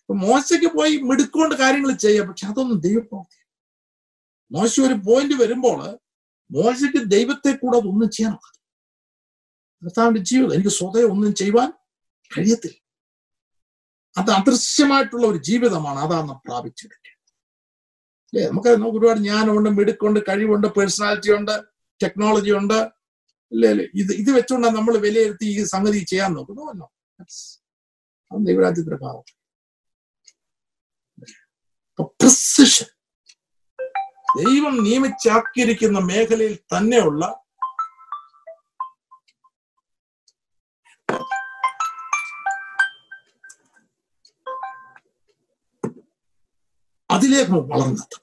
ഇപ്പൊ മോശയ്ക്ക് പോയി മിടുക്കൊണ്ട് കാര്യങ്ങൾ ചെയ്യാം പക്ഷെ അതൊന്നും ദൈവപ്രവർത്തി മോശ ഒരു പോയിന്റ് വരുമ്പോൾ മോശയ്ക്ക് ദൈവത്തെ കൂടെ അതൊന്നും ചെയ്യാൻ ഒക്കത്തില്ല. ജീവിതം എനിക്ക് സ്വതയെ ഒന്നും ചെയ്യുവാൻ കഴിയത്തില്ല. അത് അദൃശ്യമായിട്ടുള്ള ഒരു ജീവിതമാണ് അതാണ് പ്രാപിച്ചെടുക്കുക അല്ലേ? നമുക്ക് നമുക്ക് ഒരുപാട് ജ്ഞാനമുണ്ട് മിടുക്കുണ്ട് കഴിവുണ്ട് പേഴ്സണാലിറ്റി ഉണ്ട്. ടെക്നോളജി ഉണ്ട്. അല്ലേ അല്ലേ? ഇത് ഇത് വെച്ചുകൊണ്ടാണ് നമ്മൾ വിലയിരുത്തി ഈ സംഗതി ചെയ്യാൻ നോക്കുന്നു അത് ദൈവരാജ്യത്തിന്റെ ഭാവം. ദൈവം നിയമിച്ചാക്കിയിരിക്കുന്ന മേഖലയിൽ തന്നെയുള്ള അതിലേക്ക് വളർന്നെത്തും.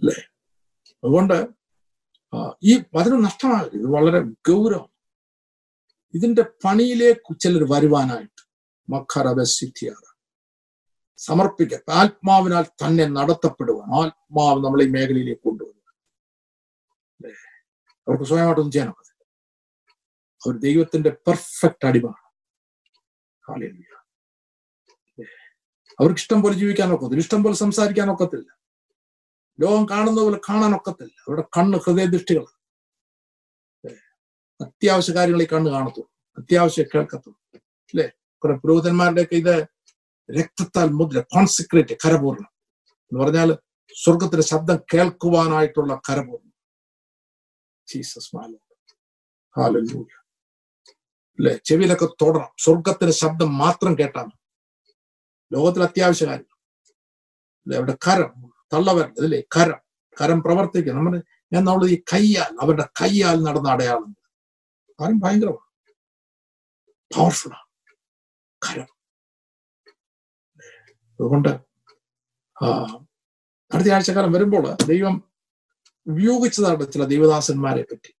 അല്ലേ? അതുകൊണ്ട് ഈ വചനം നഷ്ടമാകരുത് ഇത് വളരെ ഗൗരവം ഇതിന്റെ പണിയിലേക്ക് ചിലർ വരുവാനായിട്ട് മഖറബസിദ്ധിയാണ് സമർപ്പിക്കുക ആത്മാവിനാൽ തന്നെ നടത്തപ്പെടുവാൻ ആത്മാവ് നമ്മളെ ഈ മേഖലയിലേക്ക് കൊണ്ടുവരുക? അവർക്ക് സ്വയമായിട്ടൊന്നും ചെയ്യാൻ ഒക്കത്തില്ല അവർ ദൈവത്തിന്റെ പെർഫെക്റ്റ് അടിമാണ്. അവർക്ക് ഇഷ്ടം പോലെ ജീവിക്കാൻ ഒക്കത്തില്ല. ഇഷ്ടം പോലെ സംസാരിക്കാൻ ഒക്കത്തില്ല. ലോകം കാണുന്ന പോലെ കാണാൻ ഒക്കത്തില്ല അവരുടെ കണ്ണ് ഹൃദയദൃഷ്ടികൾ. അത്യാവശ്യ കാര്യങ്ങൾ ഈ കണ്ണ് കാണത്തുള്ളൂ. അത്യാവശ്യം കേൾക്കത്തുള്ളൂ. അല്ലേ? കുറെ പുരോഹിതന്മാരുടെയൊക്കെ ഇത് രക്തത്താൽ മുദ്ര കോൺസിക്രേറ്റ് കരപൂർണം എന്ന് പറഞ്ഞാൽ സ്വർഗത്തിന്റെ ശബ്ദം കേൾക്കുവാനായിട്ടുള്ള കരപൂർണം ജീസസ് മാല അല്ലെ? ചെവിയിലൊക്കെ തൊടണം. സ്വർഗത്തിന്റെ ശബ്ദം മാത്രം കേട്ടാൽ. ലോകത്തിൽ അത്യാവശ്യ കാര്യം അല്ലെ? അവിടെ കരം. തള്ളവരൽ അതില്ലേ? കരം. കരം പ്രവർത്തിക്കുക നമ്മുടെ ഞാൻ നമ്മൾ ഈ കയ്യാൽ അവരുടെ കയ്യാൽ നടന്ന അടയാളം കാര്യം ഭയങ്കരമാണ്. പവർഫുള്ളാണ് കരം. അതുകൊണ്ട് അടുത്ത ആഴ്ചക്കാലം വരുമ്പോൾ ദൈവം ഉപയോഗിച്ചതാണ് ചില ദൈവദാസന്മാരെ പറ്റി.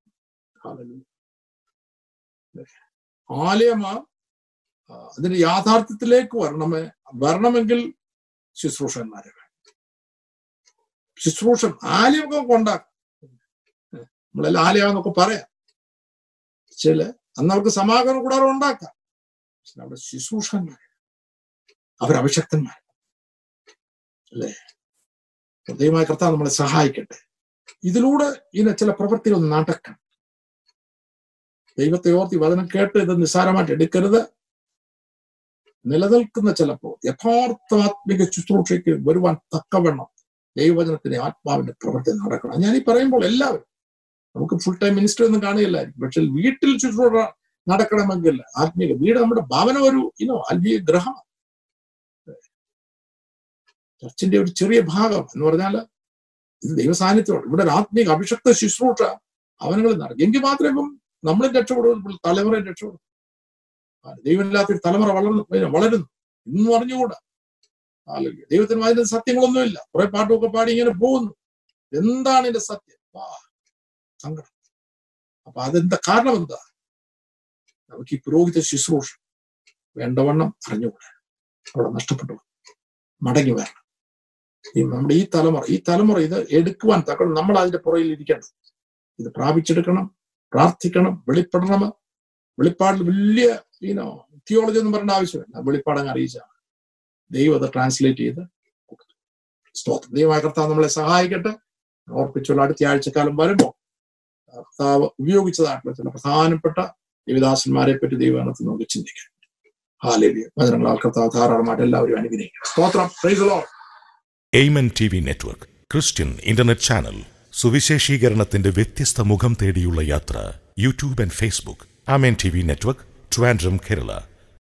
ആലയമ അതിന്റെ യാഥാർത്ഥ്യത്തിലേക്ക് വരണമേ വരണമെങ്കിൽ ശുശ്രൂഷന്മാരെ വേണം ശുശ്രൂഷൻ ആലയമൊക്കെ കൊണ്ടാക്കും നമ്മളെല്ലാം ആലയാന്നൊക്കെ പറയാം. ചില അന്ന് അവർക്ക് സമാഗമ കൂടാരം ഉണ്ടാക്കാം. പക്ഷെ അവിടെ ശുശ്രൂഷന്മാർ അവരഭിഷക്തന്മാർ അല്ലേ? ഹൃദയമായ കർത്താവ് നമ്മളെ സഹായിക്കട്ടെ. ഇതിലൂടെ ഇങ്ങനെ ചില പ്രവൃത്തികൾ നടക്കണം. ദൈവത്തെ ഓർത്തി വചനം കേട്ട് ഇത് നിസ്സാരമായിട്ട് എടുക്കരുത്. നിലനിൽക്കുന്ന ചിലപ്പോൾ യഥാർത്ഥ ആത്മിക ശുശ്രൂഷയ്ക്ക് വരുവാൻ തക്കവണ്ണം ദൈവവചനത്തിന്റെ ആത്മാവിന്റെ പ്രവർത്തനം നടക്കണം. ഞാൻ ഈ പറയുമ്പോൾ എല്ലാവരും നമുക്ക് ഫുൾ ടൈം മിനിസ്റ്റർ ഒന്നും കാണുകയില്ലായിരിക്കും. പക്ഷെ വീട്ടിൽ ചുറ്റുപാട് നടക്കണമെങ്കിൽ ആത്മീയ വീട് നമ്മുടെ ഭവനം ഒരു ഇനോ ആത്മീയ ഗ്രഹമാണ്. ചർച്ചിന്റെ ഒരു ചെറിയ ഭാഗം എന്ന് പറഞ്ഞാൽ ഇത് ദൈവസാന്നിധ്യമാണ്. ഇവിടെ ഒരു ആത്മീയ അഭിഷക്ത ശുശ്രൂഷ അവനുകൾ നടക്കും. എങ്കിൽ മാത്രമേ ഇപ്പം നമ്മളും രക്ഷപ്പെടും തലമുറയും രക്ഷപ്പെടും. ദൈവമില്ലാത്ത ദൈവമില്ലാത്തൊരു തലമുറ വളർന്നു വളരുന്നു. ഇന്നും അറിഞ്ഞുകൂടാ. അല്ലെങ്കിൽ ദൈവത്തിന് അതിന്റെ സത്യങ്ങളൊന്നുമില്ല. കുറെ പാട്ടുമൊക്കെ പാടി ഇങ്ങനെ പോകുന്നു. എന്താണ് ഇതിന്റെ സത്യം? വാ സങ്കടം. അപ്പൊ അതെന്താ കാരണം എന്താ? നമുക്ക് ഈ പുരോഹിത ശുശ്രൂഷ വേണ്ടവണ്ണം അറിഞ്ഞുകൂടാ. അവിടെ നഷ്ടപ്പെട്ടു മടങ്ങി വരണം. ഈ നമ്മുടെ ഈ തലമുറ ഈ തലമുറ ഇത് എടുക്കുവാൻ തക്ക നമ്മൾ അതിന്റെ പുറയിൽ ഇരിക്കണം ഇത് പ്രാപിച്ചെടുക്കണം പ്രാർത്ഥിക്കണം വെളിപ്പെടണം. വെളിപ്പാടിൽ വലിയ ഈനോ തിയോളജി ഒന്നും പറയേണ്ട ആവശ്യമില്ല. വെളിപ്പാടങ്ങ് അറിയിച്ചാണ് ദൈവം അത് ട്രാൻസ്ലേറ്റ് ചെയ്ത് സ്തോത്രം. ദൈവമായ കർത്താവ് നമ്മളെ സഹായിക്കട്ടെ. ഓർപ്പിച്ചുള്ള അടുത്ത ആഴ്ചക്കാലം വരുമ്പോൾ കർത്താവ് ഉപയോഗിച്ചതായിട്ടുള്ള ചില പ്രധാനപ്പെട്ട ദേവിദാസന്മാരെ പറ്റി ദൈവത്തിൽ നമുക്ക് ചിന്തിക്കാം ഹാലേലിയ വചനങ്ങളാൽ കർത്താവ് ധാരാളമായിട്ട് എല്ലാവരും അനുഗ്രഹിക്കും. സ്തോത്രം. Amen T V network Christian internet channel സുവിശേഷീകരണത്തിന്റെ വ്യത്യസ്ത മുഖം തേടിയുള്ള യാത്ര YouTube and Facebook amen T V network Trivandrum Kerala